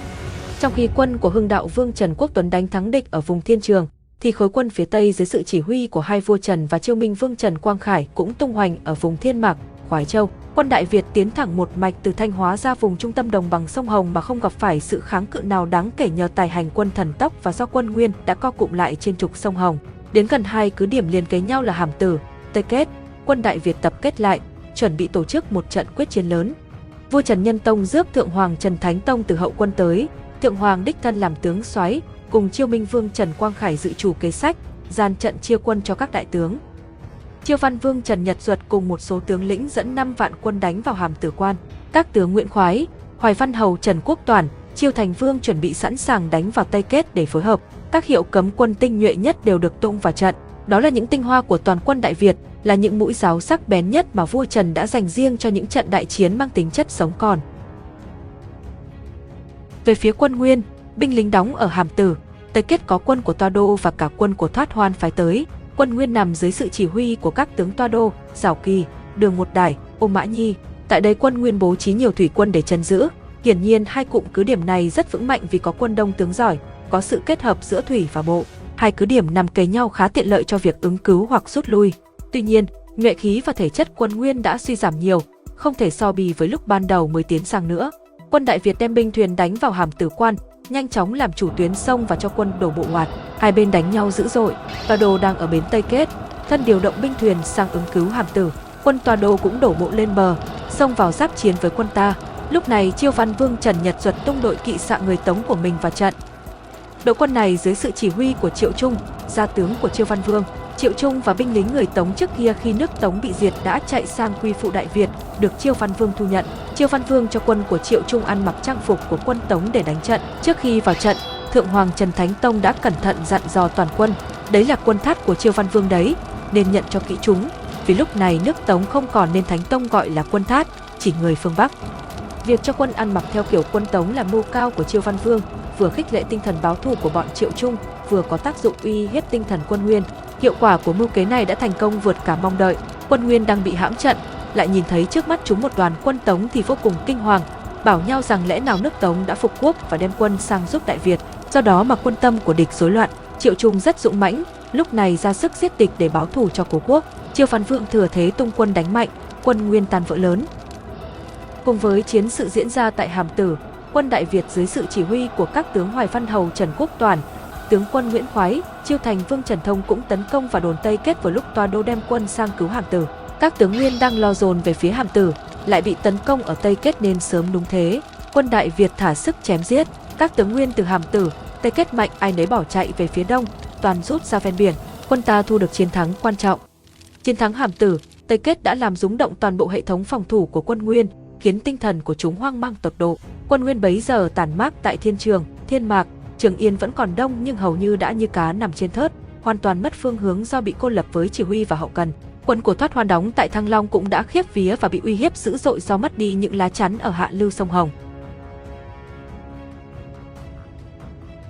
S1: Trong khi quân của Hưng Đạo Vương Trần Quốc Tuấn đánh thắng địch ở vùng Thiên Trường, thì khối quân phía Tây dưới sự chỉ huy của hai vua Trần và Chiêu Minh Vương Trần Quang Khải cũng tung hoành ở vùng Thiên Mạc, Khoái Châu. Quân Đại Việt tiến thẳng một mạch từ Thanh Hóa ra vùng trung tâm đồng bằng sông Hồng mà không gặp phải sự kháng cự nào đáng kể nhờ tài hành quân thần tốc và do quân Nguyên đã co cụm lại trên trục sông Hồng. Đến gần hai cứ điểm liền kế nhau là Hàm Tử, Tây Kết, quân Đại Việt tập kết lại, chuẩn bị tổ chức một trận quyết chiến lớn. Vua Trần Nhân Tông rước Thượng Hoàng Trần Thánh Tông từ hậu quân tới, Thượng Hoàng đích thân làm tướng soái, cùng Chiêu Minh Vương Trần Quang Khải dự chủ kế sách, gian trận chia quân cho các đại tướng. Chiêu Văn Vương Trần Nhật Duật cùng một số tướng lĩnh dẫn 5 vạn quân đánh vào Hàm Tử Quan. Các tướng Nguyễn Khoái, Hoài Văn Hầu Trần Quốc Toàn, Chiêu Thành Vương chuẩn bị sẵn sàng đánh vào Tây Kết để phối hợp. Các hiệu cấm quân tinh nhuệ nhất đều được tung vào trận. Đó là những tinh hoa của toàn quân Đại Việt, là những mũi giáo sắc bén nhất mà vua Trần đã dành riêng cho những trận đại chiến mang tính chất sống còn. Về phía quân Nguyên, binh lính đóng ở Hàm Tử, Tây Kết có quân của Toa Đô và cả quân của Thoát Hoan phái tới. Quân Nguyên nằm dưới sự chỉ huy của các tướng Toa Đô, Giảo Kỳ, Đường Một Đài, Ô Mã Nhi. Tại đây quân Nguyên bố trí nhiều thủy quân để chấn giữ. Hiển nhiên hai cụm cứ điểm này rất vững mạnh vì có quân đông tướng giỏi, có sự kết hợp giữa thủy và bộ. Hai cứ điểm nằm kề nhau khá tiện lợi cho việc ứng cứu hoặc rút lui. Tuy nhiên, nhuệ khí và thể chất quân Nguyên đã suy giảm nhiều, không thể so bì với lúc ban đầu mới tiến sang nữa. Quân Đại Việt đem binh thuyền đánh vào hàm tử quan, nhanh chóng làm chủ tuyến sông và cho quân đổ bộ ngoặt. Hai bên đánh nhau dữ dội, Tòa Đồ đang ở bến Tây Kết, thân điều động binh thuyền sang ứng cứu hàm tử. Quân Tòa Đồ cũng đổ bộ lên bờ, xông vào giáp chiến với quân ta. Lúc này Chiêu Văn Vương Trần Nhật Duật tung đội kỵ xạ người Tống của mình vào trận. Đội quân này dưới sự chỉ huy của Triệu Trung, gia tướng của Chiêu Văn Vương, Triệu Trung và binh lính người Tống trước kia khi nước Tống bị diệt đã chạy sang quy phụ Đại Việt, được Chiêu Văn Vương thu nhận. Chiêu Văn Vương cho quân của Triệu Trung ăn mặc trang phục của quân Tống để đánh trận. Trước khi vào trận, Thượng Hoàng Trần Thánh Tông đã cẩn thận dặn dò toàn quân, đấy là quân thát của Chiêu Văn Vương đấy, nên nhận cho kỹ chúng. Vì lúc này nước Tống không còn nên Thánh Tông gọi là quân thát, chỉ người phương Bắc. Việc cho quân ăn mặc theo kiểu quân Tống là mưu cao của Chiêu Văn Vương, vừa khích lệ tinh thần báo thù của bọn Triệu Trung, vừa có tác dụng uy hiếp tinh thần quân Nguyên. Hiệu quả của mưu kế này đã thành công vượt cả mong đợi. Quân Nguyên đang bị hãm trận, lại nhìn thấy trước mắt chúng một đoàn quân Tống thì vô cùng kinh hoàng, bảo nhau rằng lẽ nào nước Tống đã phục quốc và đem quân sang giúp Đại Việt. Do đó mà quân tâm của địch rối loạn, Triệu Trung rất dũng mãnh, lúc này ra sức giết địch để báo thù cho cố quốc. Triệu Phan Vương thừa thế tung quân đánh mạnh, quân Nguyên tan vỡ lớn. Cùng với chiến sự diễn ra tại Hàm Tử, quân Đại Việt dưới sự chỉ huy của các tướng Hoài Văn Hầu Trần Quốc Toàn, tướng quân Nguyễn Khoái, Chiêu Thành Vương Trần Thông cũng tấn công vào đồn Tây Kết vào lúc Toa Đô đem quân sang cứu Hàm Tử. Các tướng Nguyên đang lo dồn về phía Hàm Tử, lại bị tấn công ở Tây Kết nên sớm đúng thế. Quân Đại Việt thả sức chém giết, các tướng Nguyên từ Hàm Tử, Tây Kết mạnh ai nấy bỏ chạy về phía đông, toàn rút ra ven biển. Quân ta thu được chiến thắng quan trọng. Chiến thắng Hàm Tử, Tây Kết đã làm rúng động toàn bộ hệ thống phòng thủ của quân Nguyên, khiến tinh thần của chúng hoang mang tột độ. Quân Nguyên bấy giờ tàn mát tại Thiên Trường, Thiên Mạc, Trường Yên vẫn còn đông nhưng hầu như đã như cá nằm trên thớt, hoàn toàn mất phương hướng do bị cô lập với chỉ huy và hậu cần. Quân của Thoát Hoan đóng tại Thăng Long cũng đã khiếp vía và bị uy hiếp dữ dội do mất đi những lá chắn ở hạ lưu sông Hồng.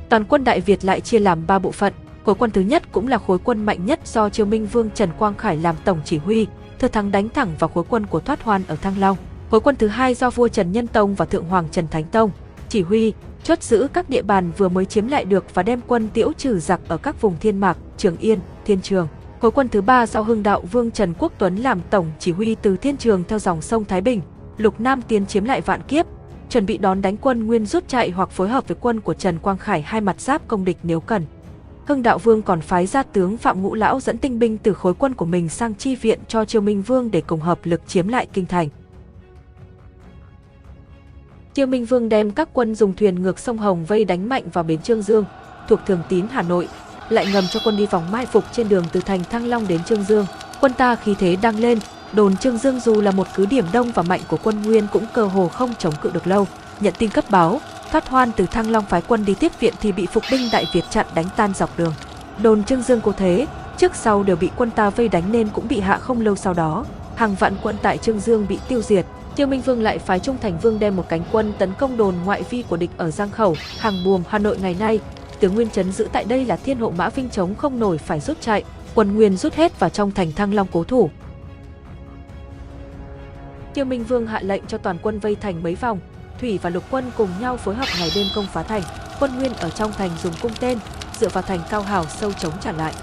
S1: Toàn quân Đại Việt lại chia làm 3 bộ phận. Khối quân thứ nhất cũng là khối quân mạnh nhất do Triều Minh Vương Trần Quang Khải làm tổng chỉ huy, thừa thắng đánh thẳng vào khối quân của Thoát Hoan ở Thăng Long. Khối quân thứ hai do vua Trần Nhân Tông và Thượng Hoàng Trần Thánh Tông chỉ huy, chốt giữ các địa bàn vừa mới chiếm lại được và đem quân tiễu trừ giặc ở các vùng Thiên Mạc, Trường Yên, Thiên Trường. Khối quân thứ ba do Hưng Đạo Vương Trần Quốc Tuấn làm tổng chỉ huy từ Thiên Trường theo dòng sông Thái Bình, Lục Nam tiến chiếm lại Vạn Kiếp, chuẩn bị đón đánh quân Nguyên rút chạy hoặc phối hợp với quân của Trần Quang Khải hai mặt giáp công địch nếu cần. Hưng Đạo Vương còn phái ra tướng Phạm Ngũ Lão dẫn tinh binh từ khối quân của mình sang chi viện cho Triều Minh Vương để cùng hợp lực chiếm lại kinh thành. Chiêu Minh Vương đem các quân dùng thuyền ngược sông Hồng vây đánh mạnh vào bến Trương Dương, thuộc Thường Tín Hà Nội, lại ngầm cho quân đi vòng mai phục trên đường từ thành Thăng Long đến Trương Dương. Quân ta khí thế đang lên, đồn Trương Dương dù là một cứ điểm đông và mạnh của quân Nguyên cũng cơ hồ không chống cự được lâu. Nhận tin cấp báo, thoát hoan từ Thăng Long phái quân đi tiếp viện thì bị phục binh Đại Việt chặn đánh tan dọc đường. Đồn Trương Dương cố thế, trước sau đều bị quân ta vây đánh nên cũng bị hạ không lâu sau đó. Hàng vạn quân tại Trương Dương bị tiêu diệt. Tiêu Minh Vương lại phái Trung Thành Vương đem một cánh quân tấn công đồn ngoại vi của địch ở Giang Khẩu, Hàng Buồm, Hà Nội ngày nay. Tướng Nguyên Trấn giữ tại đây là Thiên Hộ Mã Vinh chống không nổi phải rút chạy, quân Nguyên rút hết vào trong thành Thăng Long cố thủ. Tiêu Minh Vương hạ lệnh cho toàn quân vây thành mấy vòng, thủy và lục quân cùng nhau phối hợp ngày đêm công phá thành. Quân Nguyên ở trong thành dùng cung tên, dựa vào thành cao hào sâu chống trả lại.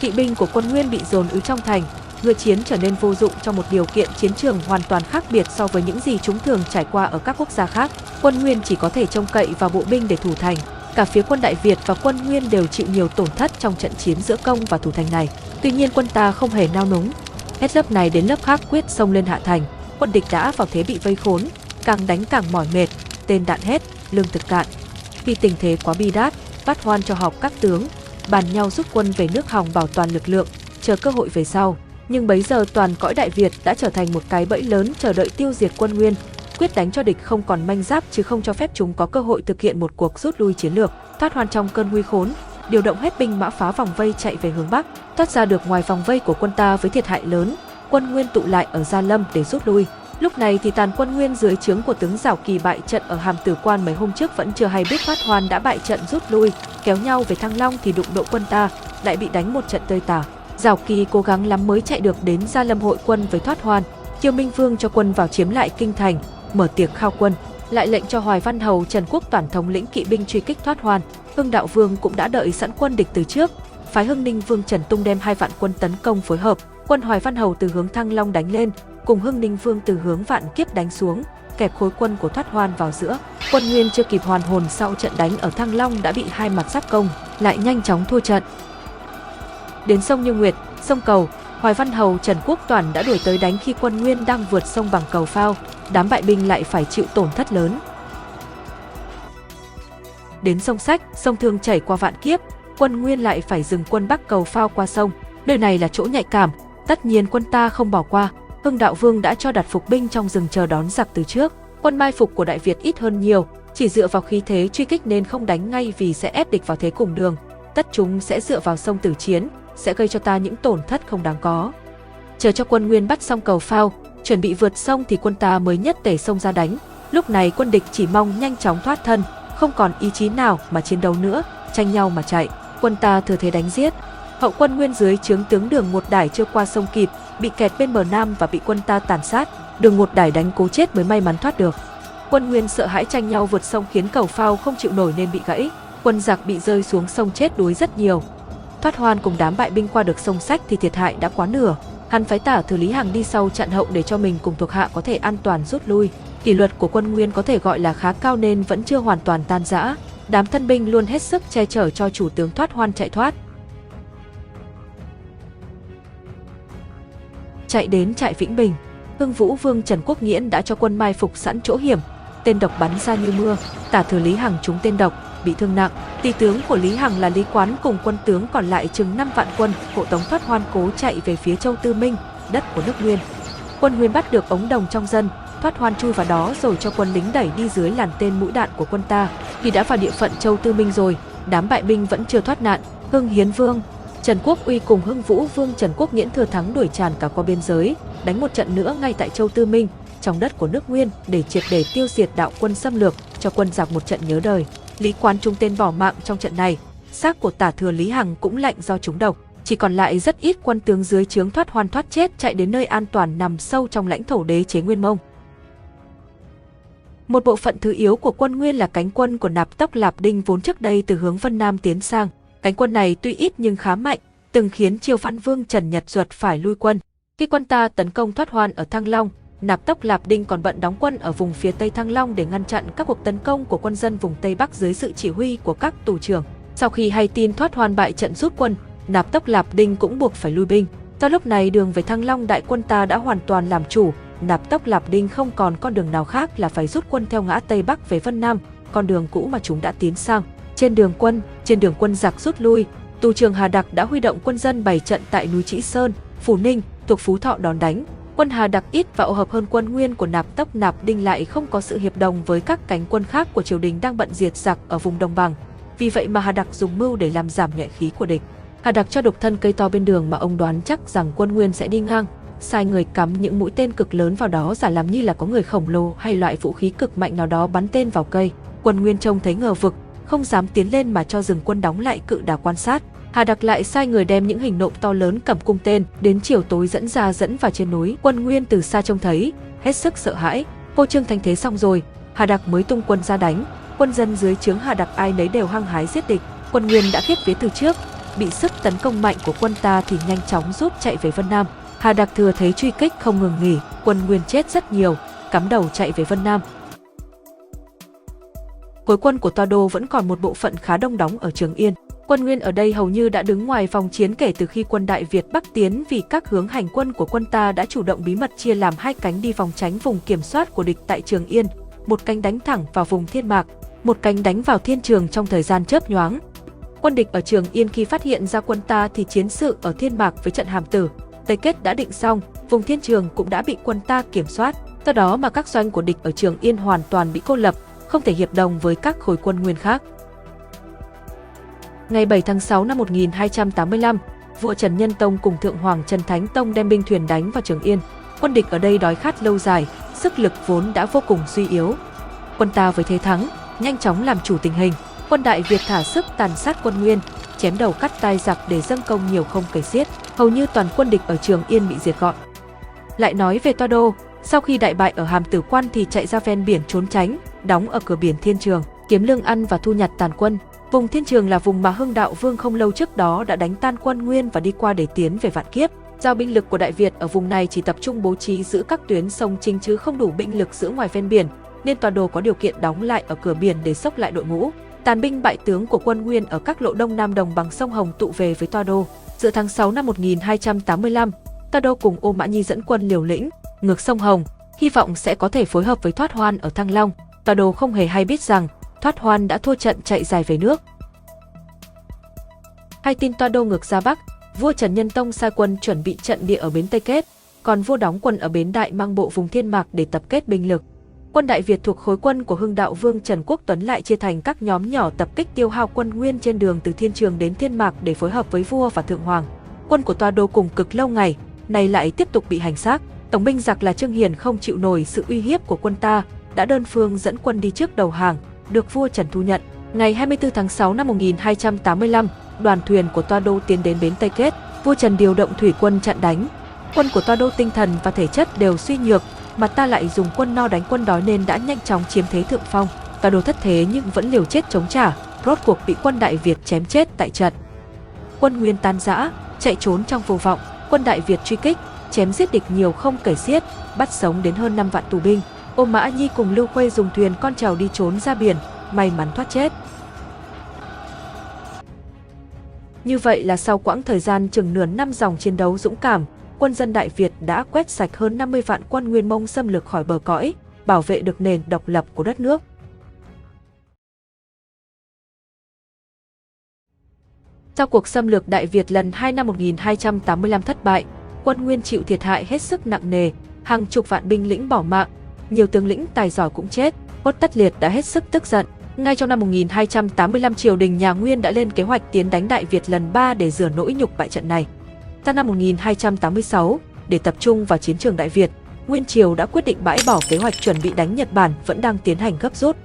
S1: Kỵ binh của quân Nguyên bị dồn ứ trong thành, ngựa chiến trở nên vô dụng trong một điều kiện chiến trường hoàn toàn khác biệt so với những gì chúng thường trải qua ở các quốc gia khác. Quân Nguyên chỉ có thể trông cậy vào bộ binh để thủ thành. Cả phía quân Đại Việt và quân Nguyên đều chịu nhiều tổn thất trong trận chiến giữa công và thủ thành này. Tuy nhiên quân ta không hề nao núng, hết lớp này đến lớp khác quyết xông lên hạ thành. Quân địch đã vào thế bị vây khốn, càng đánh càng mỏi mệt, tên đạn hết, lương thực cạn. Vì tình thế quá bi đát, bắt hoan cho họp các tướng, bàn nhau rút quân về nước hòng bảo toàn lực lượng, chờ cơ hội về sau. Nhưng bấy giờ toàn cõi Đại Việt đã trở thành một cái bẫy lớn chờ đợi tiêu diệt quân Nguyên, quyết đánh cho địch không còn manh giáp chứ không cho phép chúng có cơ hội thực hiện một cuộc rút lui chiến lược, thoát hoàn trong cơn nguy khốn, điều động hết binh mã phá vòng vây chạy về hướng bắc, thoát ra được ngoài vòng vây của quân ta với thiệt hại lớn, quân Nguyên tụ lại ở Gia Lâm để rút lui. Lúc này thì tàn quân Nguyên dưới trướng của tướng Giảo Kỳ bại trận ở Hàm Tử Quan mấy hôm trước vẫn chưa hay biết Thoát Hoan đã bại trận rút lui, kéo nhau về Thăng Long thì đụng độ quân ta, lại bị đánh một trận tơi tả. Giảo Kỳ cố gắng lắm mới chạy được đến Gia Lâm hội quân với Thoát Hoan. Triều Minh Vương cho quân vào chiếm lại kinh thành, mở tiệc khao quân, lại lệnh cho Hoài Văn Hầu Trần Quốc toàn thống lĩnh kỵ binh truy kích Thoát Hoan. Hưng Đạo Vương cũng đã đợi sẵn quân địch từ trước, phái Hưng Ninh Vương Trần Tung đem hai vạn quân tấn công phối hợp, quân Hoài Văn Hầu từ hướng Thăng Long đánh lên, cùng Hưng Ninh Vương từ hướng Vạn Kiếp đánh xuống, kẹp khối quân của Thoát Hoan vào giữa. Quân Nguyên chưa kịp hoàn hồn sau trận đánh ở Thăng Long đã bị hai mặt giáp công, lại nhanh chóng thua trận. Đến sông Như Nguyệt, sông Cầu, Hoài Văn Hầu Trần Quốc Toàn đã đuổi tới đánh khi quân Nguyên đang vượt sông bằng cầu phao, đám bại binh lại phải chịu tổn thất lớn. Đến sông Sách, sông Thương chảy qua Vạn Kiếp, quân Nguyên lại phải dừng quân bắc cầu phao qua sông. Nơi này là chỗ nhạy cảm, tất nhiên quân ta không bỏ qua. Hưng Đạo Vương đã cho đặt phục binh trong rừng chờ đón giặc từ trước. Quân mai phục của Đại Việt ít hơn nhiều, chỉ dựa vào khí thế truy kích nên không đánh ngay vì sẽ ép địch vào thế cùng đường. Tất chúng sẽ dựa vào sông tử chiến, sẽ gây cho ta những tổn thất không đáng có. Chờ cho quân Nguyên bắt xong cầu phao, chuẩn bị vượt sông thì quân ta mới nhất tể sông ra đánh. Lúc này quân địch chỉ mong nhanh chóng thoát thân, không còn ý chí nào mà chiến đấu nữa, tranh nhau mà chạy. Quân ta thừa thế đánh giết. Hậu quân Nguyên dưới trướng tướng Đường một đải chưa qua sông kịp, bị kẹt bên bờ nam và bị quân ta tàn sát. Đường một đải đánh cố chết mới may mắn thoát được. Quân Nguyên sợ hãi tranh nhau vượt sông khiến cầu phao không chịu nổi nên bị gãy. Quân giặc bị rơi xuống sông chết đuối rất nhiều, Thoát hoan cùng đám bại binh qua được sông sách thì thiệt hại đã quá nửa. Hắn phái tả thừa Lý Hằng đi sau chặn hậu để cho mình cùng thuộc hạ có thể an toàn rút lui. Kỷ luật của quân Nguyên có thể gọi là khá cao nên vẫn chưa hoàn toàn tan rã. Đám thân binh luôn hết sức che chở cho chủ tướng thoát hoan chạy thoát. Chạy đến trại Vĩnh Bình, Hưng Vũ Vương Trần Quốc Nghiễn đã cho quân mai phục sẵn chỗ hiểm, tên độc bắn ra như mưa, tả thừa Lý Hằng trúng tên độc, bị thương nặng. Tỷ tướng của Lý Hằng là Lý Quán cùng quân tướng còn lại chừng 5 vạn quân, hộ tống thoát hoan cố chạy về phía Châu Tư Minh. đất của nước Nguyên. Quân Nguyên bắt được ống đồng trong dân, thoát hoan chui vào đó rồi cho quân lính đẩy đi dưới làn tên mũi đạn của quân ta. Khi đã vào địa phận Châu Tư Minh rồi, đám bại binh vẫn chưa thoát nạn. Hưng Hiến Vương, Trần Quốc Uy cùng Hưng Vũ Vương Trần Quốc Nghiễn thừa thắng đuổi tràn cả qua biên giới, đánh một trận nữa ngay tại Châu Tư Minh, trong đất của nước Nguyên để triệt để tiêu diệt đạo quân xâm lược, cho quân giặc một trận nhớ đời. Lý Quán Trung tên bỏ mạng trong trận này, xác của tả thừa Lý Hằng cũng lạnh do trúng độc. Chỉ còn lại rất ít quân tướng dưới trướng thoát hoàn thoát chết chạy đến nơi an toàn nằm sâu trong lãnh thổ đế chế Nguyên Mông. Một bộ phận thứ yếu của quân Nguyên là cánh quân của Nạp Tốc Lạp Đinh vốn trước đây từ hướng Vân Nam tiến sang. Cánh quân này tuy ít nhưng khá mạnh, từng khiến Triều Phản Vương Trần Nhật Duật phải lui quân. Khi quân ta tấn công thoát hoan ở Thăng Long, Nạp Tốc Lạp Đinh còn bận đóng quân ở vùng phía Tây Thăng Long để ngăn chặn các cuộc tấn công của quân dân vùng Tây Bắc dưới sự chỉ huy của các tù trưởng. Sau khi hay tin thoát hoàn bại trận rút quân, Nạp Tốc Lạp Đinh cũng buộc phải lui binh. Do lúc này đường về Thăng Long đại quân ta đã hoàn toàn làm chủ, Nạp Tốc Lạp Đinh không còn con đường nào khác là phải rút quân theo ngã Tây Bắc về Vân Nam, con đường cũ mà chúng đã tiến sang. Trên đường quân, trên đường quân giặc rút lui, tù trưởng Hà Đặc đã huy động quân dân bày trận tại núi Trĩ Sơn, Phủ Ninh, thuộc Phú Thọ đón đánh. Quân Hà Đặc ít và ô hợp hơn quân Nguyên của Nạp Tốc Nạp Đinh lại không có sự hiệp đồng với các cánh quân khác của triều đình đang bận diệt giặc ở vùng đồng bằng. Vì vậy mà Hà Đặc dùng mưu để làm giảm nhuệ khí của địch. Hà Đặc cho đục thân cây to bên đường mà ông đoán chắc rằng quân Nguyên sẽ đi ngang, sai người cắm những mũi tên cực lớn vào đó giả làm như là có người khổng lồ hay loại vũ khí cực mạnh nào đó bắn tên vào cây. Quân Nguyên trông thấy ngờ vực, không dám tiến lên mà cho dừng quân đóng lại cự đà quan sát. Hà Đặc lại sai người đem những hình nộm to lớn cầm cung tên, đến chiều tối dẫn ra dẫn vào trên núi. Quân Nguyên từ xa trông thấy, hết sức sợ hãi. Vô trương thành thế xong rồi, Hà Đặc mới tung quân ra đánh. Quân dân dưới trướng Hà Đặc ai nấy đều hăng hái giết địch. Quân Nguyên đã khiếp phía từ trước, bị sức tấn công mạnh của quân ta thì nhanh chóng rút chạy về Vân Nam. Hà Đặc thừa thấy truy kích không ngừng nghỉ, quân Nguyên chết rất nhiều, cắm đầu chạy về Vân Nam. Khối quân của Toa Đô vẫn còn một bộ phận khá đông đóng ở Trường Yên. Quân Nguyên ở đây hầu như đã đứng ngoài vòng chiến kể từ khi quân Đại Việt Bắc tiến vì các hướng hành quân của quân ta đã chủ động bí mật chia làm hai cánh đi phòng tránh vùng kiểm soát của địch tại Trường Yên, một cánh đánh thẳng vào vùng Thiên Mạc, một cánh đánh vào Thiên Trường trong thời gian chớp nhoáng. Quân địch ở Trường Yên khi phát hiện ra quân ta thì chiến sự ở Thiên Mạc với trận Hàm Tử, Tây Kết đã định xong, vùng Thiên Trường cũng đã bị quân ta kiểm soát, do đó mà các doanh của địch ở Trường Yên hoàn toàn bị cô lập, không thể hiệp đồng với các khối quân nguyên khác. Ngày 7 tháng 6 năm 1285, vua Trần Nhân Tông cùng Thượng Hoàng Trần Thánh Tông đem binh thuyền đánh vào Trường Yên. Quân địch ở đây đói khát lâu dài, sức lực vốn đã vô cùng suy yếu. Quân ta với thế thắng, nhanh chóng làm chủ tình hình. Quân Đại Việt thả sức tàn sát quân Nguyên, chém đầu cắt tai giặc để dâng công nhiều không kể xiết. Hầu như toàn quân địch ở Trường Yên bị diệt gọn. Lại nói về Toa Đô, sau khi đại bại ở Hàm Tử Quan thì chạy ra ven biển trốn tránh, đóng ở cửa biển Thiên Trường, kiếm lương ăn và thu nhặt tàn quân. Vùng Thiên Trường là vùng mà Hưng Đạo Vương không lâu trước đó đã đánh tan quân Nguyên và đi qua để tiến về Vạn Kiếp. Giao binh lực của Đại Việt ở vùng này chỉ tập trung bố trí giữ các tuyến sông chính chứ không đủ binh lực giữ ngoài ven biển, nên tòa đồ có điều kiện đóng lại ở cửa biển để sốc lại đội ngũ. Tàn binh bại tướng của quân Nguyên ở các lộ đông nam đồng bằng sông Hồng tụ về với tòa Đô. Giữa tháng 6 năm 1285, tòa Đô cùng Ô Mã Nhi dẫn quân liều lĩnh, ngược sông Hồng, hy vọng sẽ có thể phối hợp với Thoát Hoan ở Thăng Long. Tòa Đô không hề hay biết rằng Phát Hoan đã thua trận chạy dài về nước. Hai tin Toa Đô ngược ra Bắc, vua Trần Nhân Tông sai quân chuẩn bị trận địa ở bến Tây Kết, còn vua đóng quân ở bến Đại mang bộ vùng Thiên Mạc để tập kết binh lực. Quân Đại Việt thuộc khối quân của Hưng Đạo Vương Trần Quốc Tuấn lại chia thành các nhóm nhỏ tập kích tiêu hao quân nguyên trên đường từ Thiên Trường đến Thiên Mạc để phối hợp với vua và thượng hoàng. Quân của Toa Đô cùng cực lâu ngày, nay lại tiếp tục bị hành xác. Tổng binh giặc là Trương Hiền không chịu nổi sự uy hiếp của quân ta, đã đơn phương dẫn quân đi trước đầu hàng, được vua Trần thu nhận. Ngày 24 tháng 6 năm 1285, đoàn thuyền của Toa Đô tiến đến bến Tây Kết, vua Trần điều động thủy quân chặn đánh. Quân của Toa Đô tinh thần và thể chất đều suy nhược, mà ta lại dùng quân no đánh quân đói nên đã nhanh chóng chiếm thế thượng phong. Toa Đô thất thế nhưng vẫn liều chết chống trả, rốt cuộc bị quân Đại Việt chém chết tại trận. Quân Nguyên tan rã, chạy trốn trong vô vọng, quân Đại Việt truy kích, chém giết địch nhiều không kể xiết, bắt sống đến hơn 5 vạn tù binh. Ô Mã Nhi cùng Lưu Khuê dùng thuyền con trèo đi trốn ra biển, may mắn thoát chết. Như vậy là sau quãng thời gian chừng nửa năm dòng chiến đấu dũng cảm, quân dân Đại Việt đã quét sạch hơn 50 vạn quân Nguyên Mông xâm lược khỏi bờ cõi, bảo vệ được nền độc lập của đất nước. Sau cuộc xâm lược Đại Việt lần 2 năm 1285 thất bại, quân Nguyên chịu thiệt hại hết sức nặng nề, hàng chục vạn binh lĩnh bỏ mạng, nhiều tướng lĩnh tài giỏi cũng chết, Quất Tất Liệt đã hết sức tức giận. Ngay trong năm 1285 triều đình nhà Nguyên đã lên kế hoạch tiến đánh Đại Việt lần 3 để rửa nỗi nhục bại trận này. Sang năm 1286, để tập trung vào chiến trường Đại Việt, Nguyên Triều đã quyết định bãi bỏ kế hoạch chuẩn bị đánh Nhật Bản vẫn đang tiến hành gấp rút.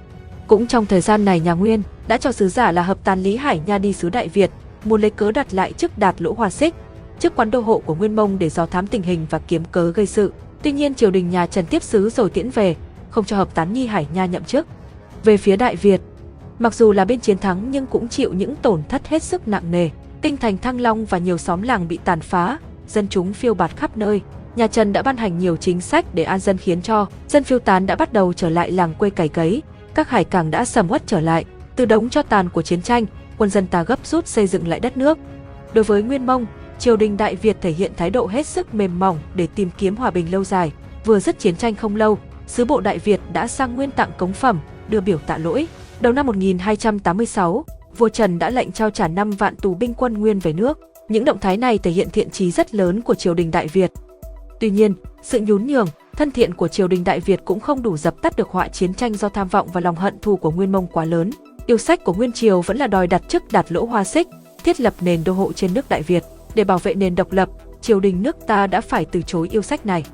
S1: Cũng trong thời gian này nhà Nguyên đã cho sứ giả là hợp tán Lý Hải Nha đi sứ Đại Việt, muốn lấy cớ đặt lại chức đạt lỗ hòa xích, trước quán đô hộ của Nguyên Mông để dò thám tình hình và kiếm cớ gây sự. Tuy nhiên triều đình nhà Trần tiếp sứ rồi tiễn về, không cho hợp tán Nhi Hải Nha nhậm chức. Về phía Đại Việt, mặc dù là bên chiến thắng nhưng cũng chịu những tổn thất hết sức nặng nề. Kinh thành Thăng Long và nhiều xóm làng bị tàn phá, dân chúng phiêu bạt khắp nơi. Nhà Trần đã ban hành nhiều chính sách để an dân khiến cho dân phiêu tán đã bắt đầu trở lại làng quê cày cấy, các hải cảng đã sầm uất trở lại. Từ đống cho tàn của chiến tranh, quân dân ta gấp rút xây dựng lại đất nước. Đối với Nguyên Mông, triều đình Đại Việt thể hiện thái độ hết sức mềm mỏng để tìm kiếm hòa bình lâu dài. Vừa dứt chiến tranh không lâu, sứ bộ Đại Việt đã sang Nguyên tặng cống phẩm, đưa biểu tạ lỗi. Đầu năm 1286, vua Trần đã lệnh trao trả 5 vạn tù binh quân Nguyên về nước. Những động thái này thể hiện thiện trí rất lớn của triều đình Đại Việt. Tuy nhiên, sự nhún nhường, thân thiện của triều đình Đại Việt cũng không đủ dập tắt được họa chiến tranh do tham vọng và lòng hận thù của Nguyên Mông quá lớn. Yêu sách của Nguyên Triều vẫn là đòi đặt chức đạt lỗ hoa xích, thiết lập nền đô hộ trên nước Đại Việt. Để bảo vệ nền độc lập, triều đình nước ta đã phải từ chối yêu sách này.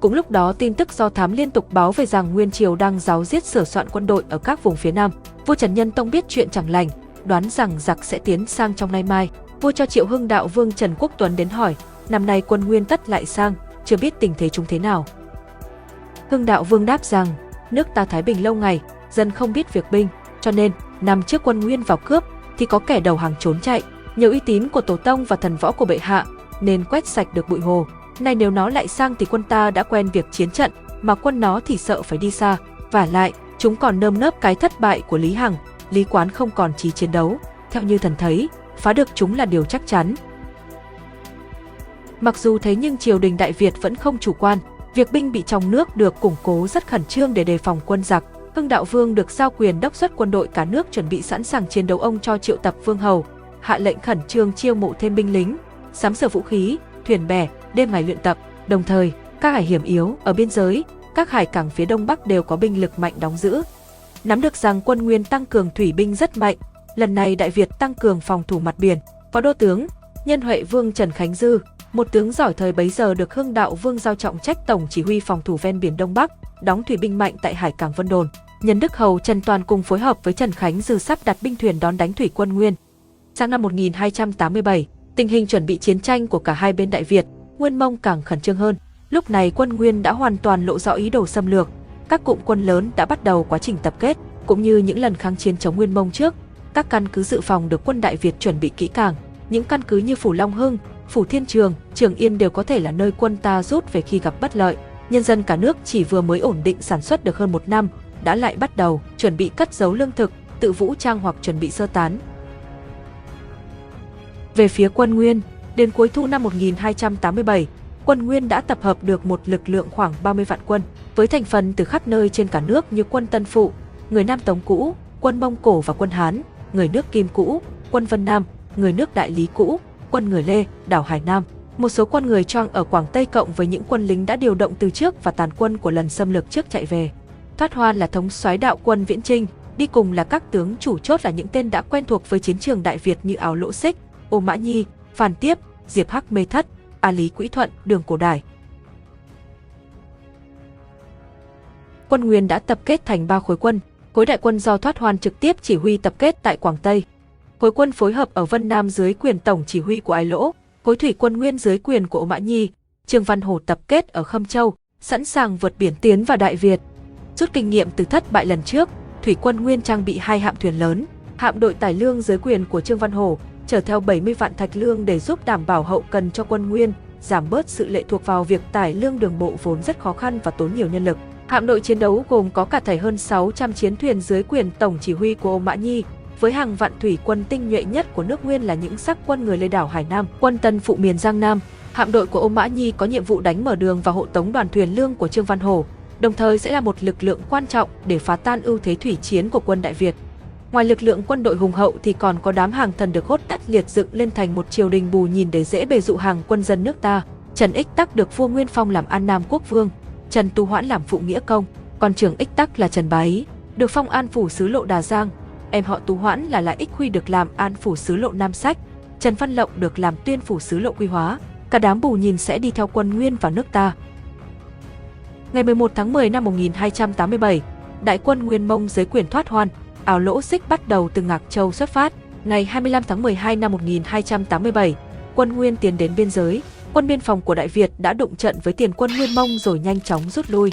S1: Cũng lúc đó tin tức do thám liên tục báo về rằng Nguyên Triều đang giáo giết sửa soạn quân đội ở các vùng phía Nam. Vua Trần Nhân Tông biết chuyện chẳng lành, đoán rằng giặc sẽ tiến sang trong nay mai. Vua cho Triệu Hưng Đạo Vương Trần Quốc Tuấn đến hỏi, năm nay quân Nguyên tất lại sang, chưa biết tình thế chúng thế nào. Hưng Đạo Vương đáp rằng, nước ta thái bình lâu ngày, dân không biết việc binh, cho nên năm trước quân Nguyên vào cướp thì có kẻ đầu hàng trốn chạy, nhiều uy tín của tổ tông và thần võ của bệ hạ nên quét sạch được bụi hồ. Nay nếu nó lại sang thì quân ta đã quen việc chiến trận, mà quân nó thì sợ phải đi xa. Và lại, chúng còn nơm nớp cái thất bại của Lý Hằng, Lý Quán không còn trí chiến đấu. Theo như thần thấy, phá được chúng là điều chắc chắn. Mặc dù thế nhưng triều đình Đại Việt vẫn không chủ quan, việc binh bị trong nước được củng cố rất khẩn trương để đề phòng quân giặc. Hưng Đạo Vương được giao quyền đốc xuất quân đội cả nước chuẩn bị sẵn sàng chiến đấu ông cho triệu tập vương hầu, hạ lệnh khẩn trương chiêu mộ thêm binh lính, sắm sửa vũ khí, thuyền bè, đêm ngày luyện tập. Đồng thời, các hải hiểm yếu ở biên giới, các hải cảng phía đông bắc đều có binh lực mạnh đóng giữ. Nắm được rằng quân Nguyên tăng cường thủy binh rất mạnh, lần này Đại Việt tăng cường phòng thủ mặt biển, phó đô tướng, nhân huệ vương Trần Khánh Dư, một tướng giỏi thời bấy giờ được Hưng Đạo Vương giao trọng trách tổng chỉ huy phòng thủ ven biển Đông Bắc, đóng thủy binh mạnh tại hải cảng Vân Đồn. Nhân Đức Hầu Trần Toàn cùng phối hợp với Trần Khánh Dư sắp đặt binh thuyền đón đánh thủy quân Nguyên. Sang năm 1287, tình hình chuẩn bị chiến tranh của cả hai bên Đại Việt, Nguyên Mông càng khẩn trương hơn. Lúc này quân Nguyên đã hoàn toàn lộ rõ ý đồ xâm lược, các cụm quân lớn đã bắt đầu quá trình tập kết, cũng như những lần kháng chiến chống Nguyên Mông trước, các căn cứ dự phòng được quân Đại Việt chuẩn bị kỹ càng, những căn cứ như Phủ Long Hưng, Phủ Thiên Trường, Trường Yên đều có thể là nơi quân ta rút về khi gặp bất lợi. Nhân dân cả nước chỉ vừa mới ổn định sản xuất được hơn một năm, đã lại bắt đầu chuẩn bị cất giấu lương thực, tự vũ trang hoặc chuẩn bị sơ tán. Về phía quân Nguyên, đến cuối thu năm 1287, quân Nguyên đã tập hợp được một lực lượng khoảng 30 vạn quân, với thành phần từ khắp nơi trên cả nước như quân Tân Phụ, người Nam Tống cũ, quân Mông Cổ và quân Hán, người nước Kim cũ, quân Vân Nam, người nước Đại Lý cũ, quân người Lê, đảo Hải Nam. Một số quân người Choang ở Quảng Tây cộng với những quân lính đã điều động từ trước và tàn quân của lần xâm lược trước chạy về. Thoát Hoan là thống soái đạo quân Viễn Trinh, đi cùng là các tướng chủ chốt là những tên đã quen thuộc với chiến trường Đại Việt như Áo Lỗ Xích, Ô Mã Nhi, Phan Tiếp, Diệp Hắc Mê Thất, A Lý Quỹ Thuận, Đường Cổ Đài. Quân Nguyên đã tập kết thành ba khối quân, khối đại quân do Thoát Hoan trực tiếp chỉ huy tập kết tại Quảng Tây. Khối quân phối hợp ở Vân Nam dưới quyền tổng chỉ huy của Ai Lỗ, khối thủy quân Nguyên dưới quyền của Ô Mã Nhi, Trương Văn Hồ tập kết ở Khâm Châu, sẵn sàng vượt biển tiến vào Đại Việt. Rút kinh nghiệm từ thất bại lần trước, thủy quân Nguyên trang bị hai hạm thuyền lớn, hạm đội tài lương dưới quyền của Trương Văn Hồ chở theo 70 vạn thạch lương để giúp đảm bảo hậu cần cho quân Nguyên, giảm bớt sự lệ thuộc vào việc tải lương đường bộ vốn rất khó khăn và tốn nhiều nhân lực. Hạm đội chiến đấu gồm có cả thảy hơn 600 chiến thuyền dưới quyền tổng chỉ huy của Ô Mã Nhi, với hàng vạn thủy quân tinh nhuệ nhất của nước Nguyên là những sắc quân người lên đảo Hải Nam, quân Tân phụ miền Giang Nam. Hạm đội của Ô Mã Nhi có nhiệm vụ đánh mở đường và hộ tống đoàn thuyền lương của Trương Văn Hổ, đồng thời sẽ là một lực lượng quan trọng để phá tan ưu thế thủy chiến của quân Đại Việt. Ngoài lực lượng quân đội hùng hậu thì còn có đám hàng thần được hốt đắt liệt dựng lên thành một triều đình bù nhìn để dễ bề dụ hàng quân dân nước ta. Trần Ích Tắc được vua Nguyên Phong làm An Nam quốc vương, Trần Tu Hoãn làm phụ nghĩa công, còn trưởng Ích Tắc là Trần Bá Ý, được phong An phủ sứ lộ Đà Giang. Em họ Tu Hoãn là Lại Ích Huy được làm An phủ sứ lộ Nam Sách, Trần Văn Lộng được làm Tuyên phủ sứ lộ Quy Hóa. Cả đám bù nhìn sẽ đi theo quân Nguyên vào nước ta. Ngày 11 tháng 10 năm 1287, đại quân Nguyên Mông dưới quyền thoát hoan, ảo lỗ xích bắt đầu từ Ngạc Châu xuất phát. Ngày 25 tháng 12 năm 1287, quân Nguyên tiến đến biên giới, quân biên phòng của Đại Việt đã đụng trận với tiền quân Nguyên Mông rồi nhanh chóng rút lui.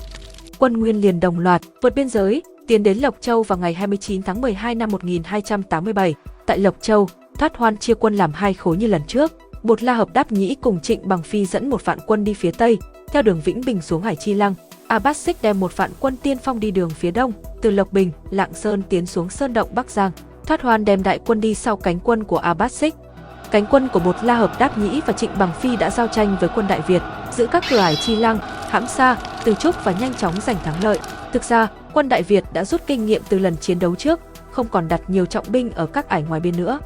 S1: Quân Nguyên liền đồng loạt vượt biên giới, tiến đến Lộc Châu vào ngày 29 tháng 12 năm 1287. Tại Lộc Châu, Thoát Hoan chia quân làm hai khối như lần trước. Bột La Hợp Đáp Nhĩ cùng Trịnh Bằng Phi dẫn một vạn quân đi phía Tây, theo đường Vĩnh Bình xuống Hải Chi Lăng. Abbasic đem một vạn quân tiên phong đi đường phía đông, từ Lộc Bình, Lạng Sơn tiến xuống Sơn Động Bắc Giang. Thoát Hoan đem đại quân đi sau cánh quân của Abbasic. Cánh quân của Bột La Hợp Đáp Nhĩ và Trịnh Bằng Phi đã giao tranh với quân Đại Việt, giữ các cửa ải Chi Lăng, Hãm Sa, Từ Trúc và nhanh chóng giành thắng lợi. Thực ra, quân Đại Việt đã rút kinh nghiệm từ lần chiến đấu trước, không còn đặt nhiều trọng binh ở các ải ngoài biên nữa.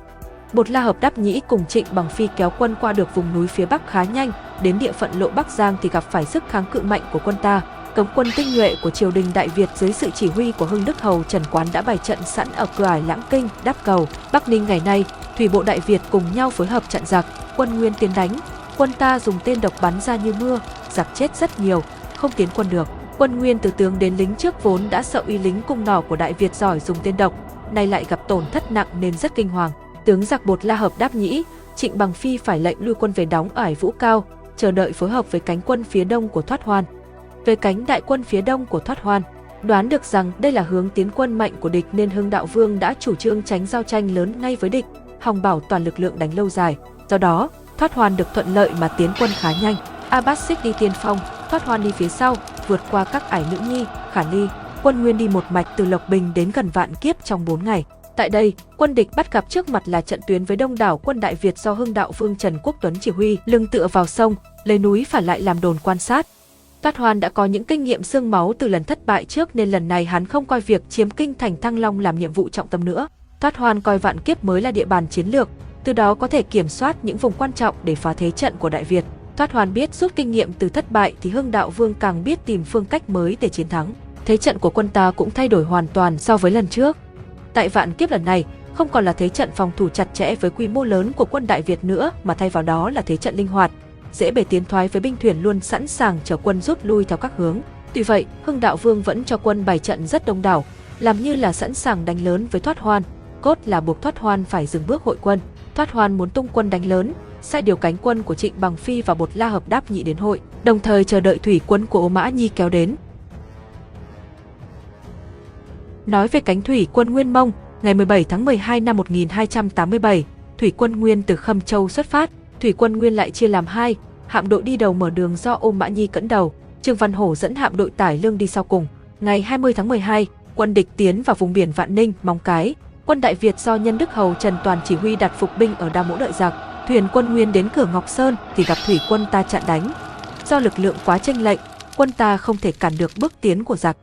S1: Bột La Hợp Đáp Nhĩ cùng Trịnh Bằng Phi kéo quân qua được vùng núi phía Bắc khá nhanh, đến địa phận lộ Bắc Giang thì gặp phải sức kháng cự mạnh của quân ta. Cấm quân tinh nhuệ của triều đình Đại Việt dưới sự chỉ huy của Hưng Đức Hầu Trần Quán đã bày trận sẵn ở cửa ải Lãng Kinh, Đáp Cầu, Bắc Ninh ngày nay. Thủy bộ Đại Việt cùng nhau phối hợp chặn giặc, quân Nguyên tiến đánh. Quân ta dùng tên độc bắn ra như mưa, giặc chết rất nhiều, không tiến quân được. Quân Nguyên từ tướng đến lính trước vốn đã sợ uy lính cung nỏ của Đại Việt giỏi dùng tên độc, nay lại gặp tổn thất nặng nên rất kinh hoàng. Tướng giặc bột La Hợp đáp nhĩ, Trịnh Bằng Phi phải lệnh lui quân về đóng ở ải Vũ Cao, chờ đợi phối hợp với cánh quân phía đông của Thoát Hoan. Về cánh đại quân phía đông của Thoát Hoan, đoán được rằng đây là hướng tiến quân mạnh của địch nên Hưng Đạo Vương đã chủ trương tránh giao tranh lớn ngay với địch, hòng bảo toàn lực lượng đánh lâu dài. Do đó, Thoát Hoan được thuận lợi mà tiến quân khá nhanh. Abbas đi tiên phong, Thoát Hoan đi phía sau, vượt qua các ải Nữ Nhi, Khả Ly, quân Nguyên đi một mạch từ Lộc Bình đến gần Vạn Kiếp trong 4 ngày. Tại đây, quân địch bắt gặp trước mặt là trận tuyến với đông đảo quân Đại Việt do Hưng Đạo Vương Trần Quốc Tuấn chỉ huy, lưng tựa vào sông, lấy núi phản lại làm đồn quan sát. Phát Hoan đã có những kinh nghiệm xương máu từ lần thất bại trước nên lần này hắn không coi việc chiếm kinh thành Thăng Long làm nhiệm vụ trọng tâm nữa. Toát Hoan coi vạn kiếp mới là địa bàn chiến lược, từ đó có thể kiểm soát những vùng quan trọng để phá thế trận của Đại Việt. Toát Hoan biết rút kinh nghiệm từ thất bại thì Hưng Đạo Vương càng biết tìm phương cách mới để chiến thắng. Thế trận của quân ta cũng thay đổi hoàn toàn so với lần trước. Tại vạn kiếp lần này, không còn là thế trận phòng thủ chặt chẽ với quy mô lớn của quân Đại Việt nữa mà thay vào đó là thế trận linh hoạt, dễ bề tiến thoái với binh thuyền luôn sẵn sàng chờ quân rút lui theo các hướng. Tuy vậy, Hưng Đạo Vương vẫn cho quân bày trận rất đông đảo, làm như là sẵn sàng đánh lớn với Thoát Hoan, cốt là buộc Thoát Hoan phải dừng bước hội quân. Thoát Hoan muốn tung quân đánh lớn, sai điều cánh quân của Trịnh Bằng Phi và Bột La hợp đáp nhị đến hội, đồng thời chờ đợi thủy quân của Ô Mã Nhi kéo đến. Nói về cánh thủy quân Nguyên Mông, ngày 17 tháng 12 năm 1287, thủy quân Nguyên từ Khâm Châu xuất phát, thủy quân Nguyên lại chia làm hai, hạm đội đi đầu mở đường do Ôm Mã Nhi dẫn đầu, Trương Văn Hổ dẫn hạm đội tải lương đi sau cùng. Ngày 20 tháng 12, quân địch tiến vào vùng biển Vạn Ninh, Móng Cái. Quân Đại Việt do Nhân Đức Hầu Trần Toàn chỉ huy đặt phục binh ở Đa Mỗ đợi giặc. Thuyền quân Nguyên đến cửa Ngọc Sơn thì gặp thủy quân ta chặn đánh. Do lực lượng quá chênh lệch, quân ta không thể cản được bước tiến của giặc.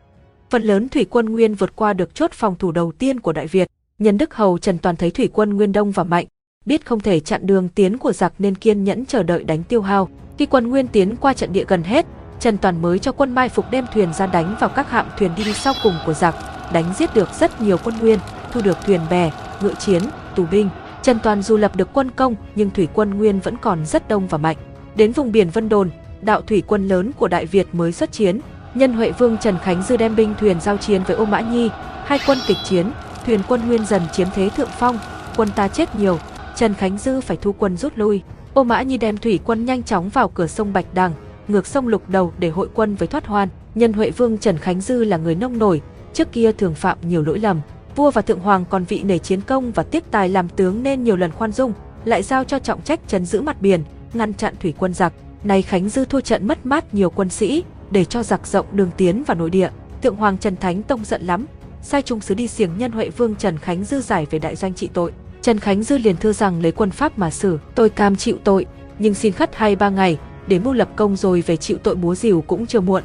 S1: Phần lớn thủy quân Nguyên vượt qua được chốt phòng thủ đầu tiên của Đại Việt. Nhân Đức Hầu Trần Toàn thấy thủy quân Nguyên đông và mạnh, biết không thể chặn đường tiến của giặc nên kiên nhẫn chờ đợi đánh tiêu hao. Khi quân Nguyên tiến qua trận địa gần hết, Trần Toàn mới cho quân mai phục đem thuyền ra đánh vào các hạm thuyền đi sau cùng của giặc, đánh giết được rất nhiều quân Nguyên, thu được thuyền bè, ngựa chiến, tù binh. Trần Toàn dù lập được quân công nhưng thủy quân Nguyên vẫn còn rất đông và mạnh. Đến vùng biển Vân Đồn, đạo thủy quân lớn của Đại Việt mới xuất chiến. Nhân Huệ Vương Trần Khánh Dư đem binh thuyền giao chiến với Ô Mã Nhi, hai quân kịch chiến, thuyền quân Nguyên dần chiếm thế thượng phong, quân ta chết nhiều, Trần Khánh Dư phải thu quân rút lui. Ô Mã Nhi đem thủy quân nhanh chóng vào cửa sông Bạch Đằng, ngược sông Lục Đầu để hội quân với Thoát Hoan. Nhân Huệ Vương Trần Khánh Dư là người nông nổi, trước kia thường phạm nhiều lỗi lầm. Vua và thượng hoàng còn vị nể chiến công và tiếc tài làm tướng nên nhiều lần khoan dung, lại giao cho trọng trách trấn giữ mặt biển, ngăn chặn thủy quân giặc. Nay Khánh Dư thua trận mất mát nhiều quân sĩ, để cho giặc rộng đường tiến vào nội địa. Thượng hoàng Trần Thánh Tông giận lắm, sai trung sứ đi xiềng nhân Huệ Vương Trần Khánh Dư giải về đại doanh trị tội. Trần Khánh Dư liền thưa rằng lấy quân pháp mà xử, tôi cam chịu tội, nhưng xin khất hai ba ngày, để mưu lập công rồi về chịu tội búa rìu cũng chưa muộn.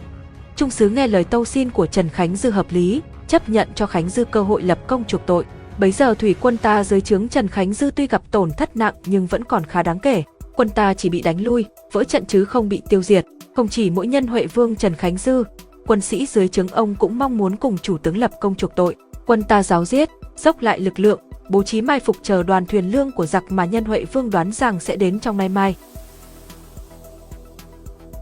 S1: Trung sứ nghe lời tâu xin của Trần Khánh Dư hợp lý, chấp nhận cho Khánh Dư cơ hội lập công chuộc tội. Bấy giờ thủy quân ta dưới trướng Trần Khánh Dư tuy gặp tổn thất nặng nhưng vẫn còn khá đáng kể. Quân ta chỉ bị đánh lui, vỡ trận chứ không bị tiêu diệt. Không chỉ mỗi nhân Huệ Vương Trần Khánh Dư, quân sĩ dưới trướng ông cũng mong muốn cùng chủ tướng lập công chuộc tội. Quân ta giáo giết, dốc lại lực lượng, bố trí mai phục chờ đoàn thuyền lương của giặc mà nhân Huệ Vương đoán rằng sẽ đến trong nay mai.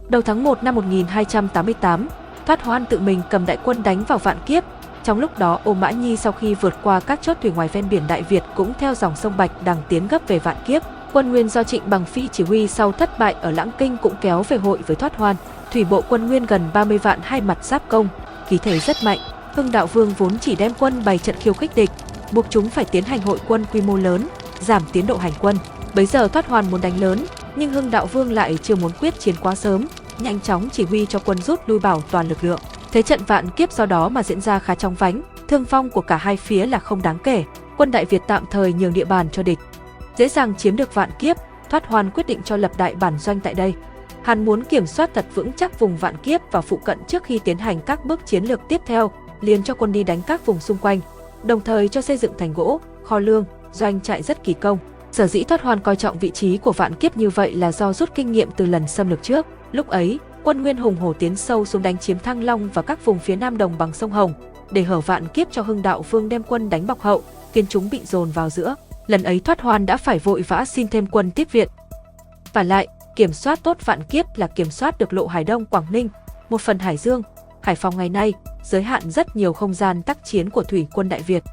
S1: Đầu tháng 1 năm 1288, Thoát Hoan tự mình cầm đại quân đánh vào Vạn Kiếp. Trong lúc đó, Ô Mã Nhi sau khi vượt qua các chốt thủy ngoài ven biển Đại Việt cũng theo dòng sông Bạch đằng tiến gấp về Vạn Kiếp. Quân Nguyên do Trịnh Bằng Phi chỉ huy sau thất bại ở Lãng Kinh cũng kéo về hội với Thoát Hoan. Thủy bộ quân Nguyên gần 30 vạn hai mặt giáp công, khí thể rất mạnh. Hưng Đạo Vương vốn chỉ đem quân bày trận khiêu khích địch, buộc chúng phải tiến hành hội quân quy mô lớn, giảm tiến độ hành quân. Bấy giờ Thoát hoàn muốn đánh lớn, nhưng Hưng Đạo Vương lại chưa muốn quyết chiến quá sớm, nhanh chóng chỉ huy cho quân rút lui bảo toàn lực lượng. Thế trận vạn kiếp do đó mà diễn ra khá trong vánh, thương phong của cả hai phía là không đáng kể, quân Đại Việt tạm thời nhường địa bàn cho địch. Dễ dàng chiếm được vạn kiếp, Thoát hoàn quyết định cho lập đại bản doanh tại đây. Hắn muốn kiểm soát thật vững chắc vùng vạn kiếp và phụ cận trước khi tiến hành các bước chiến lược tiếp theo, liền cho quân đi đánh các vùng xung quanh, đồng thời cho xây dựng thành gỗ, kho lương, doanh trại rất kỳ công. Sở dĩ Thoát Hoan coi trọng vị trí của vạn kiếp như vậy là do rút kinh nghiệm từ lần xâm lược trước. Lúc ấy, quân Nguyên hùng hổ tiến sâu xuống đánh chiếm Thăng Long và các vùng phía nam đồng bằng sông Hồng, để hở vạn kiếp cho Hưng Đạo Vương đem quân đánh bọc hậu, khiến chúng bị dồn vào giữa. Lần ấy Thoát Hoan đã phải vội vã xin thêm quân tiếp viện. Và lại, kiểm soát tốt vạn kiếp là kiểm soát được lộ Hải Đông Quảng Ninh, một phần Hải Dương, Hải Phòng ngày nay, giới hạn rất nhiều không gian tác chiến của thủy quân Đại Việt.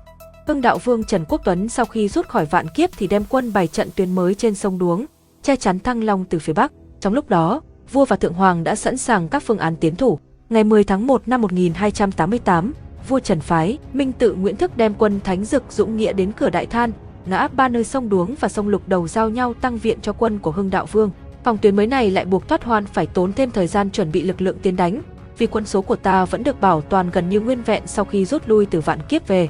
S1: Hưng Đạo Vương Trần Quốc Tuấn sau khi rút khỏi vạn kiếp thì đem quân bày trận tuyến mới trên sông Đuống, che chắn Thăng Long từ phía Bắc. Trong lúc đó, vua và thượng hoàng đã sẵn sàng các phương án tiến thủ. Ngày 10 tháng 1 năm 1288, vua Trần Phái, Minh tự Nguyễn Thức đem quân Thánh Dực Dũng Nghĩa đến cửa Đại Than, ngã ba nơi sông Đuống và sông Lục đầu giao nhau tăng viện cho quân của Hưng Đạo Vương. Phòng tuyến mới này lại buộc Thoát Hoan phải tốn thêm thời gian chuẩn bị lực lượng tiến đánh, vì quân số của ta vẫn được bảo toàn gần như nguyên vẹn sau khi rút lui từ vạn kiếp về.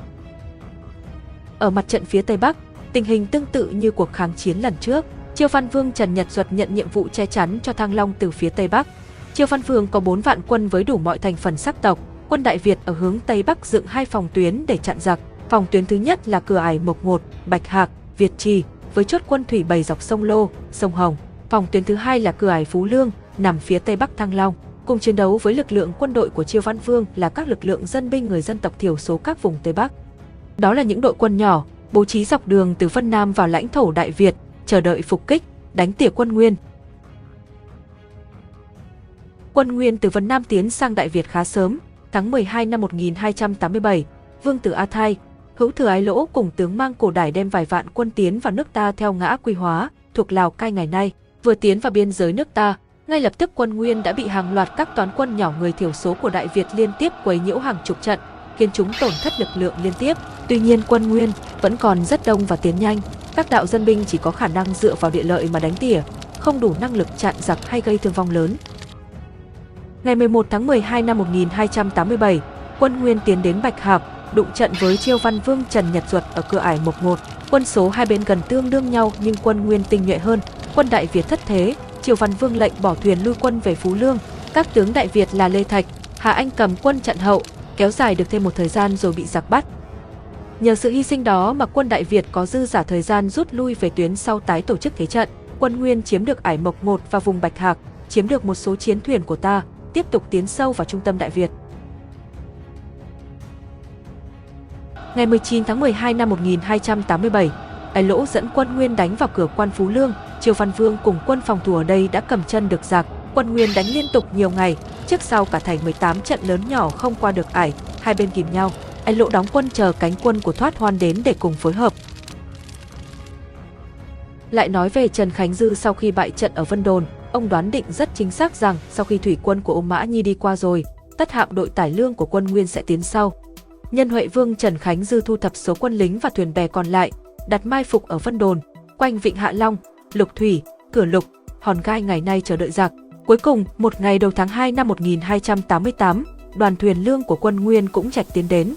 S1: Ở mặt trận phía Tây Bắc, tình hình tương tự như cuộc kháng chiến lần trước, Triều Văn Vương Trần Nhật Duật nhận nhiệm vụ che chắn cho Thăng Long từ phía Tây Bắc. Triều Văn Vương có 4 vạn quân với đủ mọi thành phần sắc tộc, quân Đại Việt ở hướng Tây Bắc dựng hai phòng tuyến để chặn giặc. Phòng tuyến thứ nhất là cửa ải Mộc Ngột, Bạch Hạc, Việt Trì với chốt quân thủy bày dọc sông Lô, sông Hồng. Phòng tuyến thứ hai là cửa ải Phú Lương, nằm phía Tây Bắc Thăng Long. Cùng chiến đấu với lực lượng quân đội của Triều Văn Vương là các lực lượng dân binh người dân tộc thiểu số các vùng Tây Bắc. Đó là những đội quân nhỏ, bố trí dọc đường từ Vân Nam vào lãnh thổ Đại Việt, chờ đợi phục kích, đánh tỉa quân Nguyên. Quân Nguyên từ Vân Nam tiến sang Đại Việt khá sớm, tháng 12 năm 1287, Vương tử A Thai, Hữu Thừa Ái Lỗ cùng tướng mang cổ đài đem vài vạn quân tiến vào nước ta theo ngã Quy Hóa, thuộc Lào Cai ngày nay. Vừa tiến vào biên giới nước ta, ngay lập tức quân Nguyên đã bị hàng loạt các toán quân nhỏ người thiểu số của Đại Việt liên tiếp quấy nhiễu hàng chục trận, khiến chúng tổn thất lực lượng liên tiếp. Tuy nhiên quân Nguyên vẫn còn rất đông và tiến nhanh, các đạo dân binh chỉ có khả năng dựa vào địa lợi mà đánh tỉa, không đủ năng lực chặn giặc hay gây thương vong lớn. Ngày 11 tháng 12 năm 1287, quân Nguyên tiến đến Bạch Hạp, đụng trận với Chiêu Văn Vương Trần Nhật Duật ở cửa ải Mộc Ngột. Quân số hai bên gần tương đương nhau nhưng quân Nguyên tinh nhuệ hơn, quân Đại Việt thất thế, Triều Văn Vương lệnh bỏ thuyền lui quân về Phú Lương. Các tướng Đại Việt là Lê Thạch, Hà Anh cầm quân chặn hậu, kéo dài được thêm một thời gian rồi bị giặc bắt. Nhờ sự hy sinh đó mà quân Đại Việt có dư giả thời gian rút lui về tuyến sau tái tổ chức thế trận. Quân Nguyên chiếm được ải Mộc Ngột và vùng Bạch Hạc, chiếm được một số chiến thuyền của ta, tiếp tục tiến sâu vào trung tâm Đại Việt. Ngày 19 tháng 12 năm 1287, Ái Lỗ dẫn quân Nguyên đánh vào cửa quan Phú Lương, Triều Văn Vương cùng quân phòng thủ ở đây đã cầm chân được giặc, quân Nguyên đánh liên tục nhiều ngày, trước sau cả thành 18 trận lớn nhỏ không qua được ải, hai bên kìm nhau. Ái Lỗ đóng quân chờ cánh quân của Thoát Hoan đến để cùng phối hợp. Lại nói về Trần Khánh Dư sau khi bại trận ở Vân Đồn, ông đoán định rất chính xác rằng sau khi thủy quân của ông Mã Nhi đi qua rồi, tất hạm đội tải lương của quân Nguyên sẽ tiến sau. Nhân Huệ Vương Trần Khánh Dư thu thập số quân lính và thuyền bè còn lại, đặt mai phục ở Vân Đồn, quanh Vịnh Hạ Long, Lục Thủy, Cửa Lục, Hòn Gai ngày nay chờ đợi giặc. Cuối cùng, một ngày đầu tháng 2 năm 1288, đoàn thuyền lương của quân Nguyên cũng chạch tiến đến.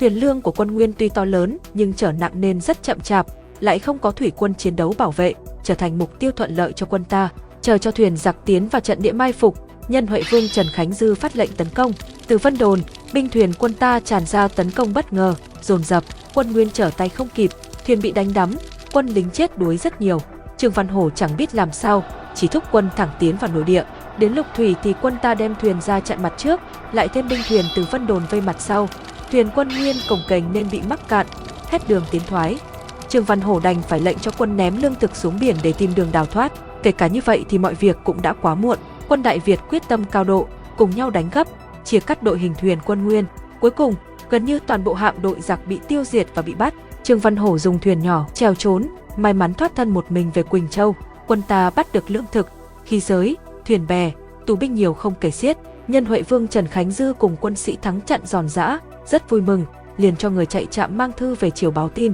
S1: Thuyền lương của quân Nguyên tuy to lớn nhưng trở nặng nên rất chậm chạp, lại không có thủy quân chiến đấu bảo vệ, trở thành mục tiêu thuận lợi cho quân ta. Chờ cho thuyền giặc tiến vào trận địa mai phục, nhân Huệ Vương Trần Khánh Dư phát lệnh tấn công. Từ Vân Đồn, binh thuyền quân ta tràn ra tấn công bất ngờ, dồn dập, quân Nguyên trở tay không kịp, thuyền bị đánh đắm, quân lính chết đuối rất nhiều. Trương Văn Hổ chẳng biết làm sao, chỉ thúc quân thẳng tiến vào nội địa. Đến lục thủy thì quân ta đem thuyền ra chặn mặt trước, lại thêm binh thuyền từ Vân Đồn vây mặt sau. Thuyền quân Nguyên cổng kềnh nên bị mắc cạn, hết đường tiến thoái. Trương Văn Hổ đành phải lệnh cho quân ném lương thực xuống biển để tìm đường đào thoát. Kể cả như vậy thì mọi việc cũng đã quá muộn. Quân Đại Việt quyết tâm cao độ, cùng nhau đánh gấp, chia cắt đội hình thuyền quân Nguyên. Cuối cùng, gần như toàn bộ hạm đội giặc bị tiêu diệt và bị bắt. Trương Văn Hổ dùng thuyền nhỏ trèo trốn, may mắn thoát thân một mình về Quỳnh Châu. Quân ta bắt được lương thực, khí giới, thuyền bè, tù binh nhiều không kể xiết. Nhân Huệ Vương Trần Khánh Dư cùng quân sĩ thắng trận giòn giã, rất vui mừng, liền cho người chạy trạm mang thư về chiều báo tin.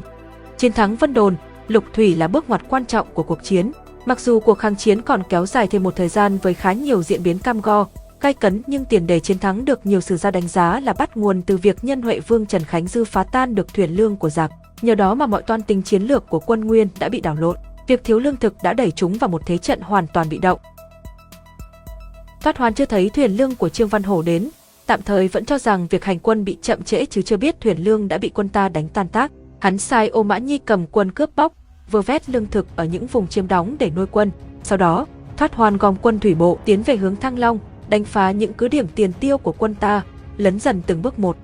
S1: Chiến thắng Vân Đồn, Lục Thủy là bước ngoặt quan trọng của cuộc chiến. Mặc dù cuộc kháng chiến còn kéo dài thêm một thời gian với khá nhiều diễn biến cam go, cay cấn nhưng tiền đề chiến thắng được nhiều sử gia đánh giá là bắt nguồn từ việc nhân Huệ Vương Trần Khánh Dư phá tan được thuyền lương của giặc. Nhờ đó mà mọi toan tính chiến lược của quân Nguyên đã bị đảo lộn. Việc thiếu lương thực đã đẩy chúng vào một thế trận hoàn toàn bị động. Thoát Hoan chưa thấy thuyền lương của Trương Văn Hổ đến, tạm thời vẫn cho rằng việc hành quân bị chậm trễ chứ chưa biết thuyền lương đã bị quân ta đánh tan tác. Hắn sai Ô Mã Nhi cầm quân cướp bóc, vừa vét lương thực ở những vùng chiếm đóng để nuôi quân. Sau đó, Thoát Hoan gom quân thủy bộ tiến về hướng Thăng Long, đánh phá những cứ điểm tiền tiêu của quân ta, lấn dần từng bước một.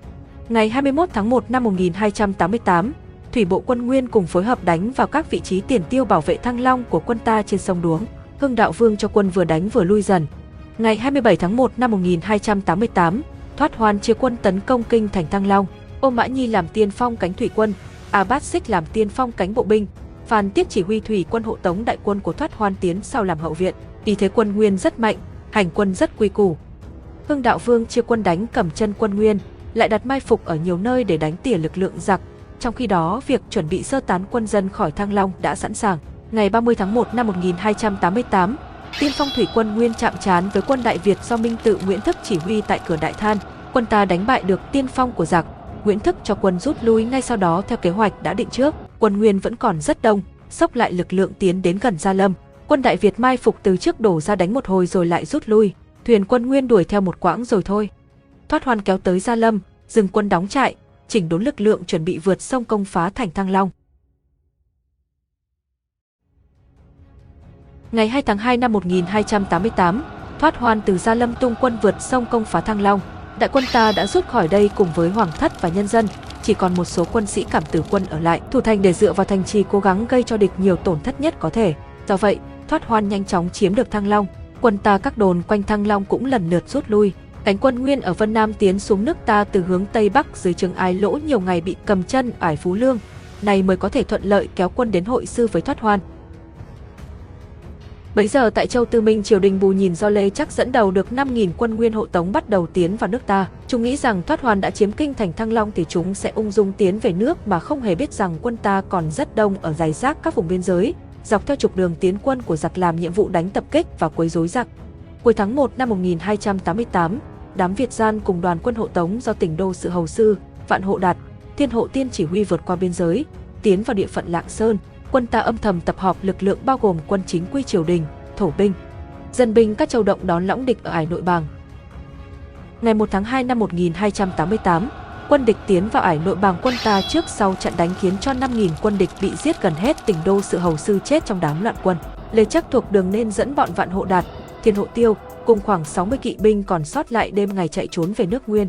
S1: Ngày 21 tháng 1 năm 1288, thủy bộ quân Nguyên cùng phối hợp đánh vào các vị trí tiền tiêu bảo vệ Thăng Long của quân ta trên sông Đuống. Hưng Đạo Vương cho quân vừa đánh vừa lui dần. Ngày 27 tháng 1 năm 1288, Thoát Hoan chia quân tấn công kinh thành Thăng Long. Ô Mã Nhi làm tiên phong cánh thủy quân, A Bát Xích làm tiên phong cánh bộ binh, Phan Tiết chỉ huy thủy quân hộ tống đại quân của Thoát Hoan tiến sau làm hậu viện. Vì thế quân Nguyên rất mạnh, hành quân rất quy củ. Hưng Đạo Vương chia quân đánh cầm chân quân Nguyên, lại đặt mai phục ở nhiều nơi để đánh tỉa lực lượng giặc. Trong khi đó, việc chuẩn bị sơ tán quân dân khỏi Thăng Long đã sẵn sàng. Ngày 30 tháng 1 năm 1288, tiên phong thủy quân Nguyên chạm trán với quân Đại Việt do Minh Tự Nguyễn Thức chỉ huy tại cửa Đại Than. Quân ta đánh bại được tiên phong của giặc, Nguyễn Thức cho quân rút lui ngay sau đó theo kế hoạch đã định trước. Quân Nguyên vẫn còn rất đông, sốc lại lực lượng tiến đến gần Gia Lâm. Quân Đại Việt mai phục từ trước đổ ra đánh một hồi rồi lại rút lui. Thuyền quân Nguyên đuổi theo một quãng rồi thôi. Thoát hoan kéo tới Gia Lâm, dừng quân đóng trại, chỉnh đốn lực lượng chuẩn bị vượt sông công phá thành Thăng Long. Ngày 2 tháng 2 năm 1288, Thoát hoan từ Gia Lâm tung quân vượt sông công phá Thăng Long. Đại quân ta đã rút khỏi đây cùng với hoàng thất và nhân dân, chỉ còn một số quân sĩ cảm tử quân ở lại, thủ thành để dựa vào thành trì cố gắng gây cho địch nhiều tổn thất nhất có thể. Do vậy, Thoát Hoan nhanh chóng chiếm được Thăng Long, quân ta các đồn quanh Thăng Long cũng lần lượt rút lui. Cánh quân Nguyên ở Vân Nam tiến xuống nước ta từ hướng Tây Bắc dưới trường Ái Lỗ nhiều ngày bị cầm chân ở Ải Phú Lương, này mới có thể thuận lợi kéo quân đến hội sư với Thoát Hoan. Bấy giờ tại Châu Tư Minh triều đình Bù nhìn do Lê chắc dẫn đầu được 5.000 quân nguyên hộ tống bắt đầu tiến vào nước ta. Chúng nghĩ rằng Thoát Hoàn đã chiếm kinh thành Thăng Long thì chúng sẽ ung dung tiến về nước mà không hề biết rằng quân ta còn rất đông ở dài rác các vùng biên giới, dọc theo trục đường tiến quân của giặc làm nhiệm vụ đánh tập kích và quấy rối giặc. Cuối tháng 1 năm 1288, đám Việt gian cùng đoàn quân hộ tống do tỉnh đô sự hầu sư, Vạn Hộ Đạt, Thiên Hộ Tiên chỉ huy vượt qua biên giới, tiến vào địa phận Lạng Sơn, quân ta âm thầm tập hợp lực lượng bao gồm quân chính quy triều đình, thổ binh, dân binh các châu động đón lõng địch ở ải nội bàng. Ngày 1 tháng 2 năm 1288, quân địch tiến vào ải nội bàng quân ta trước sau trận đánh khiến cho 5.000 quân địch bị giết gần hết tỉnh đô sự hầu sư chết trong đám loạn quân. Lê Chắc thuộc đường nên dẫn bọn vạn hộ đạt, thiên hộ tiêu, cùng khoảng 60 kỵ binh còn sót lại đêm ngày chạy trốn về nước Nguyên.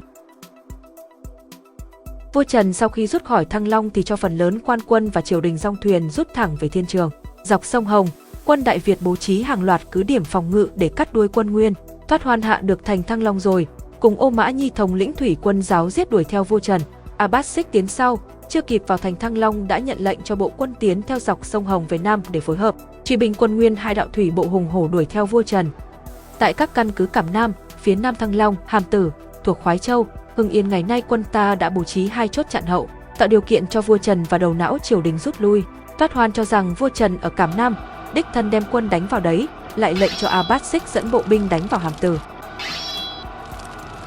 S1: Vua Trần sau khi rút khỏi Thăng Long thì cho phần lớn quan quân và triều đình dòng thuyền rút thẳng về thiên trường. Dọc sông Hồng, quân Đại Việt bố trí hàng loạt cứ điểm phòng ngự để cắt đuôi quân Nguyên, thoát hoàn hạ được thành Thăng Long rồi, cùng Ô Mã Nhi thống lĩnh thủy quân giáo giết đuổi theo vua Trần. Abbas Xích tiến sau, chưa kịp vào thành Thăng Long đã nhận lệnh cho bộ quân tiến theo dọc sông Hồng về Nam để phối hợp. Truy binh quân Nguyên hai đạo thủy bộ hùng hổ đuổi theo vua Trần. Tại các căn cứ cảm Nam, phía Nam Thăng Long, Hàm Tử, thuộc Khoái Châu, Hưng Yên ngày nay quân ta đã bố trí hai chốt chặn hậu, tạo điều kiện cho vua Trần và đầu não triều đình rút lui. Toát Hoan cho rằng vua Trần ở cảm Nam, đích thân đem quân đánh vào đấy, lại lệnh cho Abbas Sích dẫn bộ binh đánh vào Hàm Tử.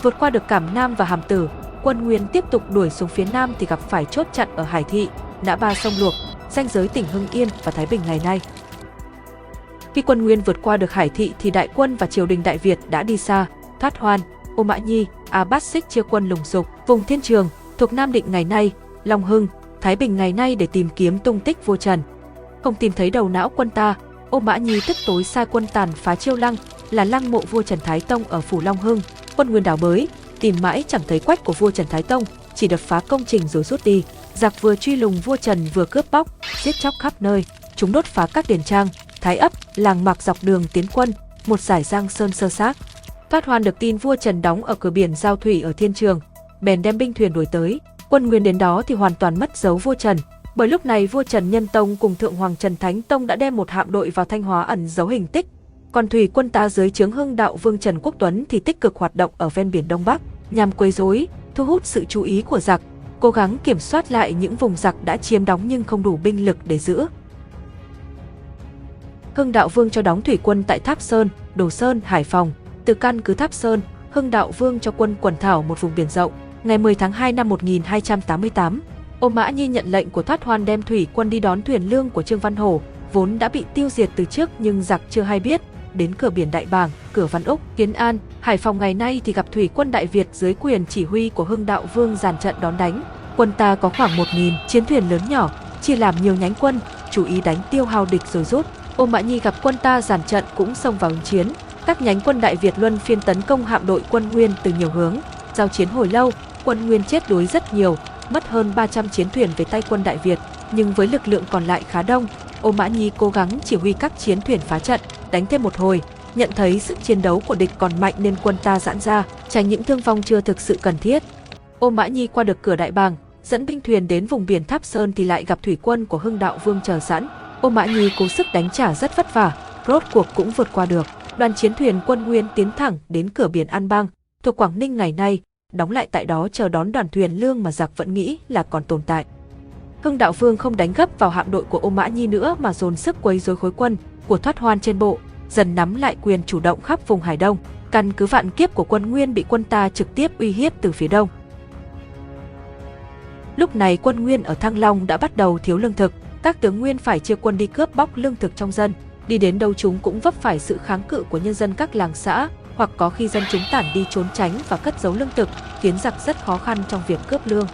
S1: Vượt qua được cảm Nam và Hàm Tử, quân Nguyên tiếp tục đuổi xuống phía Nam thì gặp phải chốt chặn ở Hải Thị, Nã Ba Sông Luộc, ranh giới tỉnh Hưng Yên và Thái Bình ngày nay. Khi quân Nguyên vượt qua được Hải Thị thì đại quân và triều đình Đại Việt đã đi xa, thoát hoan, Ô Mã Nhi, Abbas Xích chia quân lùng sục, vùng thiên trường, thuộc Nam Định ngày nay, Long Hưng, Thái Bình ngày nay để tìm kiếm tung tích vua Trần. Không tìm thấy đầu não quân ta, Ô Mã Nhi tức tối sai quân tàn phá Chiêu Lăng, là lăng mộ vua Trần Thái Tông ở phủ Long Hưng, quân nguyên đảo bới, tìm mãi chẳng thấy quách của vua Trần Thái Tông, chỉ đập phá công trình rồi rút đi. Giặc vừa truy lùng vua Trần vừa cướp bóc, giết chóc khắp nơi, chúng đốt phá các đền trang, thái ấp, làng mạc dọc đường tiến quân, một giải giang sơn sơ xác. Thoát Hoan được tin vua Trần đóng ở cửa biển giao thủy ở Thiên Trường, bèn đem binh thuyền đuổi tới. Quân Nguyên đến đó thì hoàn toàn mất dấu vua Trần, bởi lúc này vua Trần Nhân Tông cùng thượng hoàng Trần Thánh Tông đã đem một hạm đội vào Thanh Hóa ẩn giấu hình tích. Còn thủy quân ta dưới trướng Hưng Đạo Vương Trần Quốc Tuấn thì tích cực hoạt động ở ven biển Đông Bắc, nhằm quấy rối, thu hút sự chú ý của giặc, cố gắng kiểm soát lại những vùng giặc đã chiếm đóng nhưng không đủ binh lực để giữ. Hưng Đạo Vương cho đóng thủy quân tại Tháp Sơn, Đồ Sơn, Hải Phòng. Từ căn cứ Tháp Sơn, Hưng Đạo Vương cho quân quần thảo một vùng biển rộng. Ngày 10 tháng 2 năm 1288, Ô Mã Nhi nhận lệnh của Thoát Hoan đem thủy quân đi đón thuyền lương của Trương Văn Hổ, vốn đã bị tiêu diệt từ trước nhưng giặc chưa hay biết, đến cửa biển Đại Bàng, cửa Văn Úc, Kiến An, Hải Phòng ngày nay thì gặp thủy quân Đại Việt dưới quyền chỉ huy của Hưng Đạo Vương dàn trận đón đánh. Quân ta có khoảng 1.000 chiến thuyền lớn nhỏ, chia làm nhiều nhánh quân, chú ý đánh tiêu hao địch rồi rút. Ô Mã Nhi gặp quân ta giản trận cũng xông vào ứng chiến. Các nhánh quân Đại Việt luân phiên tấn công hạm đội quân Nguyên từ nhiều hướng. Giao chiến hồi lâu, quân Nguyên chết đuối rất nhiều, mất hơn 300 chiến thuyền về tay quân Đại Việt, nhưng với lực lượng còn lại khá đông, Ô Mã Nhi cố gắng chỉ huy các chiến thuyền phá trận, đánh thêm một hồi, nhận thấy sức chiến đấu của địch còn mạnh nên quân ta giãn ra, tránh những thương vong chưa thực sự cần thiết. Ô Mã Nhi qua được cửa đại bàng, dẫn binh thuyền đến vùng biển Tháp Sơn thì lại gặp thủy quân của Hưng Đạo Vương chờ sẵn. Ô Mã Nhi cố sức đánh trả rất vất vả, rốt cuộc cũng vượt qua được. Đoàn chiến thuyền quân Nguyên tiến thẳng đến cửa biển An Bang, thuộc Quảng Ninh ngày nay, đóng lại tại đó chờ đón đoàn thuyền lương mà giặc vẫn nghĩ là còn tồn tại. Hưng Đạo Vương không đánh gấp vào hạm đội của Ô Mã Nhi nữa mà dồn sức quấy rối khối quân của Thoát Hoan trên bộ, dần nắm lại quyền chủ động khắp vùng Hải Đông. Căn cứ vạn kiếp của quân Nguyên bị quân ta trực tiếp uy hiếp từ phía đông. Lúc này quân Nguyên ở Thăng Long đã bắt đầu thiếu lương thực, các tướng Nguyên phải chia quân đi cướp bóc lương thực trong dân, đi đến đâu chúng cũng vấp phải sự kháng cự của nhân dân các làng xã, hoặc có khi dân chúng tản đi trốn tránh và cất giấu lương thực, khiến giặc rất khó khăn trong việc cướp lương.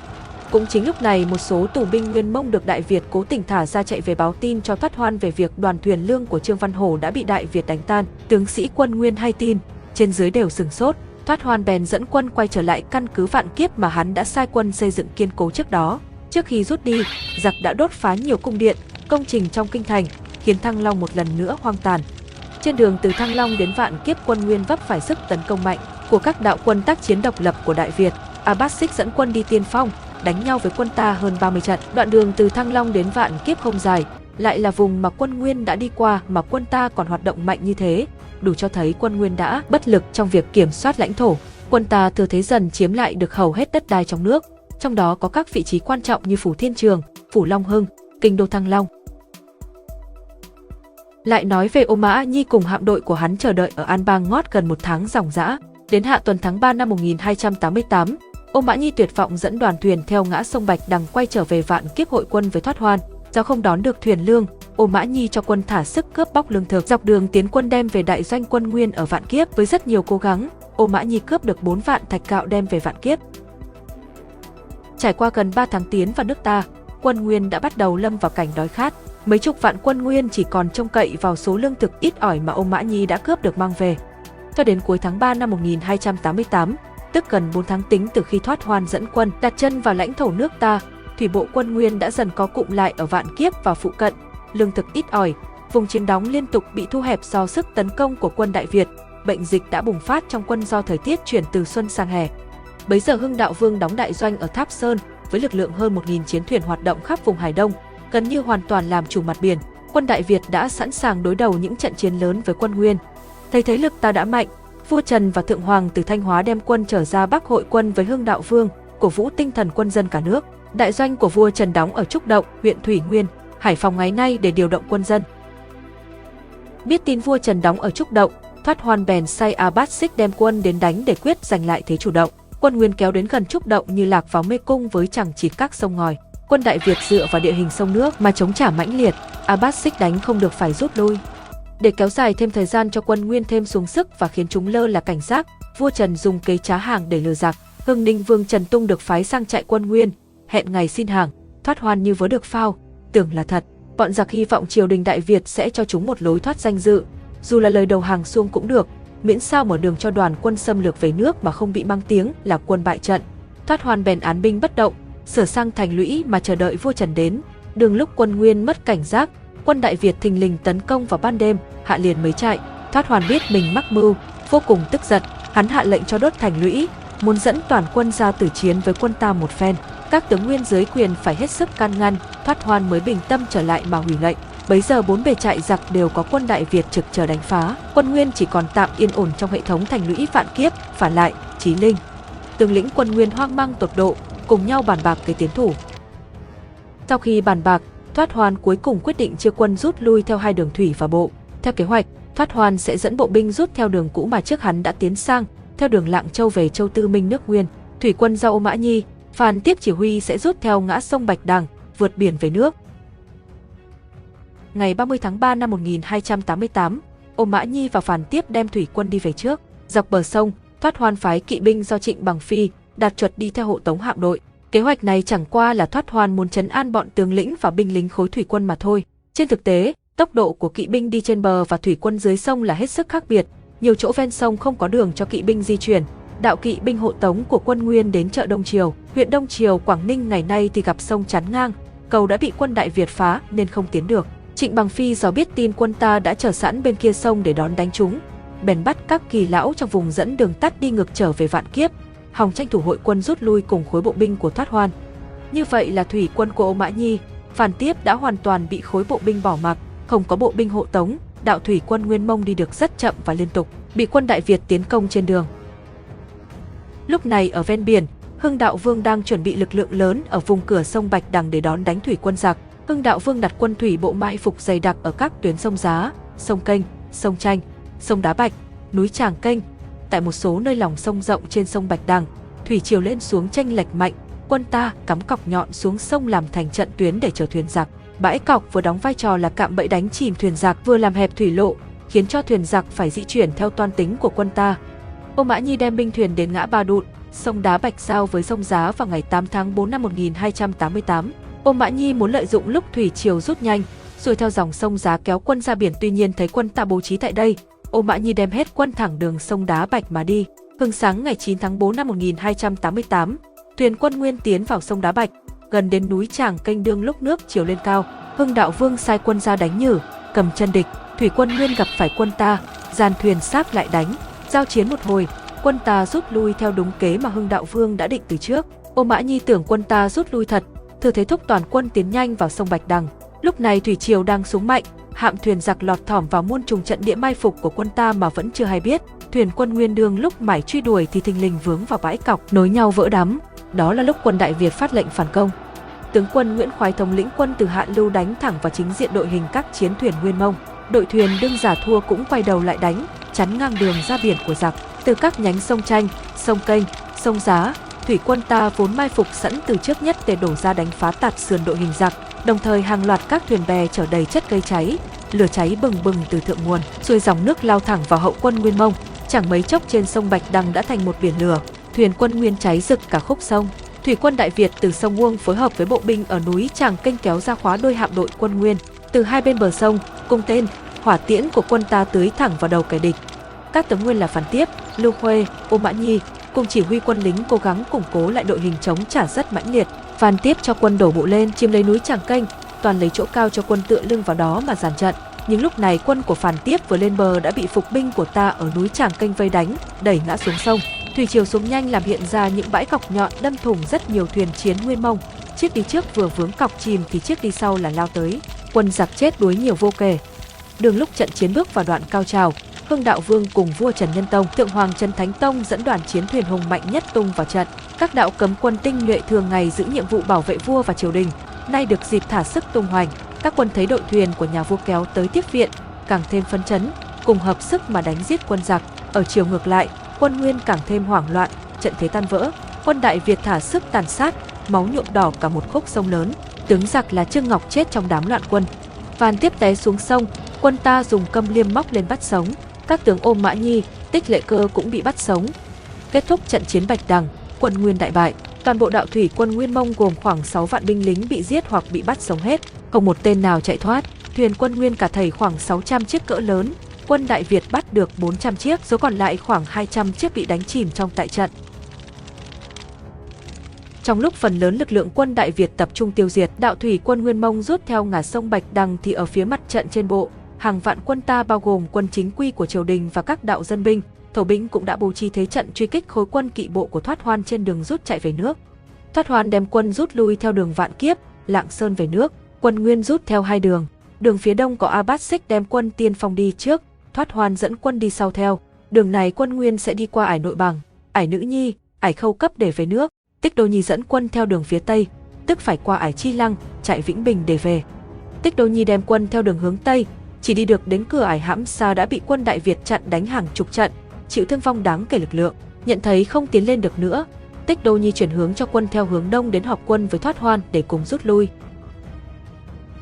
S1: Cũng chính lúc này một số tù binh Nguyên Mông được Đại Việt cố tình thả ra chạy về báo tin cho Thoát Hoan về việc đoàn thuyền lương của Trương Văn Hổ đã bị Đại Việt đánh tan. Tướng sĩ quân Nguyên hay tin, trên dưới đều sừng sốt. Thoát Hoan bèn dẫn quân quay trở lại căn cứ vạn kiếp mà hắn đã sai quân xây dựng kiên cố trước đó. Trước khi rút đi, giặc đã đốt phá nhiều cung điện, công trình trong kinh thành, khiến Thăng Long một lần nữa hoang tàn. Trên đường từ Thăng Long đến Vạn Kiếp quân Nguyên vấp phải sức tấn công mạnh của các đạo quân tác chiến độc lập của Đại Việt. Abbasic dẫn quân đi tiên phong, đánh nhau với quân ta hơn 30 trận. Đoạn đường từ Thăng Long đến Vạn Kiếp không dài, lại là vùng mà quân Nguyên đã đi qua mà quân ta còn hoạt động mạnh như thế, đủ cho thấy quân Nguyên đã bất lực trong việc kiểm soát lãnh thổ. Quân ta thừa thế dần chiếm lại được hầu hết đất đai trong nước, trong đó có các vị trí quan trọng như Phủ Thiên Trường, Phủ Long Hưng, Kinh Đô Thăng Long. Lại nói về Ô Mã Nhi cùng hạm đội của hắn chờ đợi ở An Bang ngót gần một tháng dòng dã. Đến hạ tuần tháng 3 năm 1288, Ô Mã Nhi tuyệt vọng dẫn đoàn thuyền theo ngã sông Bạch Đằng quay trở về vạn kiếp hội quân với thoát hoan. Do không đón được thuyền lương, Ô Mã Nhi cho quân thả sức cướp bóc lương thực. Dọc đường tiến quân đem về đại doanh quân Nguyên ở vạn kiếp với rất nhiều cố gắng, Ô Mã Nhi cướp được 4 vạn thạch gạo đem về vạn kiếp. Trải qua gần 3 tháng tiến vào nước ta, quân Nguyên đã bắt đầu lâm vào cảnh đói khát. Mấy chục vạn quân Nguyên chỉ còn trông cậy vào số lương thực ít ỏi mà ông Mã Nhi đã cướp được mang về. Cho đến cuối tháng 3 năm 1288, tức gần 4 tháng tính từ khi thoát hoan dẫn quân đặt chân vào lãnh thổ nước ta, thủy bộ quân Nguyên đã dần có cụm lại ở Vạn Kiếp và phụ cận, lương thực ít ỏi, vùng chiến đóng liên tục bị thu hẹp do sức tấn công của quân Đại Việt, bệnh dịch đã bùng phát trong quân do thời tiết chuyển từ xuân sang hè. Bấy giờ Hưng Đạo Vương đóng đại doanh ở Tháp Sơn với lực lượng hơn 1.000 chiến thuyền hoạt động khắp vùng Hải Đông, gần như hoàn toàn làm chủ mặt biển. Quân Đại Việt đã sẵn sàng đối đầu những trận chiến lớn với quân Nguyên. Thấy thế lực ta đã mạnh, vua Trần và Thượng Hoàng từ Thanh Hóa đem quân trở ra Bắc hội quân với Hưng Đạo Vương, cổ vũ tinh thần quân dân cả nước. Đại doanh của vua Trần đóng ở Trúc Động, huyện Thủy Nguyên, Hải Phòng ngày nay để điều động quân dân. Biết tin vua Trần đóng ở Trúc Động, Thoát Hoan bèn say Abad Xích đem quân đến đánh để quyết giành lại thế chủ động quân Nguyên kéo đến gần Trúc Động như lạc vào mê cung với chẳng chỉ các sông ngòi. Quân Đại Việt dựa vào địa hình sông nước mà chống trả mãnh liệt, Abbas xích đánh không được phải rút lui. Để kéo dài thêm thời gian cho quân Nguyên thêm xuống sức và khiến chúng lơ là cảnh giác, vua Trần dùng kế trá hàng để lừa giặc. Hưng Ninh Vương Trần Tung được phái sang chạy quân Nguyên, hẹn ngày xin hàng. thoát hoan như vớ được phao, tưởng là thật. Bọn giặc hy vọng triều đình Đại Việt sẽ cho chúng một lối thoát danh dự, dù là lời đầu hàng xuông cũng được, miễn sao mở đường cho đoàn quân xâm lược về nước mà không bị mang tiếng là quân bại trận. Thoát hoàn bèn án binh bất động, sửa sang thành lũy mà chờ đợi vua Trần đến. Đường lúc quân Nguyên mất cảnh giác, quân Đại Việt thình lình tấn công vào ban đêm, hạ liền mới chạy. Thoát hoàn biết mình mắc mưu, vô cùng tức giận, hắn hạ lệnh cho đốt thành lũy, muốn dẫn toàn quân ra tử chiến với quân ta một phen. Các tướng nguyên dưới quyền phải hết sức can ngăn, thoát hoàn mới bình tâm trở lại mà hủy lệnh. Bấy giờ bốn bề trại giặc đều có quân Đại Việt trực chờ đánh phá, quân Nguyên chỉ còn tạm yên ổn trong hệ thống thành lũy vạn kiếp, phản lại, Chí Linh. Tướng lĩnh quân Nguyên hoang mang tột độ, cùng nhau bàn bạc kế tiến thủ. Sau khi bàn bạc, Thoát Hoan cuối cùng quyết định chia quân rút lui theo hai đường thủy và bộ. Theo kế hoạch, Thoát Hoan sẽ dẫn bộ binh rút theo đường cũ mà trước hắn đã tiến sang, theo đường Lạng Châu về Châu Tư Minh nước Nguyên. Thủy quân do Ô Mã Nhi, Phan Tiếp chỉ huy sẽ rút theo ngã sông Bạch Đằng, vượt biển về nước. Ngày 30 tháng 3 năm 1288, Ô Mã Nhi và Phản Tiếp đem thủy quân đi về trước. Dọc bờ sông, Thoát Hoan phái kỵ binh do Trịnh Bằng Phi, đạt chuột đi theo hộ tống hạm đội. Kế hoạch này chẳng qua là Thoát Hoan muốn chấn an bọn tướng lĩnh và binh lính khối thủy quân mà thôi. Trên thực tế, tốc độ của kỵ binh đi trên bờ và thủy quân dưới sông là hết sức khác biệt. Nhiều chỗ ven sông không có đường cho kỵ binh di chuyển. Đạo kỵ binh hộ tống của quân Nguyên đến chợ Đông Triều, huyện Đông Triều, Quảng Ninh ngày nay thì gặp sông chắn ngang, cầu đã bị quân Đại Việt phá nên không tiến được. Trịnh Bằng Phi do biết tin quân ta đã chờ sẵn bên kia sông để đón đánh chúng, bèn bắt các kỳ lão trong vùng dẫn đường tắt đi ngược trở về vạn kiếp, hòng tranh thủ hội quân rút lui cùng khối bộ binh của Thoát Hoan. Như vậy là thủy quân của Âu Mã Nhi, phản tiếp đã hoàn toàn bị khối bộ binh bỏ mặc, không có bộ binh hộ tống, đạo thủy quân Nguyên Mông đi được rất chậm và liên tục, bị quân Đại Việt tiến công trên đường. Lúc này ở ven biển, Hưng Đạo Vương đang chuẩn bị lực lượng lớn ở vùng cửa sông Bạch Đằng để đón đánh thủy quân giặc. Hưng Đạo Vương đặt quân thủy bộ mai phục dày đặc ở các tuyến sông Giá, sông Kênh, sông Chanh, sông Đá Bạch, núi Tràng Kênh. Tại một số nơi lòng sông rộng trên sông Bạch Đằng, thủy chiều lên xuống tranh lệch mạnh, quân ta cắm cọc nhọn xuống sông làm thành trận tuyến để chờ thuyền giặc. Bãi cọc vừa đóng vai trò là cạm bẫy đánh chìm thuyền giặc vừa làm hẹp thủy lộ, khiến cho thuyền giặc phải di chuyển theo toan tính của quân ta. Ô Mã Nhi đem binh thuyền đến ngã Ba Đụn, sông Đá Bạch Sao với sông Giá vào ngày 8 tháng 4 năm 1288. Ô Mã Nhi muốn lợi dụng lúc thủy chiều rút nhanh, rồi theo dòng sông Giá kéo quân ra biển tuy nhiên thấy quân ta bố trí tại đây, Ô Mã Nhi đem hết quân thẳng đường sông Đá Bạch mà đi. Hưng sáng ngày 9 tháng 4 năm 1288, thuyền quân Nguyên tiến vào sông Đá Bạch, gần đến núi Tràng canh đương lúc nước chiều lên cao. Hưng Đạo Vương sai quân ra đánh nhử, cầm chân địch, thủy quân Nguyên gặp phải quân ta, dàn thuyền sát lại đánh, giao chiến một hồi, quân ta rút lui theo đúng kế mà Hưng Đạo Vương đã định từ trước. Ô Mã Nhi tưởng quân ta rút lui thật, thừa thế thúc toàn quân tiến nhanh vào sông Bạch Đằng. Lúc này thủy triều đang xuống mạnh, hạm thuyền giặc lọt thỏm vào muôn trùng trận địa mai phục của quân ta mà vẫn chưa hay biết. Thuyền quân Nguyên Đương lúc mải truy đuổi thì thình lình vướng vào bãi cọc, nối nhau vỡ đắm. Đó là lúc quân Đại Việt phát lệnh phản công. Tướng quân Nguyễn Khoái thống lĩnh quân từ Hạ Lưu đánh thẳng vào chính diện đội hình các chiến thuyền Nguyên Mông. Đội thuyền đương giả thua cũng quay đầu lại đánh, chắn ngang đường ra biển của giặc. Từ các nhánh sông Tranh, sông Kênh, sông Giá, thủy quân ta vốn mai phục sẵn từ trước nhất để đổ ra đánh phá tạt sườn đội hình giặc, đồng thời hàng loạt các thuyền bè chở đầy chất gây cháy, lửa cháy bừng bừng từ thượng nguồn, xuôi dòng nước lao thẳng vào hậu quân Nguyên Mông. Chẳng mấy chốc trên sông Bạch Đằng đã thành một biển lửa, thuyền quân Nguyên cháy rực cả khúc sông. Thủy quân Đại Việt từ sông Uông phối hợp với bộ binh ở núi Tràng Kênh kéo ra khóa đôi hạm đội quân Nguyên. Từ hai bên bờ sông, cung tên, hỏa tiễn của quân ta tưới thẳng vào đầu kẻ địch. Các tướng nguyên là Phản Tiếp, Lưu Khuê, Ô Mã Nhi cùng chỉ huy quân lính cố gắng củng cố lại đội hình chống trả rất mãnh liệt. Phan Tiếp cho quân đổ bộ lên chiếm lấy núi Tràng Canh, toàn lấy chỗ cao cho quân tựa lưng vào đó mà giàn trận. Nhưng lúc này quân của Phàn Tiếp vừa lên bờ đã bị phục binh của ta ở núi Tràng Canh vây đánh, đẩy ngã xuống sông. Thủy chiều xuống nhanh làm hiện ra những bãi cọc nhọn đâm thủng rất nhiều thuyền chiến nguyên mông. Chiếc đi trước vừa vướng cọc chìm thì chiếc đi sau là lao tới. Quân giặc chết đuối nhiều vô kể. Đường lúc trận chiến bước vào đoạn cao trào, Hưng Đạo Vương cùng vua Trần Nhân Tông, Thượng Hoàng Trần Thánh Tông dẫn đoàn chiến thuyền hùng mạnh nhất tung vào trận. Các đạo cấm quân tinh nhuệ thường ngày giữ nhiệm vụ bảo vệ vua và triều đình, nay được dịp thả sức tung hoành. Các quân thấy đội thuyền của nhà vua kéo tới tiếp viện, càng thêm phấn chấn, cùng hợp sức mà đánh giết quân giặc. Ở chiều ngược lại, quân Nguyên càng thêm hoảng loạn, trận thế tan vỡ. Quân Đại Việt thả sức tàn sát, máu nhuộm đỏ cả một khúc sông lớn. Tướng giặc là Trương Ngọc chết trong đám loạn quân. Phan tiếp té xuống sông, quân ta dùng câm liêm móc lên bắt sống. Các tướng ôm Mã Nhi, Tích Lệ Cơ cũng bị bắt sống. Kết thúc trận chiến Bạch Đằng, quân Nguyên đại bại, toàn bộ đạo thủy quân Nguyên Mông gồm khoảng 6 vạn binh lính bị giết hoặc bị bắt sống hết, không một tên nào chạy thoát. Thuyền quân Nguyên cả thầy khoảng 600 chiếc cỡ lớn, quân Đại Việt bắt được 400 chiếc, số còn lại khoảng 200 chiếc bị đánh chìm trong tại trận. Trong lúc phần lớn lực lượng quân Đại Việt tập trung tiêu diệt, đạo thủy quân Nguyên Mông rút theo ngả sông Bạch Đằng thì ở phía mặt trận trên bộ, hàng vạn quân ta bao gồm quân chính quy của triều đình và các đạo dân binh, thổ binh cũng đã bố trí thế trận truy kích khối quân kỵ bộ của Thoát Hoan trên đường rút chạy về nước. Thoát Hoan đem quân rút lui theo đường Vạn Kiếp, Lạng Sơn về nước, quân Nguyên rút theo hai đường. Đường phía đông có A Bát Xích đem quân tiên phong đi trước, Thoát Hoan dẫn quân đi sau theo. Đường này quân Nguyên sẽ đi qua ải nội bằng, ải nữ nhi, ải khâu cấp để về nước. Tích Đô Nhi dẫn quân theo đường phía tây, tức phải qua ải Chi Lăng, chạy Vĩnh Bình để về. Tích Đô Nhi đem quân theo đường hướng tây, chỉ đi được đến cửa ải hãm xa đã bị quân Đại Việt chặn đánh hàng chục trận, chịu thương vong đáng kể lực lượng. Nhận thấy không tiến lên được nữa, Tích Đô Nhi chuyển hướng cho quân theo hướng đông đến họp quân với Thoát Hoan để cùng rút lui.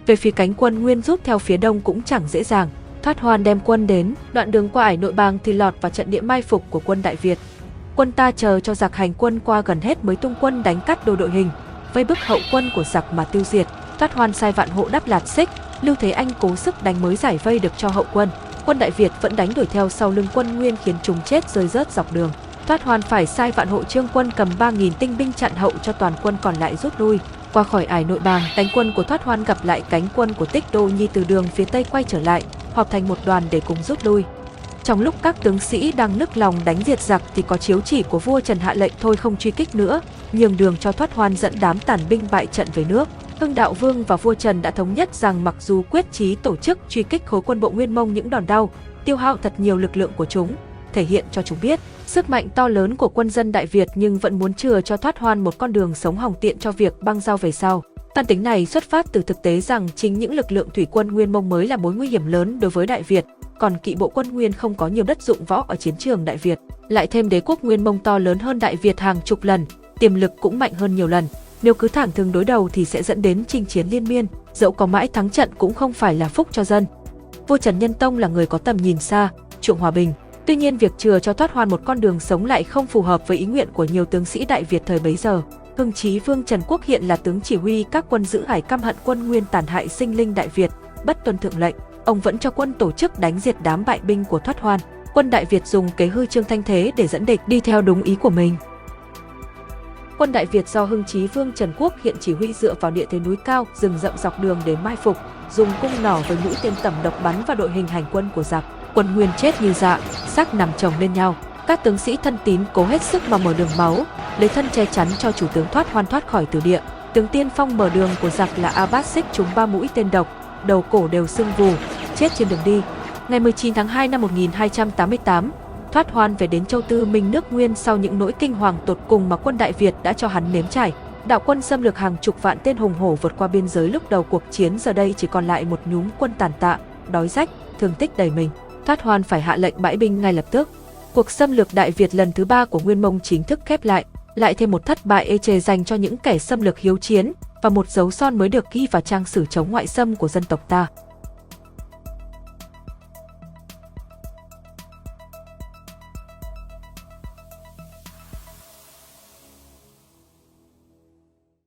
S1: Về phía cánh quân Nguyên rút theo phía đông cũng chẳng dễ dàng, Thoát Hoan đem quân đến, đoạn đường qua ải nội bang thì lọt vào trận địa mai phục của quân Đại Việt. Quân ta chờ cho giặc hành quân qua gần hết mới tung quân đánh cắt đồ đội hình, vây bức hậu quân của giặc mà tiêu diệt. Thoát Hoan sai vạn hộ đắp lạt xích, Lưu Thế Anh cố sức đánh mới giải vây được cho hậu quân. Quân Đại Việt vẫn đánh đuổi theo sau lưng quân Nguyên khiến chúng chết rơi rớt dọc đường. Thoát Hoan phải sai vạn hộ trương quân cầm 3.000 tinh binh chặn hậu cho toàn quân còn lại rút lui. Qua khỏi ải nội bàng, cánh quân của Thoát Hoan gặp lại cánh quân của Tích Đô Nhi từ đường phía tây quay trở lại, họp thành một đoàn để cùng rút lui. Trong lúc các tướng sĩ đang nức lòng đánh diệt giặc thì có chiếu chỉ của vua Trần hạ lệnh thôi không truy kích nữa, nhường đường cho Thoát Hoan dẫn đám tàn binh bại trận về nước. Hưng Đạo Vương và vua Trần đã thống nhất rằng mặc dù quyết chí tổ chức truy kích khối quân bộ Nguyên Mông những đòn đau, tiêu hao thật nhiều lực lượng của chúng, thể hiện cho chúng biết sức mạnh to lớn của quân dân Đại Việt nhưng vẫn muốn chừa cho Thoát Hoan một con đường sống hỏng tiện cho việc băng giao về sau. Căn tính này xuất phát từ thực tế rằng chính những lực lượng thủy quân Nguyên Mông mới là mối nguy hiểm lớn đối với Đại Việt, còn kỵ bộ quân Nguyên không có nhiều đất dụng võ ở chiến trường Đại Việt. Lại thêm đế quốc Nguyên Mông to lớn hơn Đại Việt hàng chục lần, tiềm lực cũng mạnh hơn nhiều lần. Nếu cứ thẳng thừng đối đầu thì sẽ dẫn đến chinh chiến liên miên, dẫu có mãi thắng trận cũng không phải là phúc cho dân. Vua Trần Nhân Tông là người có tầm nhìn xa, chuộng hòa bình. Tuy nhiên việc chừa cho thoát hoan một con đường sống lại không phù hợp với ý nguyện của nhiều tướng sĩ Đại Việt thời bấy giờ. Hưng Chí Vương Trần Quốc hiện là tướng chỉ huy các quân giữ hải căm hận quân Nguyên tàn hại sinh linh Đại Việt, bất tuân thượng lệnh, ông vẫn cho quân tổ chức đánh diệt đám bại binh của Thoát Hoan. Quân Đại Việt dùng kế hư trương thanh thế để dẫn địch đi theo đúng ý của mình. Quân Đại Việt do Hưng Chí Vương Trần Quốc hiện chỉ huy dựa vào địa thế núi cao, rừng rậm dọc đường để mai phục, dùng cung nỏ với mũi tên tầm độc bắn vào đội hình hành quân của giặc. Quân Nguyên chết như dạ, xác nằm chồng lên nhau. Các tướng sĩ thân tín cố hết sức mà mở đường máu, lấy thân che chắn cho chủ tướng thoát hoan thoát khỏi tử địa. Tướng tiên phong mở đường của giặc là Abbas Xích trúng ba mũi tên độc, đầu cổ đều sưng vù, chết trên đường đi. Ngày 19 tháng 2 năm 1288, thoát hoan về đến châu Tư Minh nước Nguyên sau những nỗi kinh hoàng tột cùng mà quân Đại Việt đã cho hắn nếm trải. Đạo quân xâm lược hàng chục vạn tên hùng hổ vượt qua biên giới lúc đầu cuộc chiến giờ đây chỉ còn lại một nhúm quân tàn tạ, đói rách, thương tích đầy mình. Thoát hoan phải hạ lệnh bãi binh ngay lập tức. Cuộc xâm lược Đại Việt lần thứ ba của Nguyên Mông chính thức khép lại, lại thêm một thất bại ê chề dành cho những kẻ xâm lược hiếu chiến và một dấu son mới được ghi vào trang sử chống ngoại xâm của dân tộc ta.